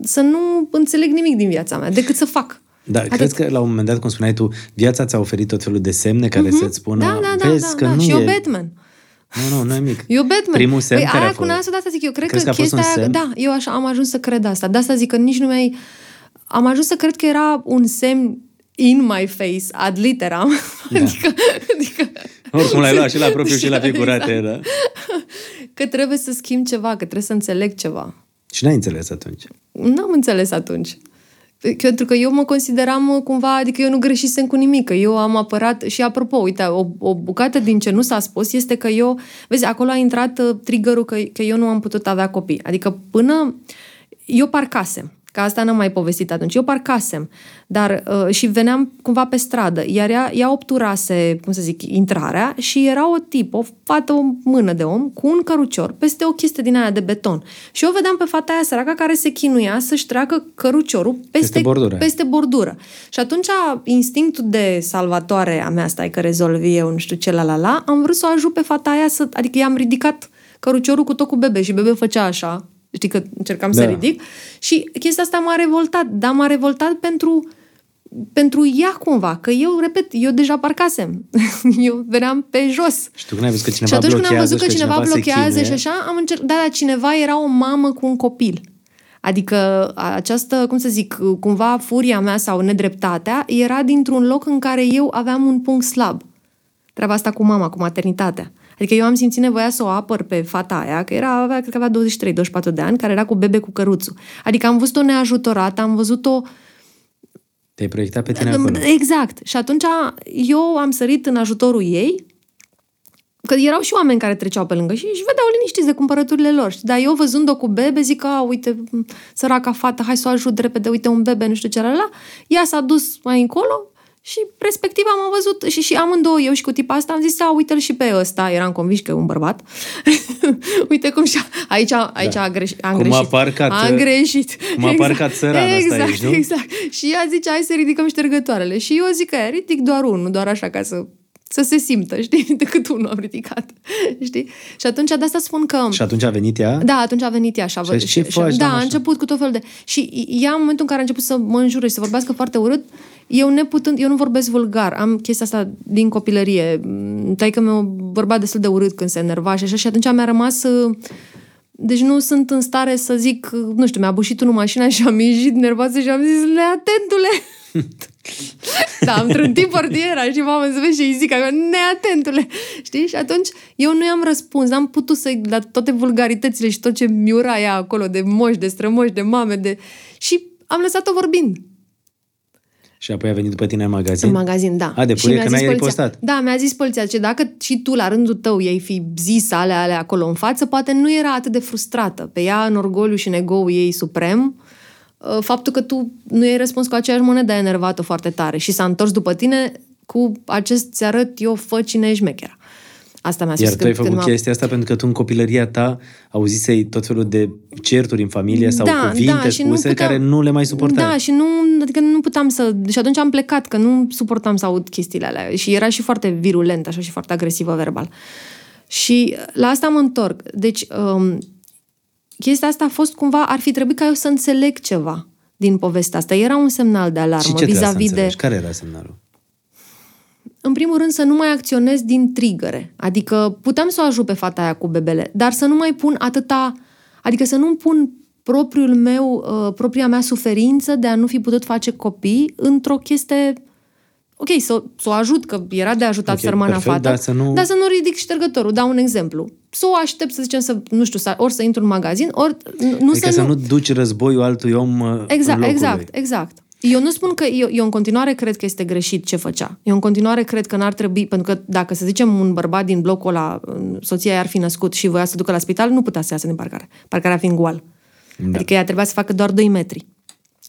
să nu înțeleg nimic din viața mea, decât să fac. Da, Atât. crezi că la un moment dat, cum spuneai tu, viața ți-a oferit tot felul de semne care să-ți spună, Da, da, da, vezi da, că da. nu Și e... eu Batman. Nu, nu, nu e mic. Eu Batman. Primul semn păi care aia a cu fost? nasul de asta zic eu. Cred Crezi că, că a fost chestia un aia, semn? da, eu așa am ajuns să cred asta. De asta zic că nici nu mi-ai... Am ajuns să cred că era un semn in my face, ad literam. Da. adică, adică, Oricum l-ai luat și la propriu și la Exact. figurate, da? că trebuie să schimb ceva, că trebuie să înțeleg ceva. Și n-ai înțeles atunci. N-am înțeles atunci. Pentru că eu mă consideram uh, cumva, adică eu nu greșisem cu nimic, că eu am apărat și apropo, uite, o, o bucată din ce nu s-a spus este că eu, vezi, acolo a intrat uh, triggerul că, că eu nu am putut avea copii. Adică până eu parcasem, că asta n-am mai povestit atunci, eu parcasem, dar uh, și veneam cumva pe stradă, iar ea, ea obturase, cum să zic, intrarea și era o tip, o fată, o mână de om, cu un cărucior, peste o chestie din aia de beton. Și eu vedeam pe fata aia săraca care se chinuia să-și treacă căruciorul peste, Peste bordură. peste bordură. Și atunci instinctul de salvatoare a mea, stai că rezolvi eu, nu știu ce, la la la, am vrut să o ajut pe fata aia, să, adică i-am ridicat căruciorul cu tot cu bebe și bebe făcea așa, știi că încercam Da. să ridic, și chestia asta m-a revoltat, dar m-a revoltat pentru pentru ea cumva, că eu, repet, eu deja parcasem. eu veneam pe jos. Și tu când ai văzut că cineva și atunci când am blochează văzut că și cineva, se blochează chinuie, și așa, am încercat, da, dar cineva era o mamă cu un copil. Adică această, cum să zic, cumva furia mea sau nedreptatea era dintr-un loc în care eu aveam un punct slab. treaba asta cu mama, cu maternitatea. Adică eu am simțit nevoia să o apăr pe fata aia, că era, avea, cred că avea 23-24 de ani, care era cu bebe cu căruțul. Adică am văzut-o neajutorată, am văzut-o Te-ai proiectat pe tine acolo. Exact. Și atunci eu am sărit în ajutorul ei, că erau și oameni care treceau pe lângă și își vedeau liniștiți de cumpărăturile lor. știi? Dar eu văzând-o cu bebe, zic, a, uite, săraca fată, hai să o ajut repede, uite un bebe, nu știu ce, la, la. Ea s-a dus mai încolo și respectiv am văzut și, și amândouă, eu și cu tipa asta, am zis, a, uite-l și pe ăsta, eram convins că e un bărbat. uite cum și aici, aici da. a greș, am Cum a greșit. parcat, am greșit. cum a parcat țărana asta exact, aici, nu? Exact. Și ea zice, hai să ridicăm ștergătoarele. Și eu zic că aia, ridic doar unul, doar așa ca să să se simtă, știi? Decât unul am ridicat, știi? Și atunci de asta spun că... Și atunci a venit ea? Da, atunci a venit ea și a Și a zis, ce faci, Da, doamnă, a așa? început cu tot felul de... Și ea, în momentul în care a început să mă înjure și să vorbească foarte urât, eu neputând, eu nu vorbesc vulgar, am chestia asta din copilărie. Taică meu vorbea destul de urât când se enerva și așa, și atunci mi-a rămas... uh, Deci nu sunt în stare să zic, nu știu, mi-a bușit unul mașina și am ieșit nervoasă și am zis, neatentule! Da, am trântit portiera și mama se vede și îi zic acolo, neatentule! Știi? Și atunci eu nu i-am răspuns, am putut să-i la toate vulgaritățile și tot ce miura ea acolo de moși, de strămoși, de mame, de... Și am lăsat-o vorbind. Și apoi a venit după tine în magazin? În magazin, da. A, de Și purie, mi-a că zis n-ai poliția- repostat. Da, mi-a zis poliția, ce dacă și tu la rândul tău ei fi zis alea, alea acolo în față, poate nu era atât de frustrată. Pe ea, în orgoliu și în ego ei suprem, uh, faptul că tu nu ai răspuns cu aceeași monedă a enervat-o foarte tare și s-a întors după tine cu acest ți arăt eu fă cine e șmechera. Asta mi-a spus Iar tu ai când- făcut când m-a- chestia asta pentru că tu în copilăria ta auzisei tot felul de certuri în familie sau cuvinte și nu spuse puteam- care nu le mai suportai. Da, și nu, adică nu puteam să... Și atunci am plecat, că nu suportam să aud chestiile alea. Și era și foarte virulent, așa, și foarte agresivă verbal. Și la asta mă întorc. Deci, um, chestia asta a fost cumva, ar fi trebuit ca eu să înțeleg ceva din povestea asta. Era un semnal de alarmă și ce trebuia să vis-a-vis de... înțelegi? Care era semnalul? În primul rând să nu mai acționez din trigăre. Adică puteam să o ajut pe fata aia cu bebele, dar să nu mai pun atâta... Adică să nu pun propriul meu, uh, propria mea suferință de a nu fi putut face copii într-o chestie... Ok, să, să o ajut, că era de ajutat Ok, sărmana perfect, fată, dar să nu- dar să nu ridic ștergătorul. Dau un exemplu. Să o aștept, să zicem, să, nu știu, să, ori să intru în magazin, ori nu adică să, să nu duci războiul altui om uh, în Exact, locul exact, lui. exact. Eu nu spun că eu, eu în continuare cred că este greșit ce făcea. Eu în continuare cred că n-ar trebui, pentru că dacă să zicem un bărbat din blocul ăla, soția ei ar fi născut și voia să ducă la spital, nu putea să iasă din parcare. Parcarea fiind goal. Da. Adică ea trebuia să facă doar 2 metri.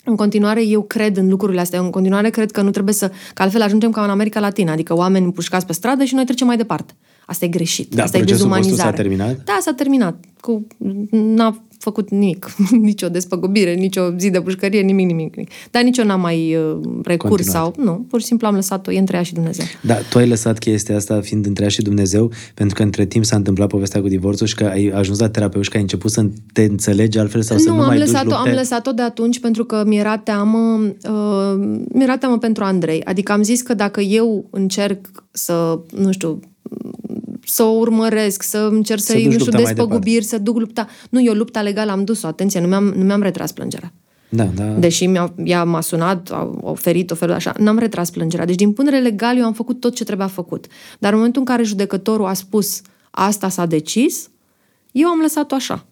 În continuare, eu cred în lucrurile astea. Eu în continuare cred că nu trebuie să... Că altfel ajungem ca în America Latină, adică oameni împușcați pe stradă și noi trecem mai departe. Asta e greșit. Da, Asta e procesul vostru dezumanizare. s-a terminat? Da, s-a terminat. Cu... N-a făcut nimic. nici o despăgubire, nici o zi de pușcărie, nimic, nimic. nimic. Dar nici eu n-am mai uh, recurs Continuat. sau... Nu, pur și simplu am lăsat-o. E între ea și Dumnezeu. Da, tu ai lăsat chestia asta fiind între ea și Dumnezeu, pentru că între timp s-a întâmplat povestea cu divorțul și că ai ajuns la terapeut și că ai început să te înțelegi altfel sau să nu, nu, am mai duci lăsat-o, lupte. am lăsat-o de atunci pentru că mi-era teamă, uh, mi-era teamă pentru Andrei. Adică am zis că dacă eu încerc să, nu știu, să o urmăresc, să încerc Să să-i, duci nu știu, lupta mai despăgubiri, să duc lupta. Nu, eu lupta legală am dus-o, atenție, nu mi-am, nu mi-am retras plângerea. Da, da. Deși mi-a, ea m-a sunat, a oferit o felul așa, n-am retras plângerea. Deci din punere legal eu am făcut tot ce trebuia făcut. Dar în momentul în care judecătorul a spus asta s-a decis, eu am lăsat-o așa.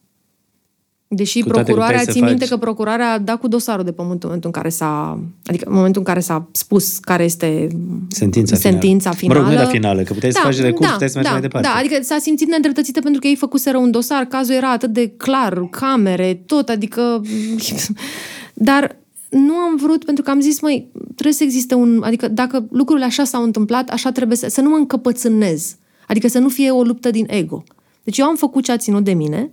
Deși Cu toate că procurarea, puteai să țin minte faci- că procurarea a dat cu dosarul de pământ în momentul în care s-a... Adică în momentul în care s-a spus care este Sentința, sentința finală. finală. Mă rog, nu era finală, că puteai să faci recurs, puteai să mergi da, mai departe. Da, adică s-a simțit neîndreptățită pentru că ei făcuseră un dosar, cazul era atât de clar, camere, tot, adică... Dar nu am vrut pentru că am zis, măi, trebuie să existe un... Adică dacă lucrurile așa s-au întâmplat, așa trebuie să... Să nu mă încăpățânez. Adică să nu fie o luptă din ego. Deci eu am făcut ce a ținut de mine.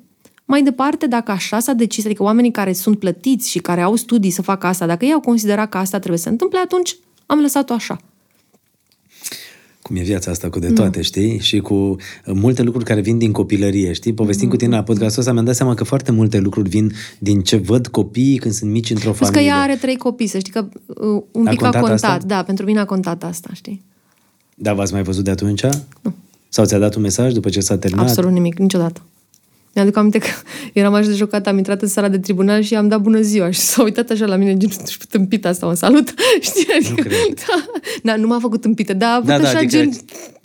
Mai departe, dacă așa s-a decis, adică oamenii care sunt plătiți și care au studii să facă asta, dacă ei au considerat că asta trebuie să se întâmple, atunci am lăsat-o așa. Cum e viața asta cu de toate, mm. știi? Și cu uh, multe lucruri care vin din copilărie, știi? Povestim mm. cu tine la podcastul ăsta, mi-am dat seama că foarte multe lucruri vin din ce văd copiii când sunt mici într-o Plus că familie. ea are trei copii, să știi că uh, un A pic a contat contat. asta? Da, pentru mine a contat asta, știi? Da, v-ați mai văzut de atunci? Nu. Sau ți-a dat un mesaj după ce s-a terminat? Absolut nimic, niciodată. Mi-aduc aminte că eram așa de jucat, am intrat în sala de tribunal și i-am dat bună ziua și s-a uitat așa la mine, gen, și tâmpită asta, mă salut, știi? Adică, cred. da, da, nu m-a făcut tâmpită, dar a avut Da, da, așa adică gen...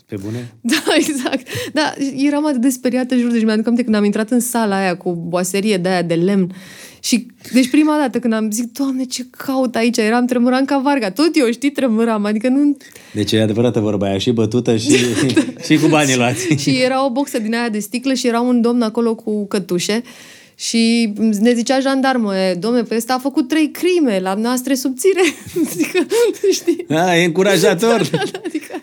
Pe bune? Da, exact. Da, eram atât de speriată, jur, deci mi-aduc aminte când am intrat în sala aia cu boaserie de aia de lemn și, deci prima dată când am zis, Doamne, ce caut aici, eram tremuram ca varga. Tot eu, știi, tremuram, adică nu... Deci e adevărată vorba aia, și bătută și, și cu banii luați. și era o boxă din aia de sticlă și era un domn acolo cu cătușe și ne zicea jandarmă, domne, pe ăsta a făcut trei crime la noastre subțire. adică, știi? A, e încurajator. Da, da, adică...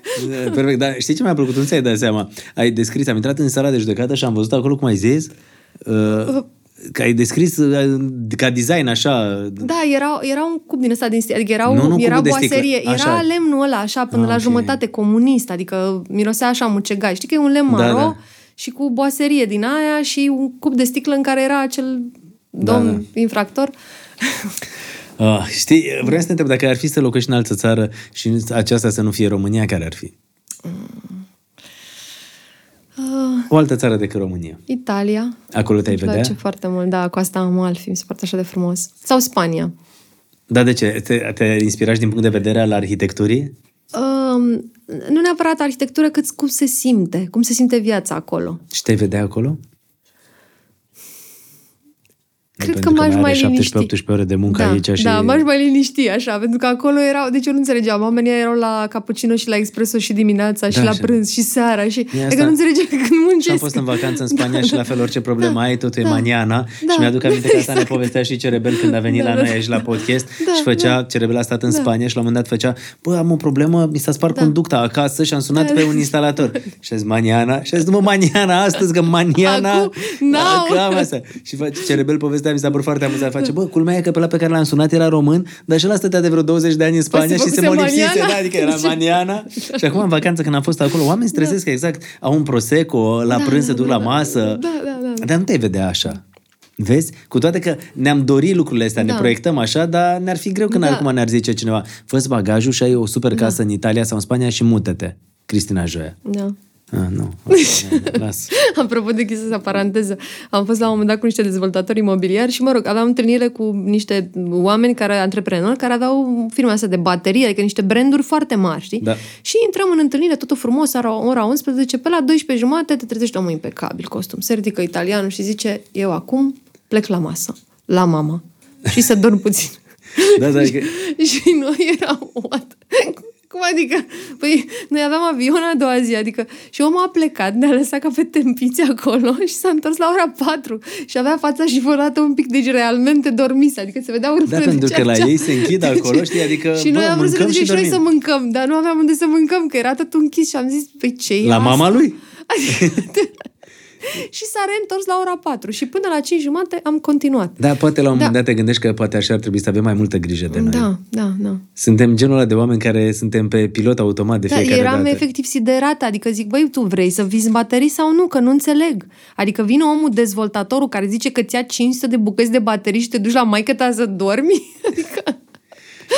Perfect, dar știi ce mi-a plăcut? Nu ți-ai dat seama. Ai descris, am intrat în sala de judecată și am văzut acolo, cum ai zis, uh, că ai descris uh, ca design așa. Da, era, era un cub din ăsta din sticlă, adică era, Nu, nu era cubul de sticlă, boaserie, așa. era lemnul ăla așa până Ah, la ok. jumătate comunist, adică mirosea așa mucegai. Știi că e un lemn Da, maro da. și cu boaserie din aia și un cub de sticlă în care era acel domn da. infractor. Uh, știi, vreau să te întreb dacă ar fi să locuiești în altă țară și aceasta să nu fie România, care ar fi? Uh, O altă țară decât România. Italia. Acolo te-ai Îmi vedea? place foarte mult, da, Coasta Amalfi, mi se pare așa de frumos. Sau Spania. Da, de ce? Te, te inspirați din punct de vedere al arhitecturii? Um, nu neapărat arhitectură, cât cum se simte, cum se simte viața acolo. Și te vedea acolo? Cred Pentru că m-aș are mai 17-18 liniști. ore de muncă da, aici și... Da, m-aș mai liniști așa, pentru că acolo erau, deci eu nu înțelegeam, oamenii erau la cappuccino și la espresso și dimineața și Da, la și- prânz și seara și E adică asta. nu înțelegeam când muncesc. Și am fost în vacanță în Spania Da, și la da. fel orice problemă ai, totul e da. maniana. Da, Și mi-aduc aminte că asta ne exact. povestea și Cerebel când a venit Da, la da, noi da. aici la podcast Da, și făcea, da. Cerebel a stat în Da. Spania și la un moment dat făcea, bă, am o problemă, mi s-a spart conducta acasă și am sunat Da, pe da. un instalator. Și a zis, maniana? Și a zis, nu mă, maniana astăzi, că maniana... Acum, n-au. Că am asta. Și face, Cerebel povestea, mi s-a părut foarte amuzant. Face, bă, culmea e că pe la pe care l-am sunat era român, dar și ăla stătea de vreo 20 de ani în Spania se și se făcuse molipsise, maniana. da, adică era maniana. Și acum în vacanță când am fost acolo, oamenii se trezesc exact, au un prosecco, la Da, prânz se da, duc da, la da. masă. Da, da, da. Dar nu te vedea așa. Vezi? Cu toate că ne-am dorit lucrurile astea, ne Da. proiectăm așa, dar ne-ar fi greu când Da. acum ne-ar zice cineva fă bagajul și ai o super casă în Italia sau în Spania și mută-te. Cristina Joia. Da. Ah, nu. Ok, Las. Apropo de chestia asta, paranteză, am fost la un moment dat cu niște dezvoltatori imobiliari și, mă rog, aveam întâlnire cu niște oameni care, antreprenori, care aveau firme astea de baterie, adică niște branduri foarte mari, știi? Da. Și intrăm în întâlnire, totul frumos, ora, ora 11, pe la 12 jumate te trezești omul impecabil, costum. Se ridică italianul și zice, eu acum plec la masă, la mama, și să dorm puțin. Da, da, adică- și noi eram, what? Cum adică? Păi, noi aveam avion a doua zi, adică și omul a plecat, ne-a lăsat ca pe tempiți acolo și s-a întors la ora 4 și avea fața șifonată un pic, deci realmente dormise, adică se vedea urmele Da, pentru de că la cearceaf. ei se închid acolo, știi, adică, Și noi bă, am vrut să ne mâncăm ducem și și noi să dormim. mâncăm, dar nu aveam unde să mâncăm, că era tot închis și am zis, păi ce e La asta? mama lui? și s-a reîntors la ora 4 și până la 5 jumate am continuat. Da, poate la un Da. moment dat te gândești că poate așa ar trebui să avem mai multă grijă de noi. Da, da, da. Suntem genul ăla de oameni care suntem pe pilot automat de Da, fiecare eram dată. efectiv siderată, adică zic, băi, tu vrei să vizi baterii sau nu, că nu înțeleg. Adică vine omul dezvoltatorul care zice că ți-a 500 de bucăți de baterii și te duci la maică ta să dormi? Adică,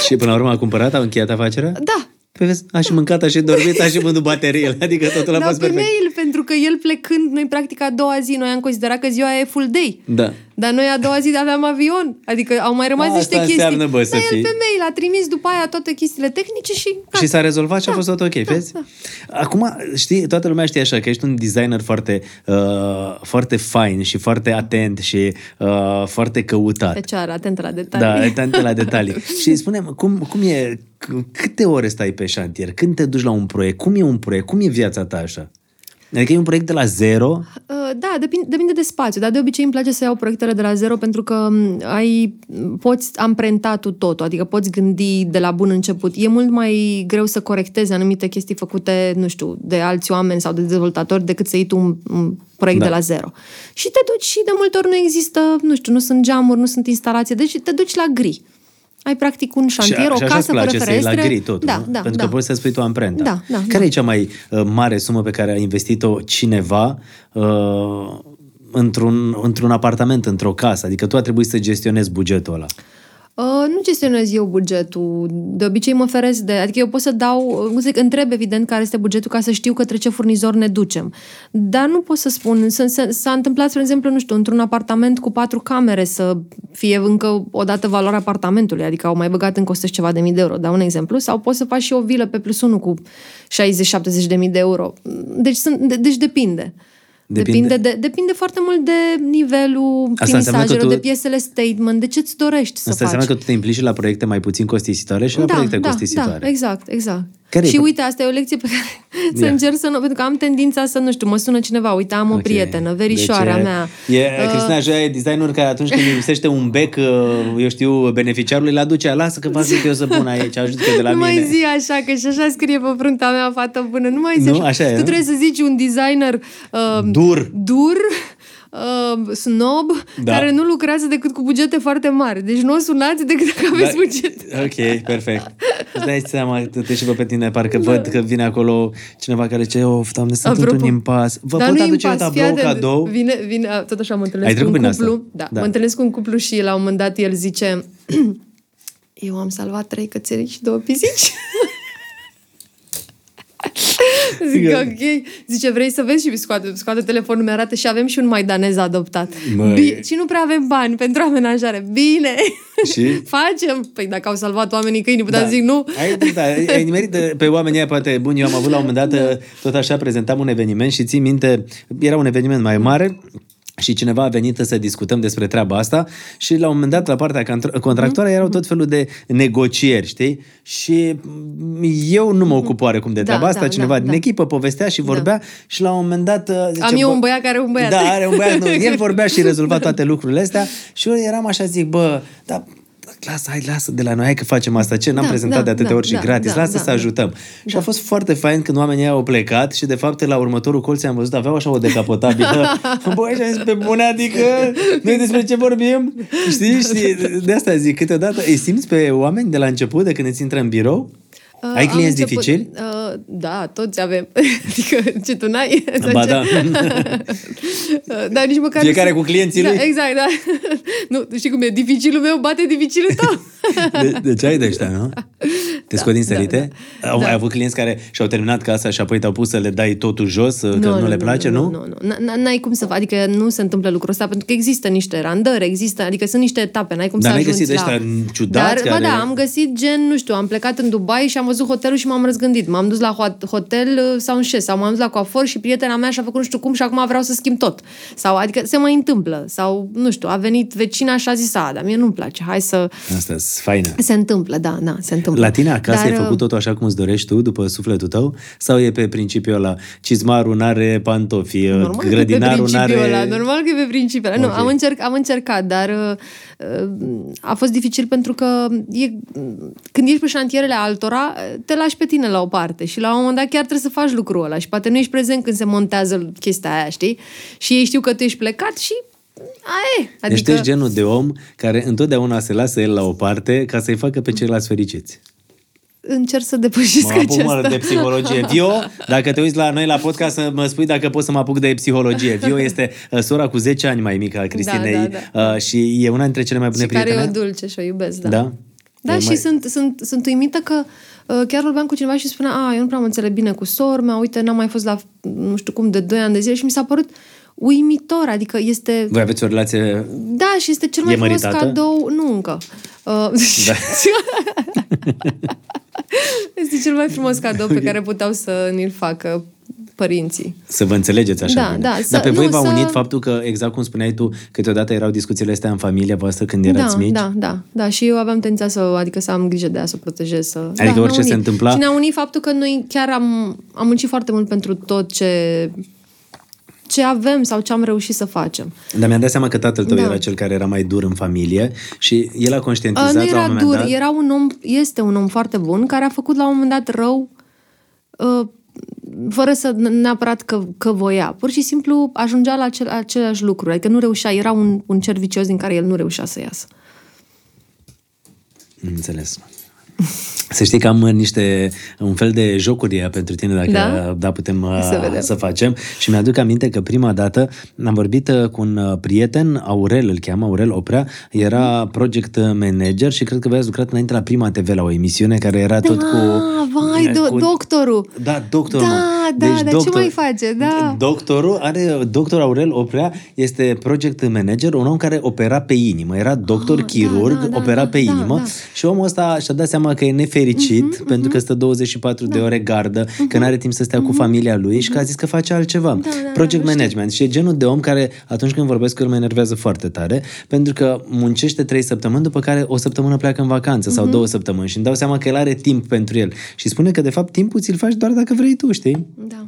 Și până la urmă a cumpărat, a încheiat afacerea? da, Păi vezi, aș și mâncat, aș și dormit, aș și vândut bateriile, adică totul a dar fost pe perfect. mail, pentru că el plecând, noi practic a doua zi, noi am considerat că ziua e full day. Da. Dar noi a doua zi aveam avion, adică au mai rămas Asta niște chestii. înseamnă, bă, să Dar el fii. pe mail a trimis după aia toate chestiile tehnice și... Și s-a rezolvat și a Da, fost tot ok, da, vezi? da. Acum, știi, toată lumea știe așa, că ești un designer foarte, uh, foarte fain și foarte atent și uh, foarte căutat. Fecioară, atentă la Da, detalii. atent la detalii. și spunem, cum, cum e, c- câte ore stai pe șantier? Când te duci la un proiect? Cum e un proiect? Cum e viața ta așa? Adică e un proiect de la zero? Uh, Da, depinde, depinde de spațiu, dar de obicei îmi place să iau proiectele de la zero pentru că m, ai, poți amprenta tu totul, adică poți gândi de la bun început. E mult mai greu să corectezi anumite chestii făcute, nu știu, de alți oameni sau de dezvoltatori decât să iei tu un, un proiect Da. de la zero. Și te duci și de multe ori nu există, nu știu, nu sunt geamuri, nu sunt instalații, deci te duci la gri. Ai practic un șantier, și, o și așa casă îți place fără să iei la ferestre. gri totul, da, nu? da, Pentru da. că poți să spui tu amprenta. Da, da, Care da. e cea mai uh, mare sumă pe care a investit-o cineva uh, într-un, într-un apartament, într-o casă? Adică tu a trebuit să gestionezi bugetul ăla. Uh, nu gestionez eu bugetul. De obicei mă feresc de... Adică eu pot să dau... Cum să zic, întreb evident care este bugetul ca să știu către ce furnizor ne ducem. Dar nu pot să spun... S- s- s-a întâmplat, spre exemplu, nu știu, într-un apartament cu patru camere să fie încă o dată valoarea apartamentului. Adică au mai băgat încă 100 și ceva de mii de euro. Dau un exemplu. Sau poți să faci și o vilă pe plus 1 cu 60-70 de mii de euro. Deci, sunt, de, deci depinde. Depinde. Depinde, de, depinde foarte mult de nivelul Asta înseamnă că finisajelor, tu- de piesele statement, de ce-ți dorești să Asta faci. înseamnă că tu te implici și la proiecte mai puțin costisitoare și la proiecte da, costisitoare. Da, exact, exact. Care e și pro- uite, asta e o lecție pe care să Ia. încerc să nu... Pentru că am tendința să, nu știu, mă sună cineva, uite, am o Ok. prietenă, verișoarea Deci, mea. E, Uh, Cristina Joia e designer care atunci când îi lipsește un bec, uh, eu știu, beneficiarului, îl aduce, lasă că fac eu să pun aici, ajută de la nu mine. mai zi așa, că și așa scrie pe fruntea mea, fată bună. Nu mai zi Nu, așa e, Tu nu? trebuie să zici un designer uh, Dur. dur, uh, snob, Da. care nu lucrează decât cu bugete foarte mari. Deci nu o sunați decât dacă aveți Da, bugete. Ok, perfect. Îți dai seama, te și pe tine, parcă văd că vine acolo cineva care zice, of, doamne, sunt Apropo, într-un impas. Vă dar pot nu aduce un impas, tablou, fii atent, cadou? Vine, vine, tot așa mă Ai întâlnesc cu trecut un prin asta? cuplu. Da, Da. mă întâlnesc cu un cuplu și la un moment dat el zice eu am salvat trei cățeli și două pisici. Zic, Că- ok. Zice, vrei să vezi? Și scoate, scoate telefonul, mi-arată și avem și un maidanez adoptat. Măi. Bi- și nu prea avem bani pentru amenajare. Bine! Și? Facem! Păi dacă au salvat oamenii câinii, puteam zic nu. Ai, da, ai nimerit pe oamenii ăia, poate bun. Eu am avut la un moment dat, tot așa, prezentam un eveniment și țin minte, era un eveniment mai mare și cineva a venit să discutăm despre treaba asta și la un moment dat, la partea contra- contractuală, erau tot felul de negocieri, știi? Și eu nu mă ocup oarecum de Da, treaba asta, da, cineva da, din da. echipă povestea și vorbea și la un moment dat zice, Am eu bă, un băiat care are un băiat. Da, are un băiat. Nu, el vorbea și rezolva toate lucrurile astea și eu eram așa, zic, bă, da, lasă, hai, lasă de la noi, hai că facem asta. Ce, n-am Da, prezentat da, de atâtea da, ori și da, gratis, da, lasă da, să da. ajutăm. Și a fost foarte fain când oamenii ăia au plecat și de fapt la următorul colț am văzut, aveau așa o decapotabilă. Băi, și am zis, pe bune, adică noi despre ce vorbim? Știi, știi, de asta zic, câteodată îi simți pe oameni de la început, de când îți intră în birou? Uh, Ai am clienți început- dificili? Uh, da, toți avem. adică, ce tu n-ai? Ba da. Uh, Dar nici măcar... Fiecare nu- cu clienții da, lui? Exact, da. nu, știi cum e? Dificilul meu bate dificilul tău. De, de ce ai de ăștia, nu? Te scot din da, sărite? da. Au Da. mai avut clienți care și-au terminat casa și apoi te-au pus să le dai totul jos, că nu, le place, nu? Nu, nu, nu. N- N-ai cum să faci, adică nu se întâmplă lucrul ăsta, pentru că există niște randări, există, adică sunt niște etape, n-ai cum Dar să n-ai ajungi găsit la... ăștia ciudați Dar, care- Ba da, am găsit gen, nu știu, am plecat în Dubai și am văzut hotelul și m-am răzgândit. M-am dus la ho- hotel uh, sau în șes, sau m-am dus la coafor și prietena mea și-a făcut nu știu cum și acum vreau să schimb tot. Sau, adică se mai întâmplă. Sau, nu știu, a venit vecina și a zis, a, dar mie nu-mi place, hai să... Asta e faină. Se întâmplă, da, da, se întâmplă. La tine acasă Dar, ai făcut totul așa cum îți dorești tu, după sufletul tău? Sau e pe principiul ăla, cizmarul n-are pantofi, Normal că e pe grădinarul principiul n-are... ăla, normal că e pe principiul ăla. Ok. Nu, am, încerc, am încercat, dar uh, a fost dificil pentru că e, când ești pe șantierele altora, te lași pe tine la o parte și la un moment dat chiar trebuie să faci lucrul ăla și poate nu ești prezent când se montează chestia aia, știi? Și ei știu că tu ești plecat și aia e. Deci Adică, tu ești genul de om care întotdeauna se lasă el la o parte ca să-i facă pe ceilalți fericiți. încerc să depășesc Mă apuc mă, aceasta. de psihologie. Vio, dacă te uiți la noi la podcast, să mă spui dacă pot să mă apuc de psihologie. Vio este uh, sora cu 10 ani mai mică a Cristinei Da, da, uh, și e una dintre cele mai bune și care prietene. e o dulce și o iubesc, da. Da? Da, E și mai- sunt, sunt, sunt uimită că uh, chiar vorbeam cu cineva și spunea, a, eu nu prea mă înțeleg bine cu sor mea, uite, n-am mai fost la, nu știu cum, de 2 ani de zile și mi s-a părut uimitor, adică este... Voi aveți o relație... Da, și este cel mai E frumos măritată? cadou... Nu încă. Uh, Da. este cel mai frumos cadou pe care puteau să ni-l facă părinții. Să vă înțelegeți așa Da, bine. da, Dar să- pe voi nu, v-a să- unit faptul că, exact cum spuneai tu, câteodată erau discuțiile astea în familia voastră când erați da, mici? Da, da, da. Și eu aveam tendința să, adică să am grijă de ea, să o protejez. Să... Adică da, ne-a orice se unit. întâmpla- Și ne-a unit faptul că noi chiar am, am muncit foarte mult pentru tot ce, ce avem sau ce am reușit să facem. Dar mi-am dat seama că tatăl tău Da. era cel care era mai dur în familie și el a Uh, conștientizat nu la un era moment dur, dat... era un om, este un om foarte bun, care a făcut la un moment dat rău uh, fără să neapărat că, că voia. Pur și simplu ajungea la acel, aceleași lucruri. Adică nu reușea, era un, un cer vicios din care el nu reușea să iasă. Înțeles. Să știi că am niște, un fel de jocuri pentru tine, dacă Da? da putem uh, Să vedem. să facem. Și mi-aduc aminte că prima dată am vorbit uh, cu un uh, prieten, Aurel îl cheamă, Aurel Oprea, era project manager și cred că voi ați lucrat înainte la Prima TV la o emisiune care era tot cu... Ah, vai, do- cu- doctorul. Da, doctorul. Da, mă. da, dar ce mai face? Da. Doctorul are, doctor Aurel Oprea este project manager, un om care opera pe inimă. Era doctor Ah, chirurg, da, da, opera da, pe da, inimă da. și omul ăsta și-a dat seama că e nefericit pentru că stă 24 de ore gardă, că nu are timp să stea cu familia lui și că a zis că face altceva. da, project da, știu. management. Și e genul de om care atunci când vorbesc cu el mă enervează foarte tare pentru că muncește trei săptămâni după care o săptămână pleacă în vacanță sau două săptămâni și îmi dau seama că el are timp pentru el. Și spune că de fapt timpul ți-l faci doar dacă vrei tu, știi? Da.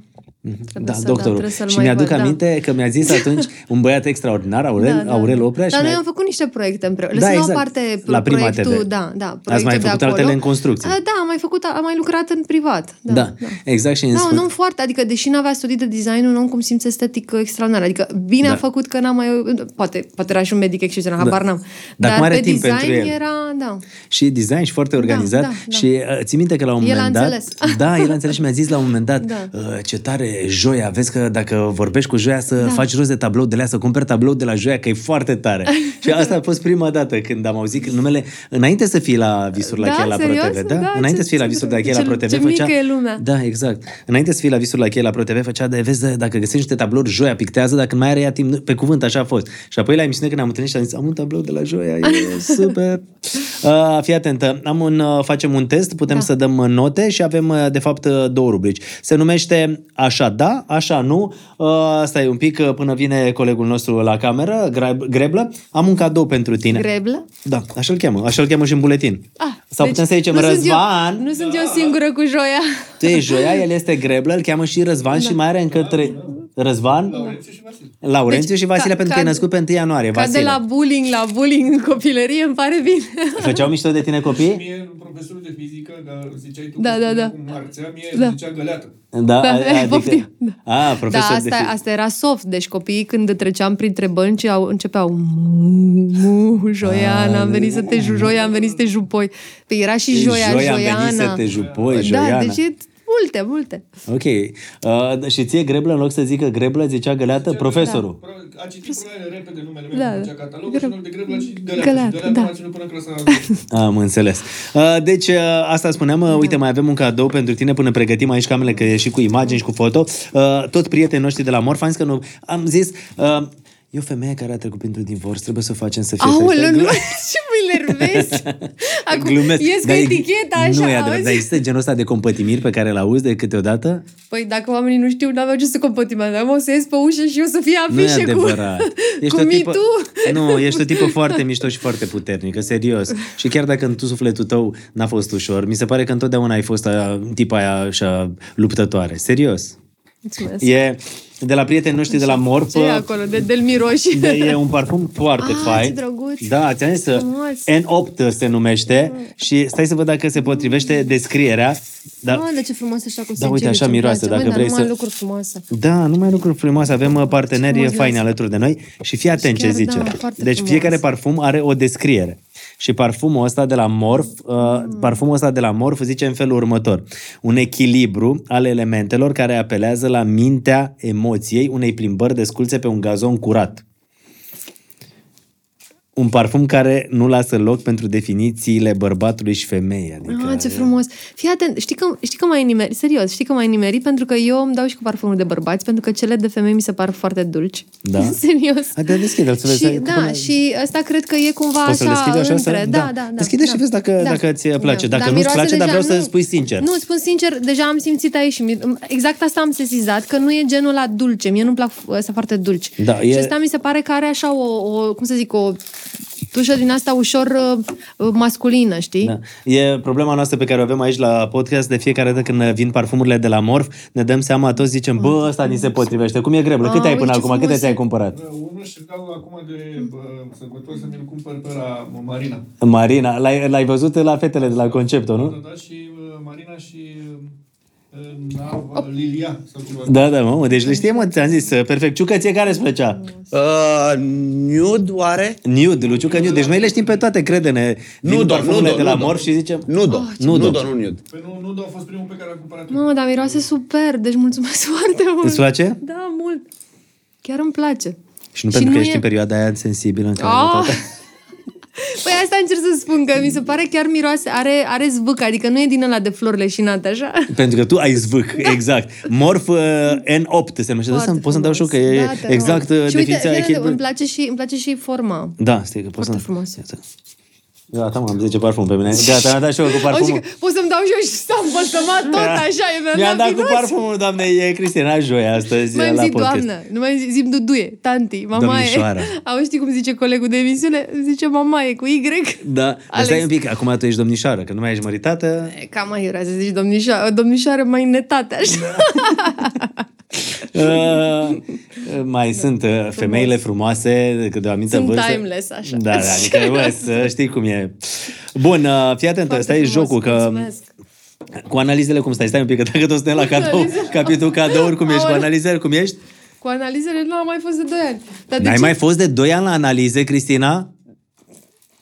Da, să- doctorul. trebuie să-l și mai mi-aduc văd, da. aminte că mi-a zis atunci un băiat extraordinar, Aurel, Aurel Oprea. Dar și noi mi-a- am făcut niște proiecte împreună. Da, Lăsăm exact. la o parte La Prima proiectul, TV. da, da, Ați proiectul mai de făcut acolo. altele în construcții. A, Da, am mai făcut, am mai lucrat în privat. Da, Da, exact și în Da, sfâr- un om foarte, adică deși nu avea studii de design, un om cum simț estetic extraordinar. Adică bine Da. a făcut că n-am mai... Poate, poate era și un medic excepțional, habar n-am. Dar Dar cum are pe timp design pentru el? era, da. și design și foarte organizat da, da. și uh, ții minte că la un El a moment dat înțeles. da, el a înțeles și mi-a zis la un moment dat Da. uh, ce tare Joia, vezi că dacă vorbești cu Joia să faci rost de tablou de la să cumperi tablou de la Joia că e foarte tare. și asta a fost prima dată când am auzit numele înainte să fii la visuri la Da, cheie la serios? ProTV, da? Da, înainte ce- să fii la ce visuri la cheie ce- la ProTV ce făcea mică e lumea. Da, exact. Înainte să fii la visuri la cheie la ProTV făcea de vezi dacă găsești niște tablouri Joia pictează, dacă mai are ea timp pe cuvânt așa a fost. Și apoi la emisiune când am întâlnit și am zis am un tablou de la Joia, e super. Uh, fii atentă, am un, uh, facem un test, putem Da. să dăm uh, note și avem uh, de fapt uh, două rubrici. Se numește așa da, așa nu. Uh, stai un pic uh, până vine colegul nostru la cameră, Grab- Greblă. Am un cadou pentru tine. Greblă? Da, așa-l cheamă, așa-l cheamă și în buletin. Ah, Sau putem să zicem nu sunt Răzvan. Eu, nu sunt eu singură cu joia. Tu ești Joia, el este Greblă, îl cheamă și Răzvan și mai are încă trei... Răzvan? Laurențiu și Vasile, ca- pentru că e ca- născut pe 1 ianuarie. Ca de Vasile. la bullying la bullying în copilărie, îmi pare bine. Făceau mișto de tine copii? Mie, profesorul de fizică, că ziceai tu Da, că da, spunea da. cu marțea, mie Da. da. zicea găleată. Da, Da, adică... poftim. Da. A, Da, profesor de asta, fizică. asta era soft. Deci copiii când treceam printre bănci au, începeau mu, mu, Joiana, am venit să te ju, Joia, am venit să te jupoi. Păi era și Joia, Joia, am venit Joiana. să te jupoi, Da, Joiana. deci e multe, multe. Ok. Uh, și ție Greblă, în loc să zică Greblă, zicea Găleată, profesorul. Pro- A citit probabil repede numele meu, Da, da, da. făcea catalogul și în loc de greblă a citit găleată. Găleată, și găleată da. m-a ținut până în clasa a doua. Am înțeles. Uh, Deci, uh, asta spuneam, Da. uh, uite, mai avem un cadou pentru tine până pregătim aici camerele, că e și cu imagini și cu foto. Uh, Tot prietenii noștri de la Morf, am zis că nu... Am zis... uh, E o femeie care a trecut pentru divorț, trebuie să o facem să fie Aoleu, fericită. nu, Glu- ce mă enervezi? Acum Glumesc. ies cu Dar e- eticheta așa, Nu e adevărat, auzi? dar există genul ăsta de compătimiri pe care îl auzi de câteodată? Păi dacă oamenii nu știu, n-aveau ce să compătimează. Am o să ies pe ușă și eu să fie Nu e afișe cu, adevărat. cu o tipă, mitu. Nu, ești o tipă foarte mișto și foarte puternică, serios. Și chiar dacă în tu sufletul tău n-a fost ușor, mi se pare că întotdeauna ai fost aia, tipa aia așa luptătoare. Serios. Mulțumesc. E de la prietenii noștri de la Morp. Ce e acolo? De del miroși. De, e un parfum foarte Ah, fain. ce drăguț. Da, ți-am zis să- Frumos. N8 se numește și stai să văd dacă se potrivește descrierea. Dar, Ah, de ce frumos așa cu Da, uite, sigiliu, așa ce-mi miroase, place. dacă Măi, dar vrei numai să- lucruri frumoase. Da, numai lucruri frumoase. Avem uh, parteneri frumos faini miroase. alături de noi și fii atent ce chiar, zice. da, foarte deci frumos. fiecare parfum are o descriere. Și parfumul ăsta de la Morph, uh, Mm. parfumul ăsta de la Morph zice în felul următor. Un echilibru al elementelor care apelează la mintea emoției unei plimbări desculțe pe un gazon curat. Un parfum care nu lasă loc pentru definițiile bărbatului și femeii. Adică, Ah, ce frumos. Fii atent, știi că, știi că m-ai nimerit, serios, știi că m-ai nimerit pentru că eu îmi dau și cu parfumul de bărbați, pentru că cele de femei mi se par foarte dulci. Da? serios. Haide, deschide-l să vezi. Și, că da, până- și asta cred că e cumva Poți să-l așa, deschid așa? între. Să- Da, da. da, da. Deschide da. și vezi dacă- dacă ți place. Dacă nu-ți miroase place, dar deja, vreau să nu- spui sincer. Nu, spun sincer, deja am simțit aici și mi- exact asta am sesizat, că nu e genul la dulce. Mie nu-mi plac ăsta foarte dulci. Da, e- Și asta mi se pare că are așa o, o cum să zic, o tușă din asta ușor uh, masculină, știi? Da. E problema noastră pe care o avem aici la podcast de fiecare dată când vin parfumurile de la Morf, ne dăm seama, toți zicem, bă, ăsta ni se potrivește. Cum e greblă? Câte Ah, ai până uite ce acum? Câte frumos ți-ai e. cumpărat? Unul și dau acum de bă, sărbători să mi-l cumpăr pe la Marina. Marina, l-ai, l-ai văzut la fetele de la Concepto, nu? Da, da, și uh, Marina și uh, Nava, Lilia, sau cum Da, da, mă, deci le știe, mă, ți-am zis, uh, perfect. Ciucă, ție care îți plăcea? Uh, nude, oare? Nude, Luciucă Nude. Deci noi le știm pe toate, crede-ne. Vin Nudo, parfumele nudo, de la nudo. Morf și zicem... Nudo. Nudo. Nudo, nu nude. Păi nu, nu a fost primul pe care l-am cumpărat. Mamă, dar miroase super, deci mulțumesc foarte mult. Îți place? Da, mult. Chiar îmi place. Și nu pentru că nu ești e- în perioada aia sensibilă în care... Oh! Păi asta încerc să spun, că mi se pare chiar miroase, are, are zvâc, adică nu e din ăla de flori leșinate, așa. Pentru că tu ai zvâc, exact. Morf uh, N8 se numește. Da, Foarte poți să-mi dau și eu, că e frumos. Da, te rog. exact uh, Și uite, definiția fii atent, echilibrului. îmi place, și, îmi place și forma. Da, stai că poți Foarte să... frumos. Iată. Gata, mă, am 10 parfum pe mine. Gata, mi-am dat și eu cu Auzi parfumul. că pot să-mi dau și eu și s-a împăsămat tot așa, e Mi-am dat cu minuți. parfumul doamnei Cristina Joia astăzi Mai la zi podcast. doamnă, nu mai zi, zi duduie, tanti, mamaie. Domnișoară. Auzi, știi cum zice colegul de emisiune? Zice mamaie cu Y. Da, dar Alex. stai un pic, acum tu ești domnișoară, că nu mai ești măritată. E, Cam mai era să zici domnișoară, domnișoară mai netate, așa. Uh, mai sunt uh, femeile frumoase de, de o anumită Sunt vârstă. timeless, așa. Da, da, adică, bă, să știi cum e. Bun, uh, fii atent, Foarte ăsta e frumos, jocul, că mulțumesc. cu analizele cum stai? Stai un pic, că dacă tot suntem la cadou, Analize. capitolul cadouri, cum ești, cu Aoleu. analizele, cum ești? Cu analizele nu am mai fost de 2 ani. Dar de N-ai ce? mai fost de 2 ani la analize, Cristina?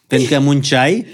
Pentru că munceai?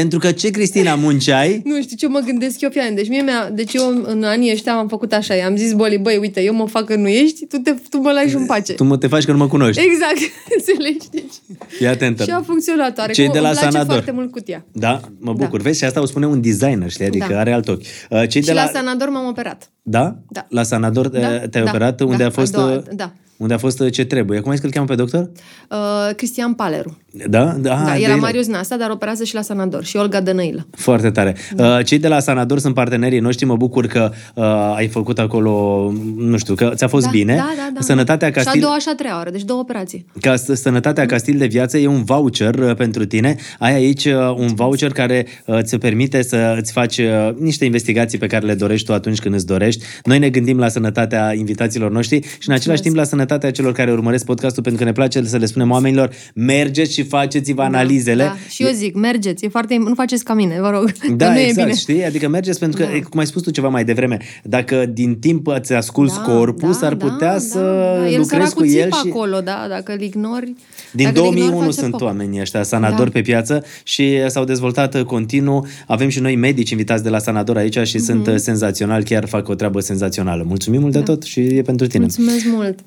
Pentru că ce, Cristina, munceai? Nu știu ce mă gândesc eu, fian. Deci, mie mi-a, deci eu în anii ăștia am făcut așa. I-am zis boli, băi, uite, eu mă fac că nu ești, tu, te, tu mă lași în pace. Tu mă te faci că nu mă cunoști. Exact, înțelegi? Deci, Fii atentă. și a funcționat. Oarecum, Cei de la îmi place Sanador. foarte mult cutia. Da, mă bucur. Vezi, și asta o spune un designer, știi? Adică Da. are alt ochi. Uh, Cei Și de la, la... Sanador m-am operat. Da? Da. La Sanador Da, te- te-ai da, operat? da, Unde a a fost... doua- uh, da. Unde a fost uh, ce trebuie. Cum ai zis că îl cheamă pe doctor? Uh, Cristian Paleru. Da? Da, da, de era el. Marius Nasa, dar operează și la Sanador. Și Olga Dănăilă. Foarte tare. Da. Cei de la Sanador sunt partenerii noștri. Mă bucur că uh, ai făcut acolo, nu știu, că ți-a fost da, bine. Da, da, da. Sănătatea Și a Castil... doua și a treia oră, deci două operații. Ca s- Sănătatea ca stil de viață e un voucher uh, pentru tine. Ai aici uh, un voucher care uh, îți permite să îți faci uh, niște investigații pe care le dorești tu atunci când îți dorești. Noi ne gândim la sănătatea invitaților noștri și în același timp la sănătatea celor care urmăresc podcastul pentru că ne place să le spunem oamenilor mergeți și faceți-vă analizele. Da, și eu zic, mergeți, e foarte, nu faceți ca mine, vă rog, Da, că nu exact, e bine. știi? Adică mergeți pentru că, Da. cum ai spus tu ceva mai devreme, dacă din timp îți asculți Da, corpul, da, s-ar da, putea da, să da. El lucrezi săracul cu el țipă și... acolo, da, dacă îl ignori... Din dacă îl ignori, 2001 face sunt pop. oamenii ăștia, sanadori Da. pe piață și s-au dezvoltat uh, continuu. Avem și noi medici invitați de la sanador aici și Mhm. sunt uh, senzaționali, chiar fac o treabă senzațională. Mulțumim mult de tot și e pentru tine. Mulțumesc mult.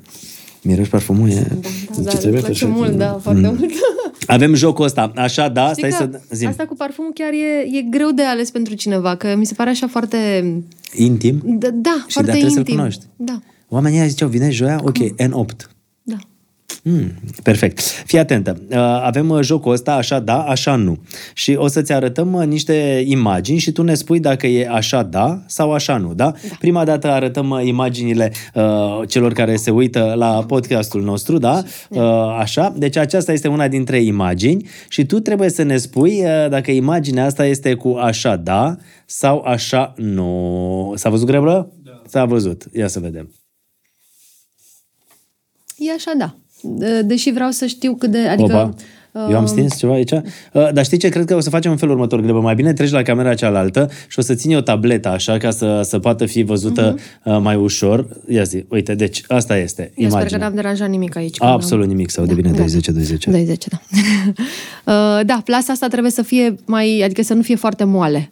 Miroși parfumul, e... Da, ce da, trebuie îmi place așa? mult, da, foarte mult. Avem jocul ăsta, așa, da, Știi stai că să... Zim. asta cu parfumul chiar e, e greu de ales pentru cineva, că mi se pare așa foarte... Intim. Da, da Și foarte de trebuie să-l intim. cunoști. Da, Oamenii ăia ziceau, vine joia? Ok, N8. Da. Mm, perfect. Fii atentă. Uh, Avem uh, jocul ăsta, așa da, așa nu. Și o să-ți arătăm uh, niște imagini și tu ne spui dacă e așa da sau așa nu, da? da. Prima dată arătăm uh, imaginile uh, celor care se uită la podcastul nostru, da? Uh, așa. Deci aceasta este una dintre imagini și tu trebuie să ne spui uh, dacă imaginea asta este cu așa da sau așa nu. S-a văzut greblă? Da. S-a văzut. Ia să vedem. E așa, da. De- Deși vreau să știu cât de... Adică, Opa. Eu am stins ceva aici. Uh, Dar știi ce? Cred că o să facem în felul următor. Glebă. Mai bine treci la camera cealaltă și o să țin eu tableta așa ca să, să poată fi văzută uh, mai ușor. Ia zi, uite, deci asta este Eu sper că imaginea. n-am deranjat nimic aici. când am- Absolut nimic, sau de bine, gata. 20 20 20, da. Uh, da, plasa asta trebuie să fie mai, adică să nu fie foarte moale.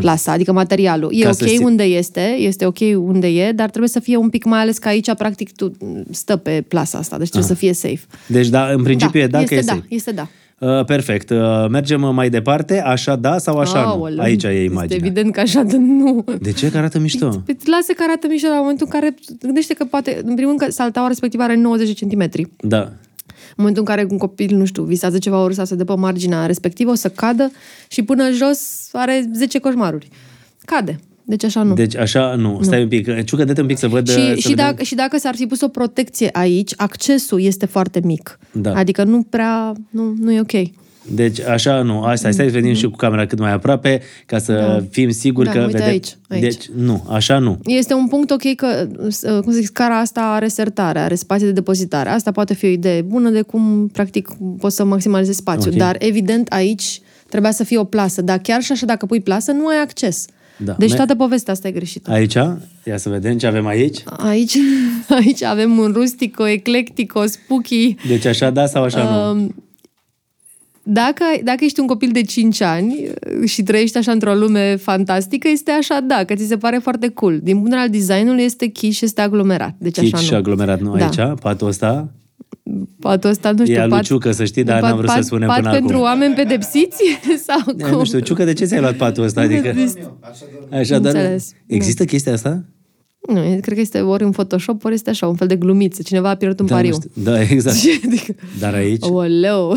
Plasa, adică materialul. E Mhm. Ca să ok ții- unde este, este ok unde e, dar trebuie să fie un pic mai ales că aici, practic, tu stă pe plasa asta, deci trebuie să fie safe. Deci, da, în principiu e da, este că e da, safe. este da. Uh, perfect. Uh, mergem mai departe. Așa da sau așa nu? Aoleu, Aici e Este imaginea. evident că așa de nu. De ce? Că arată mișto. Păi lasă că arată mișto la momentul în care gândește că poate, în primul rând că saltaua respectivă are 90 cm. Da. În momentul în care un copil, nu știu, visează ceva ori sau să dă pe marginea respectivă, o să cadă și până jos are 10 coșmaruri. Cade. Deci așa nu. Deci așa, nu. Stai un pic. Ciucă, dă un pic să văd. să și, și, vedem. dacă, și dacă s-ar fi pus o protecție aici, accesul este foarte mic. Da. Adică nu prea, nu, nu e ok. Deci așa nu, asta, stai să vedem și cu camera cât mai aproape, ca să da. fim siguri Da, că uite vedem. aici, aici. Deci nu, așa nu. Este un punct ok că, uh, cum să zic, scara asta are sertare, are spații de depozitare. Asta poate fi o idee bună de cum, practic, poți să maximalizezi spațiul. Ok. Dar, evident, aici trebuia să fie o plasă. Dar chiar și așa, dacă pui plasă, nu ai acces. Da. Deci Me- toată povestea asta e greșită. Aici? Ia să vedem ce avem aici. Aici, aici avem un rustico, eclectico, spooky. Deci așa da sau așa nu? Um, dacă, dacă ești un copil de 5 ani uh, și trăiești așa într-o lume fantastică, este așa, da, că ți se pare foarte cool. Din punct de vedere al designului este chic și este aglomerat. Deci Chic așa și nu. aglomerat, nu Da. aici? Patul ăsta? Patul ăsta, nu știu, E pat, aluciucă, să știi, dar pat, n-am vrut pat, să spunem pat până pentru acum. oameni pedepsiți? Sau E, cum? nu știu, Ciucă, de ce ți-ai luat patul ăsta? Adică, așa, dar Înțeles. există chestia asta? Nu, cred că este ori în Photoshop, ori este așa, un fel de glumiță. Cineva a pierdut un Da, nu pariu. știu. Da, exact. Adică, Dar aici? Oleu!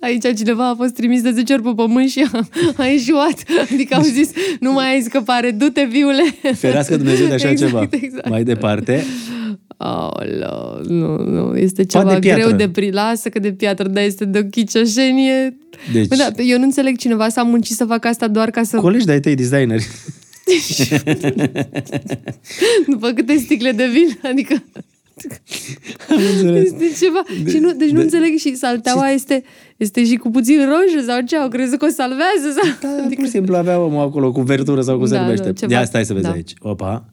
Aici cineva a fost trimis de 10 ori pe pământ și a, a ieșuat. Adică au zis, nu mai ai scăpare, du-te, viule! Ferească Dumnezeu de așa exact, ceva. Exact. Mai departe. Aoleu, nu, nu, este Pat de ceva piatră. greu de prilasă, că de piatră, dar este de o chicioșenie. Deci- Bă, da, eu nu înțeleg cineva s-a muncit să facă asta doar ca să... Colegi de-ai tăi designeri. După câte sticle de vin, adică... Am înțeles. Este ceva. și nu, deci nu înțeleg și salteaua este, este și cu puțin roșu sau ce? Au crezut că o salvează? Sau? Da, pur și simplu avea omul acolo cu vertură sau cum se Da, numește. da, ceva- Ia stai să vezi da. aici. Opa.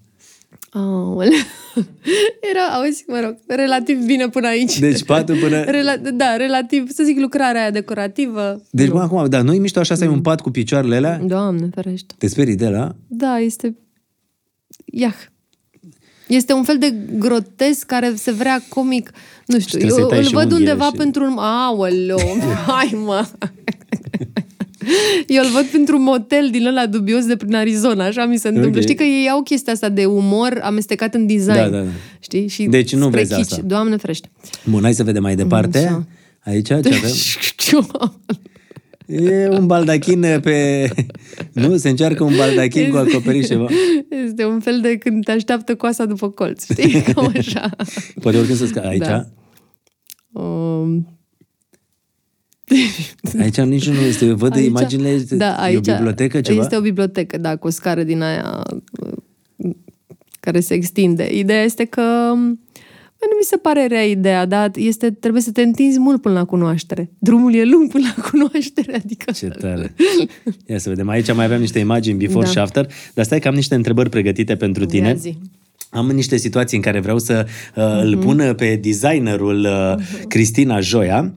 Aoleu. Era, auzi, mă rog, relativ bine până aici. Deci patul până... Rela- da, relativ, să zic, lucrarea aia decorativă. Deci, nu. mă, acum, da, nu-i mișto așa să ai Mm. un pat cu picioarele alea? Doamne, ferește. Te sperii de la? Da, este... Iah. Este un fel de grotesc care se vrea comic. Nu știu, trebuie să-i eu tai îl și văd unghiile undeva și- pentru un... Aoleu, hai mă! Eu îl văd pentru un motel din ăla dubios de prin Arizona, așa mi se întâmplă. Ok. Știi că ei au chestia asta de umor amestecat în design. Da, da, da. Știi? Și Deci nu spre vezi kitsch. asta. Doamne ferește. Bun, hai să vedem mai departe. Așa. Aici ce avem? E un baldachin pe... Nu? Se încearcă un baldachin cu acoperiș ceva. Este un fel de când te așteaptă coasa după colț, știi? Cam așa. Poate oricând să sca... Aici? Da. Um, Aici nici nu este. Eu văd Aici- imaginile. Este, da, aici e o bibliotecă ceva? Este o bibliotecă, da, cu o scară din aia uh, care se extinde. Ideea este că bă, nu mi se pare rea ideea, dar este, trebuie să te întinzi mult până la cunoaștere. Drumul e lung până la cunoaștere, adică... Ce tare. Ia să vedem. Aici mai avem niște imagini before Da. și after. Dar stai că am niște întrebări pregătite pentru tine. Ia zi. Am niște situații în care vreau să uh, Mhm. îl pun pe designerul uh, Cristina Joia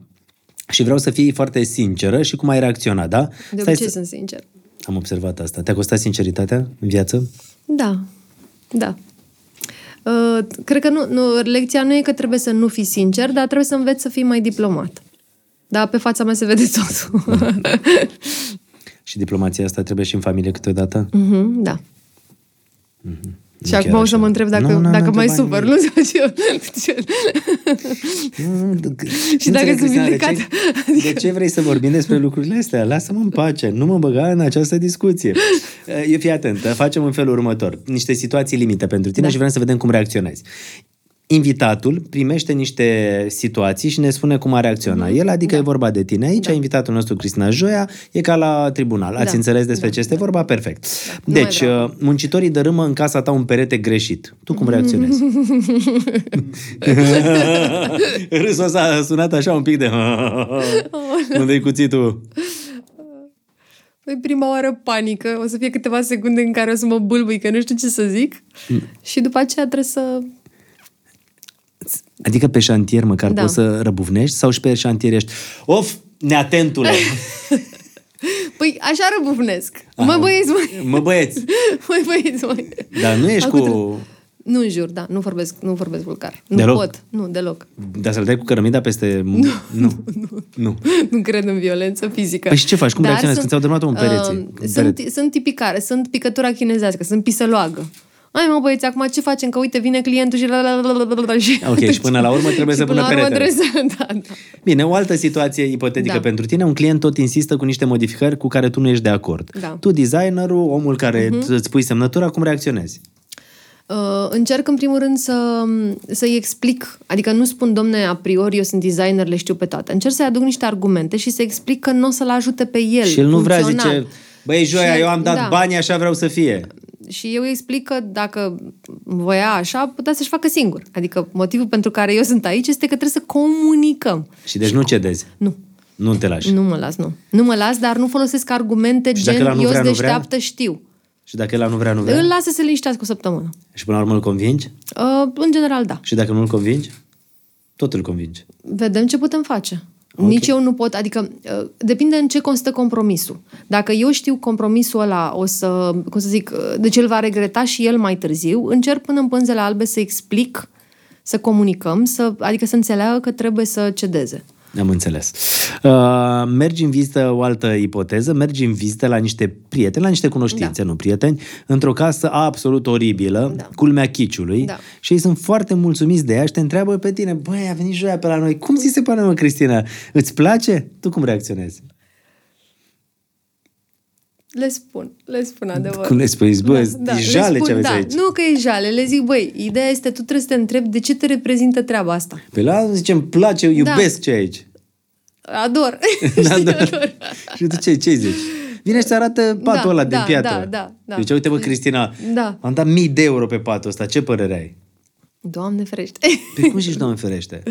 și vreau să fii foarte sinceră și cum ai reacționat, da? De Stai obicei să... sunt sincer. Am observat asta. Te-a costat sinceritatea în viață? Da, da. Uh, cred că nu, nu, lecția nu e că trebuie să nu fii sincer, dar trebuie să înveți să fii mai diplomat. Da, pe fața mea se vede totul. Și diplomația asta trebuie și în familie câteodată? Mhm, da. Și chiar acum o să așa. mă întreb dacă, Nu, n-am dacă mai întrebat supăr, nimic. nu? Sau ce? Și dacă Înțeleg, sunt Cristina, de vindecat. ce, de ce vrei să vorbim despre lucrurile astea? Lasă-mă în pace, nu mă băga în această discuție. Eu fii atentă, facem în felul următor. Niște situații limite pentru tine Da. și vrem să vedem cum reacționezi. Invitatul primește niște situații și ne spune cum a reacționa el, adică da. e vorba de tine aici, da. invitatul nostru Cristina Joia, e ca la tribunal. Ați Da. înțeles despre Da. ce este vorba? Perfect. Nu mai Deci, vreau. uh, muncitorii dărâmă în casa ta un perete greșit. Tu cum reacționezi? Râsul ăsta a sunat așa un pic de... Unde-i cuțitul? Păi prima oară panică, o să fie câteva secunde în care o să mă bâlbâi, că nu știu ce să zic. Mm. Și după aceea trebuie să... Adică pe șantier măcar Da. poți să răbufnești sau și pe șantier ești of, neatentule! Păi așa răbufnesc. Aha. Mă băieți, măi. Mă băieți! Măi băieți, măi. Dar nu ești Acum cu... trebuie- Nu înjur, da, nu vorbesc, nu vorbesc vulgar. Nu Deloc? pot, nu, deloc. Dar să-l dai cu cărămida peste... Nu, nu, nu. Nu cred în violență fizică. Păi și ce faci? Cum Dar reacționezi când ți-au dărâmat un pereți? uh, Un sunt, perete? sunt tipicare, sunt picătura chinezească, sunt pisăloagă. Ai mă băieți, acum ce facem? Că uite, vine clientul și... la, la, la, la, la, la, și Ok, și până la urmă trebuie și să până pună la urmă peretele. trebuie să... Da, da. Bine, o altă situație ipotetică Da. pentru tine, un client tot insistă cu niște modificări cu care tu nu ești de acord. Da. Mhm. Tu, designerul, omul care uh-huh. îți pui semnătura, cum reacționezi? Uh, încerc în primul rând să, să-i explic, adică nu spun, domne, a priori eu sunt designer, le știu pe toate. Încerc să-i aduc niște argumente și să explic că nu o să-l ajute pe el. și el nu vrea, funcțional. zice, băi, Joia, Și- eu am dat da. bani, așa vreau să fie. Și eu îi explic că dacă voia așa, putea să-și facă singur. Adică motivul pentru care eu sunt aici este că trebuie să comunicăm. Și deci nu cedezi. Nu. Nu te lași. Nu mă las, nu. Nu mă las, dar nu folosesc argumente Și gen dacă ăla nu eu vrea, sunt nu vrea? deșteaptă, știu. Și dacă el nu vrea, nu vrea? Îl las să se liniștească o săptămână. Și până la urmă îl convingi? Uh, în general, da. Și dacă nu îl convingi? Tot îl convingi. Vedem ce putem face. Okay. Nici eu nu pot, adică uh, depinde în ce constă compromisul. Dacă eu știu compromisul ăla, o să, cum să zic, uh, deci el va regreta și el mai târziu, încerc până în pânzele albe să explic, să comunicăm, să, adică să înțeleagă că trebuie să cedeze. Am înțeles. Uh, mergi în vizită, o altă ipoteză, mergi în vizită la niște prieteni, la niște cunoștințe, da. nu prieteni, într-o casă absolut oribilă, da. culmea chiciului, Da. și ei sunt foarte mulțumiți de ea și te întreabă pe tine, băi, a venit joia pe la noi, cum ți se pare, mă, Cristina? Îți place? Tu cum reacționezi? Le spun, le spun adevărul. Cum le spui? Bă, da, e le jale spun, ce aveți da. aici. Nu că e jale, le zic, băi, ideea este, tu trebuie să te întrebi de ce te reprezintă treaba asta. Pe la zice, îmi place, iubesc Da. ce e aici. Ador. Da, da. Ador. și tu ce, ce zici? Vine și ți arată patul Da, ăla da, din piatră. da, da, da. Deci, uite, bă, Cristina, Da. am dat mii de euro pe patul ăsta, ce părere ai? Doamne ferește. Pe cum zici, Doamne ferește?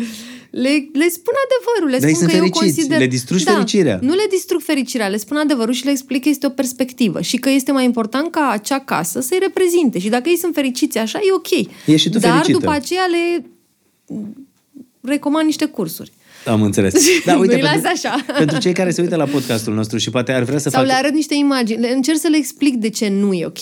Le, le spun adevărul, le Dar ei spun sunt că eu fericiți, consider... le distrugi da, fericirea. Nu le distrug fericirea, le spun adevărul și le explic că este o perspectivă și că este mai important ca acea casă să-i reprezinte. Și dacă ei sunt fericiți așa, e ok. E și tu Dar fericită. după aceea le recomand niște cursuri. Am înțeles. Da, uite, Nu-i las pentru, așa. pentru cei care se uită la podcastul nostru și poate ar vrea să Sau facă... le arăt niște imagini. Le încerc să le explic de ce nu e ok.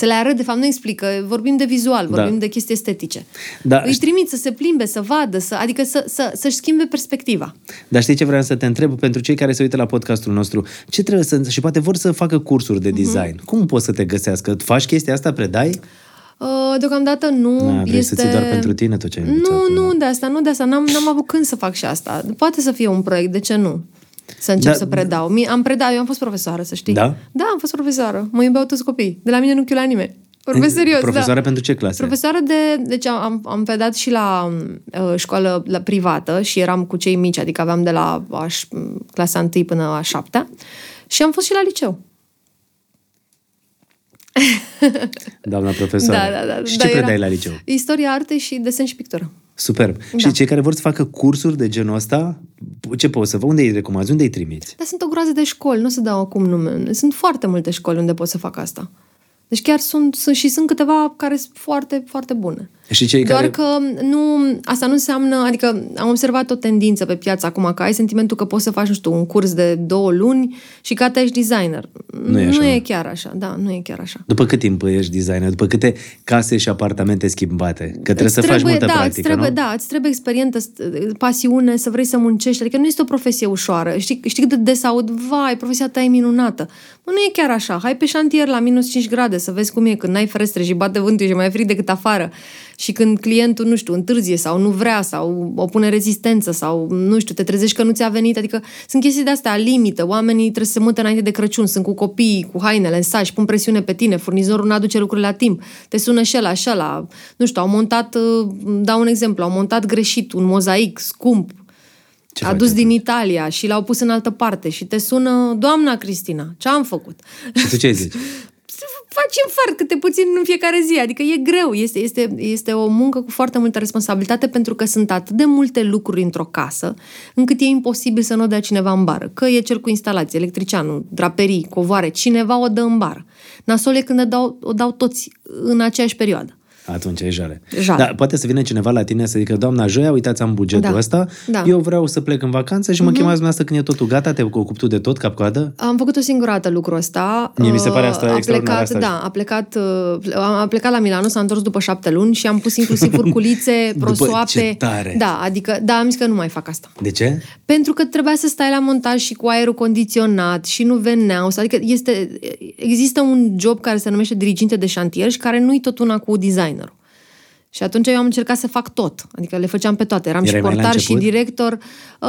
Să le arăt, de fapt, nu explică, vorbim de vizual, Da. vorbim de chestii estetice. Da, Îi șt- trimit să se plimbe, să vadă, să, adică să, să, să-și schimbe perspectiva. Dar știi ce vreau să te întreb pentru cei care se uită la podcastul nostru? Ce trebuie să... Și poate vor să facă cursuri de design. Mhm. Cum poți să te găsească? Faci chestia asta? Predai? Uh, Deocamdată nu. Da, vrei este... să ții doar pentru tine tot ce ai învățat, Nu, da. nu, de asta, nu de asta. N-am, n-am avut când să fac și asta. Poate să fie un proiect, de ce nu? Să încep Da. să predau. Mi- Am predat, eu am fost profesoară, să știi. Da? Da, am fost profesoară. Mă iubeau toți copiii. De la mine nu chiula nimeni. Vorbesc serios, Profesoară da. pentru ce clase? Profesoară de... Deci am, am predat și la uh, școală la privată și eram cu cei mici, adică aveam de la aș, clasa 1 până a 7 și am fost și la liceu. Doamna profesoară. Da, da, da. Și da, ce era predai la liceu? Istoria artei și desen și pictură. Superb. Da. Și cei care vor să facă cursuri de genul ăsta, ce poți să facă? Unde îi recomanzi? Unde îi trimiți? Dar sunt o groază de școli, nu o să dau acum nume. Sunt foarte multe școli unde pot să fac asta. Deci chiar sunt, sunt și sunt câteva care sunt foarte, foarte bune. Și cei Doar care... că nu, asta nu înseamnă, adică am observat o tendință pe piață acum, că ai sentimentul că poți să faci, nu știu, un curs de două luni și gata, ești designer. Nu e așa, nu mă. e chiar așa, da, nu e chiar așa. După cât timp ești designer? După câte case și apartamente schimbate? Că trebuie Îți să faci multă da, practică, îți trebuie, nu? Da, îți trebuie experiență, pasiune, să vrei să muncești. Adică nu este o profesie ușoară. Știi, știi cât de des aud, vai, profesia ta e minunată. Mă, nu e chiar așa. Hai pe șantier la minus 5 grade să vezi cum e când n-ai ferestre și bate vântul și e mai frig decât afară. Și când clientul, nu știu, întârzie sau nu vrea sau opune rezistență sau, nu știu, te trezești că nu ți-a venit. Adică sunt chestii de astea limită. Oamenii trebuie să se mute înainte de Crăciun, sunt cu copiii, cu hainele în saci, pun presiune pe tine, furnizorul nu aduce lucrurile la timp, te sună și ăla și ăla. Nu știu, au montat, uh, dau un exemplu, au montat greșit un mozaic scump, Ce adus faceți? din Italia și l-au pus în altă parte și te sună, doamna Cristina, ce am făcut? Și tu ce zici? faci infart câte puțin în fiecare zi. Adică e greu. Este, este, este o muncă cu foarte multă responsabilitate pentru că sunt atât de multe lucruri într-o casă încât e imposibil să nu o dea cineva în bară. Că e cel cu instalație, electricianul, draperii, covoare, cineva o dă în bară. Nasol e când o dau, o dau toți în aceeași perioadă. Atunci e jale. Jale. Da, poate să vină cineva la tine să zică, doamna Joia, uitați, am bugetul Da. ăsta, Da. eu vreau să plec în vacanță și mă chemați dumneavoastră când e totul gata, te ocupi tu de tot, cap-coadă? Am făcut o singură dată lucrul ăsta. Mie mi se pare Uh, asta a extraordinar, plecat, asta. Da, a plecat, uh, a plecat la Milano, s-a întors după șapte luni și am pus inclusiv urculițe, După prosoape. ce tare! Da, adică, da, am zis că nu mai fac asta. De ce? Pentru că trebuia să stai la montaj și cu aerul condiționat și nu veneau. Adică este, există un job care se numește diriginte de șantier și care nu-i tot una cu designerul. Și atunci eu am încercat să fac tot. Adică le făceam pe toate. Eram Erai și mai la portar și început? director. Uh,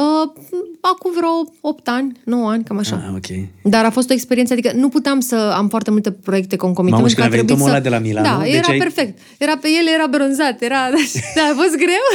acum vreo 8 ani, 9 ani, cam așa. Ah, ok. Dar a fost o experiență, adică nu puteam să am foarte multe proiecte concomitente. Mamă, și pentru când că a venit trebuit omul ăla de la Milano, Da, deci era ai- perfect. Era pe el, era bronzat, era... Da, a fost greu?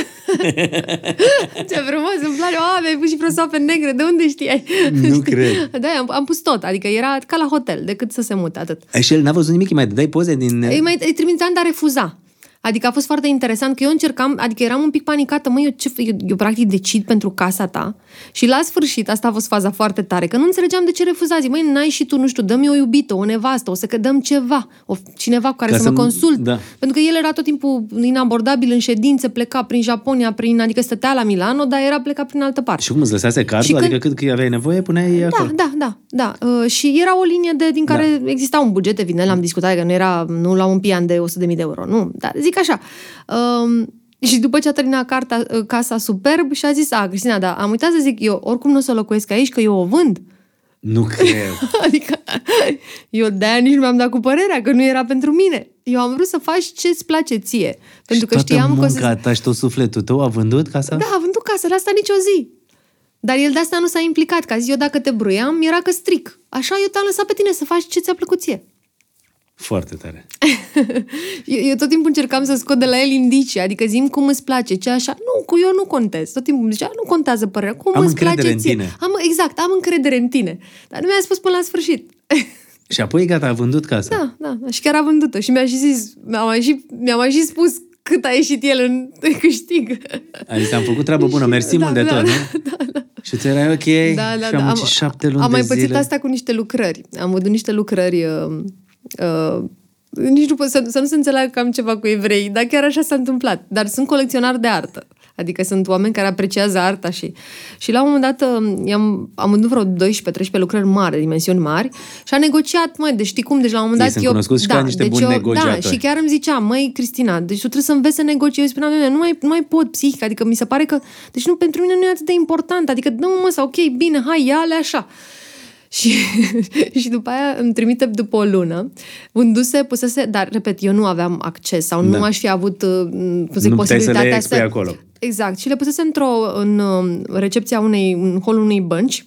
Ce frumos, îmi place. Oh, mi-ai pus și prosoape negre, de unde știai? Nu Știi? cred. Da, am, am pus tot, adică era ca la hotel, decât să se mute, atât. Și el n-a văzut nimic, îi mai dai poze din... Îi, mai, îi trimiteam, dar refuza. Adică a fost foarte interesant că eu încercam, adică eram un pic panicată, măi, eu, ce, eu, eu practic decid pentru casa ta și la sfârșit, asta a fost faza foarte tare, că nu înțelegeam de ce refuzați. Măi, n-ai și tu, nu știu, dă-mi o iubită, o nevastă, o să că dăm ceva, o, cineva cu care Ca să, să mă nu- consult. da. Pentru că el era tot timpul inabordabil în ședințe, pleca prin Japonia, prin, adică stătea la Milano, dar era plecat prin altă parte. Și cum îți lăsase cardul? Și când- Adică cât cât aveai nevoie, puneai acolo. Da, da, da, da. Uh, și era o linie de, din care da. exista un buget, evident, l-am discutat, că nu era, nu la un pian de 100.000 de euro, nu, dar zic așa. Um, și după ce a terminat carta, uh, casa superb și a zis, a, Cristina, da, am uitat să zic, eu oricum nu o să locuiesc aici, că eu o vând. Nu cred. Adică eu de-aia nici nu mi-am dat cu părerea, că nu era pentru mine. Eu am vrut să faci ce-ți place ție. Pentru și că toată știam că o munca să... ta și tot sufletul tău a vândut casa? Da, a vândut casă, la asta nici o zi. Dar el de asta nu s-a implicat, că a zis eu dacă te bruiam, era că stric. Așa eu te-am lăsat pe tine să faci ce ți-a plăcut ție. Foarte tare. Eu, eu tot timpul încercam să scot de la el indicii, adică zim cum îți place, ce așa. Nu, cu eu nu contez. Tot timpul îmi zicea, nu contează părerea, cum Am îți încredere place în ție. tine. Am, exact, am încredere în tine. Dar nu mi-a spus până la sfârșit. Și apoi gata, a vândut casa. Da, da, da. Și chiar a vândut-o. Și mi-a și zis, mi-a mai și, mi-a mai și spus cât a ieșit el în câștig. Adică am făcut treabă bună, Și- mersi da, mult de da, tot, da, nu? Și ți erai ok Da, da, și am da. muncit șapte luni am de mai pățit zile. asta cu niște lucrări. Am văzut niște lucrări... Uh, uh, nici nu pot să, să nu se înțeleagă că am ceva cu evrei, dar chiar așa s-a întâmplat. Dar sunt colecționar de artă. Adică sunt oameni care apreciază arta și... Și la un moment dat uh, i-am, am vândut vreo 12-13 lucrări mari, de dimensiuni mari și a negociat, măi, deci știi cum? Deci la un moment Ei dat sunt eu... cunoscuți ca niște buni eu, Da, negociatori. și chiar îmi zicea, măi, Cristina, deci tu trebuie să înveți să negociezi. Eu spuneam, "Doamne, nu mai, nu mai pot psihic, adică mi se pare că... Deci nu, pentru mine nu e atât de important, adică dă mă, sau ok, bine, hai, ia-le așa. Și, și după aia îmi trimite după o lună, vânduse, pusese, dar, repet, eu nu aveam acces sau Da. nu aș fi avut, uh, cum să zic, Nu puteai să le posibilitatea expui acolo. Exact. Și le pusese într-o, în um, recepția unei, în holul unei bănci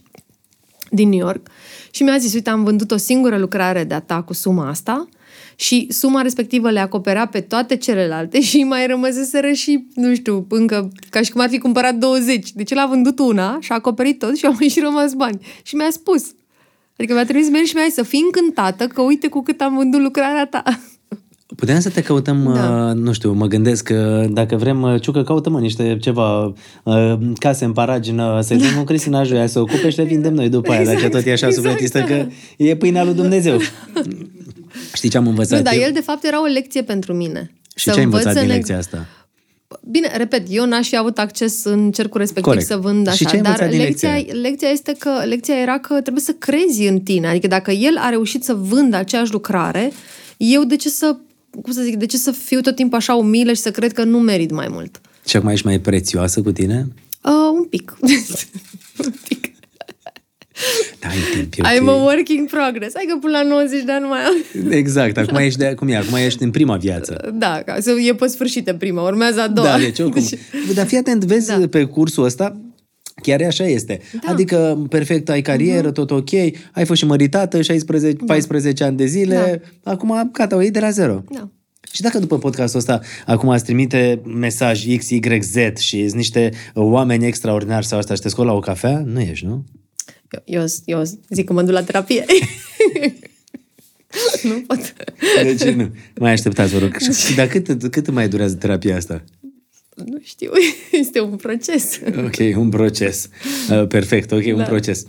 din New York și mi-a zis, uite, am vândut o singură lucrare de-a ta cu suma asta și suma respectivă le acoperea pe toate celelalte și mai rămăseseră și, nu știu, încă, ca și cum ar fi cumpărat 20. Deci el a vândut una și a acoperit tot și au mai și rămas bani. Și mi-a spus, adică mi-a trimis mail și mi-a zis să fii încântată că uite cu cât am vândut lucrarea ta. Puteam să te căutăm, Da. uh, nu știu, mă gândesc că dacă vrem, uh, Ciucă, caută-mă niște ceva uh, case în paragină, să-i dăm cu Cristina Joia să ocupe și le vindem noi după aia, dacă Exact, tot e așa exact, sufletistă, da. că e pâinea lui Dumnezeu. Știi ce am învățat Nu, dar eu? el de fapt era o lecție pentru mine. Și Să ce ai învăț învățat să din neg- lecția asta? Bine, repet, eu n-aș fi avut acces în cercul respectiv Corect. să vând așa, Și ce ai dar învățat din lecția, lecția lecția este că lecția era că trebuie să crezi în tine. Adică dacă el a reușit să vândă aceeași lucrare, eu de ce să cum să zic, de ce să fiu tot timpul așa umilă și să cred că nu merit mai mult? Și acum ești mai prețioasă cu tine? Uh, un pic. un pic. Da, ai timp, e ok. I'm a work in progress. Hai că până la 90 de ani nu mai am. Exact, acum ești, de, cum e, acum ești în prima viață. Da, ca să e pe sfârșit în prima, urmează a doua. Da, deci oricum. Dar fii atent, vezi Da. pe cursul ăsta, Chiar e așa este. Da. Adică, perfect, ai carieră, tot ok, ai fost și măritată 16, 14 ani de zile, acum, gata, o iei de la zero. Da. Și dacă după podcastul ăsta acum ați trimite mesaj X, Y, Z și sunt niște oameni extraordinari sau asta și te scol la o cafea, nu ești, nu? Eu, eu, eu zic că mă duc la terapie. nu pot. Deci nu. Mai așteptați, vă rog. Și dar cât, cât mai durează terapia asta? Nu știu, este un proces. Ok, un proces. Uh, perfect, ok, da. un Da. proces.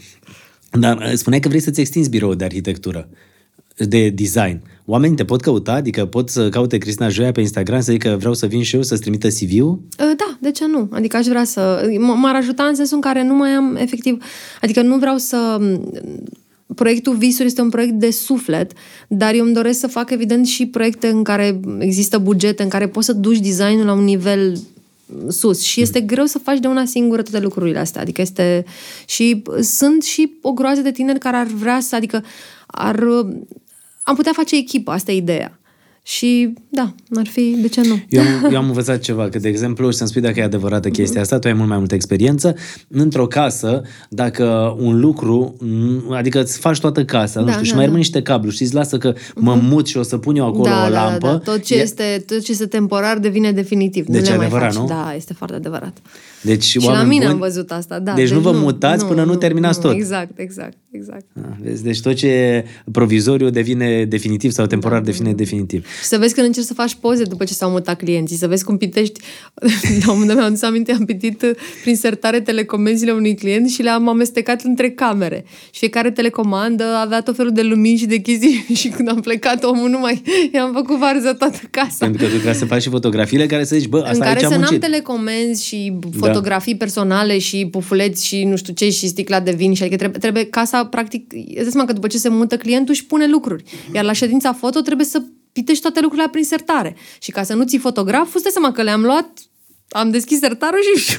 Dar uh, spuneai că vrei să-ți extinzi biroul de arhitectură, de design. Oamenii te pot căuta? Adică pot să caute Cristina Joia pe Instagram să zică vreau să vin și eu să-ți trimită CV-ul? Uh, Da, de ce nu? Adică aș vrea să... m- M-ar ajuta în sensul în care nu mai am efectiv... Adică nu vreau să... Proiectul Visuri este un proiect de suflet, dar eu îmi doresc să fac evident și proiecte în care există bugete, în care poți să duci designul la un nivel sus și este greu să faci de una singură toate lucrurile astea. Adică este... Și sunt și o groază de tineri care ar vrea să... Adică ar... Am putea face echipă, asta e ideea. Și da, ar fi, de ce nu? Eu am, eu am învățat ceva, că de exemplu, și să-mi spui dacă e adevărată chestia asta, tu ai mult mai multă experiență, într-o casă, dacă un lucru, m, adică îți faci toată casa, nu Da, știu, și da, mai da. rămân niște cablu și îți lasă că mă mut și o să pun eu acolo da, o da, lampă. Da, da. Tot, ce e- este, tot ce este temporar devine definitiv. Deci nu e le mai adevărat, faci. nu? Da, este foarte adevărat. Deci, Și la oameni mine buni, am văzut asta, da. Deci, nu vă mutați până nu terminați nu, tot. Exact, exact, exact. exact. Ah, Vezi? Deci tot ce e provizoriu devine definitiv sau temporar devine definitiv. Și să vezi când încerci să faci poze după ce s-au mutat clienții, să vezi cum pitești. La un moment dat mi-am adus aminte, am pitit uh, prin sertare telecomenzile unui client și le-am amestecat între camere. Și fiecare telecomandă avea tot felul de lumini și de chestii și când am plecat omul nu mai... I-am făcut varză toată casa. Pentru că tu trebuie să faci și fotografiile care să zici, bă, în asta care aici să am n-am muncit. telecomenzi și fotografii personale și pufuleți și nu știu ce și sticla de vin și adică trebuie, trebuie casa practic, îți dai seama că după ce se mută clientul își pune lucruri. Iar la ședința foto trebuie să pitești toate lucrurile prin sertare. Și ca să nu ții fotograf, îți dai seama că le-am luat am deschis sertarul și,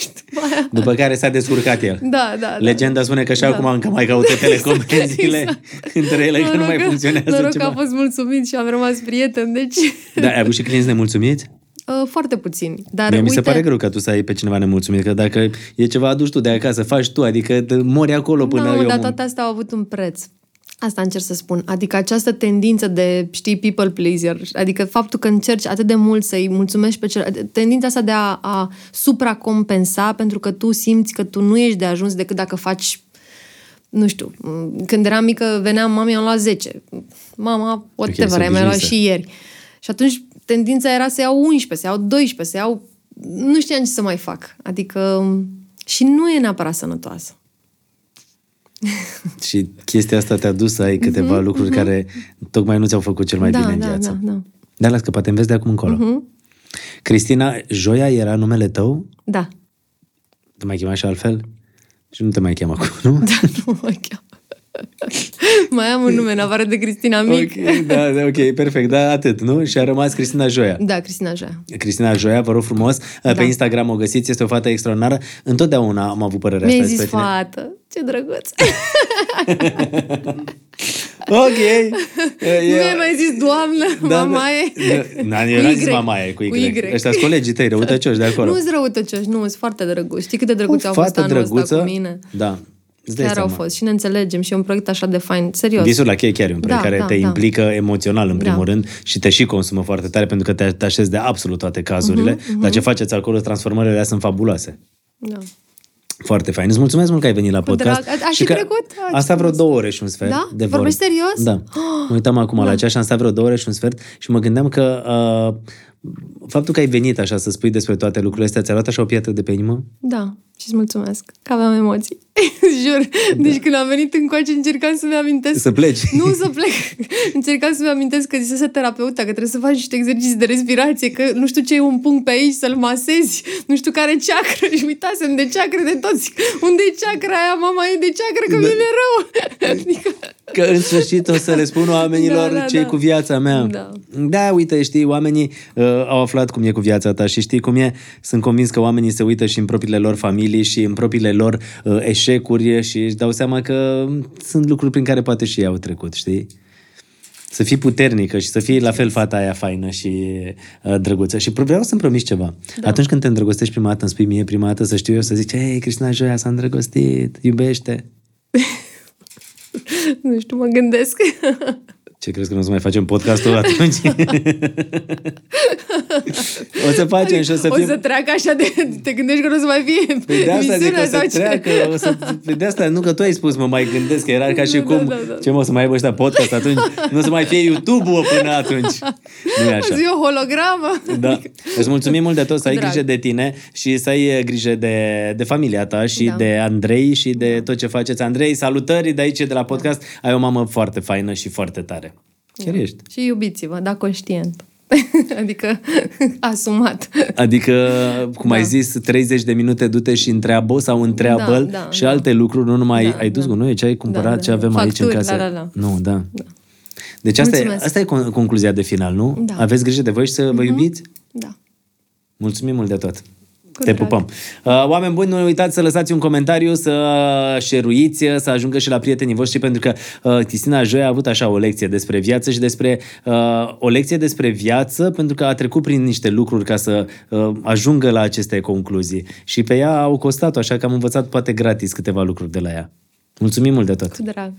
și după aia... După care s-a descurcat el. Da, da, da. Legenda spune că și Da. acum încă mai caută telecomenzile Exact, între ele, că nu mai Noroc funcționează Noroc ceva. că a fost mulțumit și am rămas prieten, deci... Da, ai avut și clienți nemulțumiți? Uh, foarte puțini. Dar Mie uite, mi se pare greu ca tu să ai pe cineva nemulțumit, că dacă e ceva aduci tu de acasă, faci tu, adică te mori acolo până nu, eu... dar mă- toate astea au avut un preț. Asta încerc să spun. Adică această tendință de, știi, people pleaser, adică faptul că încerci atât de mult să-i mulțumești pe cel... Tendința asta de a, a supracompensa pentru că tu simți că tu nu ești de ajuns decât dacă faci nu știu, m, când eram mică veneam, mami, am luat 10. Mama, whatever, se ai mai luat obișnuise. și ieri. Și atunci tendința era să iau 11, să iau 12, să iau... Nu știam ce să mai fac. Adică... Și nu e neapărat sănătoasă. Și chestia asta te-a dus să ai câteva lucruri care tocmai nu ți-au făcut cel mai Mhm, da, bine în da, viață. da, da. Dar las că poate înveți de acum încolo. Cristina, Joia era numele tău? Da. Te mai chema și altfel? Și nu te mai cheamă acum, nu? nu mă cheamă. Mai am un nume în afară de Cristina Mic. Ok, da, da, ok, perfect, da, atât, nu? Și a rămas Cristina Joia. Da, Cristina Joia. Cristina Joia, vă rog frumos, pe Da. Instagram o găsiți, este o fată extraordinară. Întotdeauna am avut părerea Mi-ai asta zis despre tine. fată. Ce drăguț. Ok. nu mi-ai mai zis doamnă, da, mamaie. Da, da, Cu eu n-am zis Y. mamaie cu Y. Cu Y. Ăștia sunt colegii tăi, răutăcioși de acolo. Nu-s răutăcioși, nu, sunt foarte drăguți. Știi cât de drăguți o au fost fată anul ăsta drăguță, cu mine? da. Îți dai Chiar au seama. fost și ne înțelegem și e un proiect așa de fain. Serios. Visul la cheie chiar e un proiect Da, care da, te da. implică emoțional în primul Da. rând și te și consumă foarte tare pentru că te, te așezi de absolut toate cazurile, Mhm, dar ce faceți acolo, transformările alea sunt fabuloase. Da. Foarte fain. Îți mulțumesc mult că ai venit la podcast. drag. A- a și că trecut? A, ce Asta vreo frumos. două ore și un sfert. Da? De Vorbești vorbe. serios? Da. Mă uitam acum la ceas și am stat vreo două ore și un sfert și mă gândeam că uh, faptul că ai venit așa să spui despre toate lucrurile astea ți-a luat așa o piatră de pe inimă? Da, și îți mulțumesc că aveam emoții. Jur. Deci când am venit încoace încercam să-mi amintesc. Să pleci. Nu să plec. încercam să-mi amintesc că zisese terapeuta că trebuie să faci niște exerciții de respirație, că nu știu ce e un punct pe aici să-l masezi, nu știu care ceacră și uitasem de ceacre de toți. Unde e ceacra aia, mama e de ceacră, că Da. mi-e rău. adică, Că în sfârșit o să le spun oamenilor Da, da, ce e da. cu viața mea. Da. da, uite, știi, oamenii uh, au aflat cum e cu viața ta și știi cum e. Sunt convins că oamenii se uită și în propriile lor familii și în propriile lor uh, eșecuri și își dau seama că sunt lucruri prin care poate și ei au trecut, știi? Să fii puternică și să fii la fel fata aia faină și uh, drăguță. Și vreau să-mi promiți ceva. Da. Atunci când te îndrăgostești prima dată, îmi spui mie prima dată să știu eu să zici, hei, Cristina Joia s-a îndrăgostit, iubește. nu știu, mă gândesc. Ce crezi că nu o să mai facem podcastul atunci? o să facem și o să o fim... să treacă așa de... Te gândești că nu o să mai fie Păi de asta zic că o emisiunea să sau ce? treacă, o să... Păi de asta, nu că tu ai spus, mă mai gândesc, că era ca și Da, cum, da, da. ce mă, o să mai aibă ăștia podcast atunci, nu o să mai fie YouTube-ul până atunci. Nu e așa. Azi e o hologramă. Da. Îți mulțumim mult de tot, să ai Drag. grijă de tine și să ai eh, grijă de, de familia ta și Da. de Andrei și de tot ce faceți. Andrei, salutări de aici, de la podcast. Ai o mamă foarte faină și foarte tare. Chiar ești. Și iubiți-vă, dar conștient. adică asumat. Adică, cum Da. ai zis, 30 de minute du-te și întreabă sau întreabă Da, da, și da. alte lucruri, nu numai Da, ai dus da. gunoi, ce ai cumpărat, Da, da, ce da. avem aici în Facturi, casă. la, la, la. Nu, da. Deci asta e, Mulțumesc. asta e con- concluzia de final, nu? Da. Mhm. Aveți grijă de voi și să vă iubiți? Da. Mulțumim mult de tot. Cu Te drag. pupăm. Uh, oameni buni, nu uitați să lăsați un comentariu, să șeruiți, să ajungă și la prietenii voștri, pentru că uh, Cristina Joia a avut așa o lecție despre viață și despre uh, o lecție despre viață, pentru că a trecut prin niște lucruri ca să uh, ajungă la aceste concluzii. Și pe ea au costat-o, așa că am învățat poate gratis câteva lucruri de la ea. Mulțumim mult de tot! Cu drag.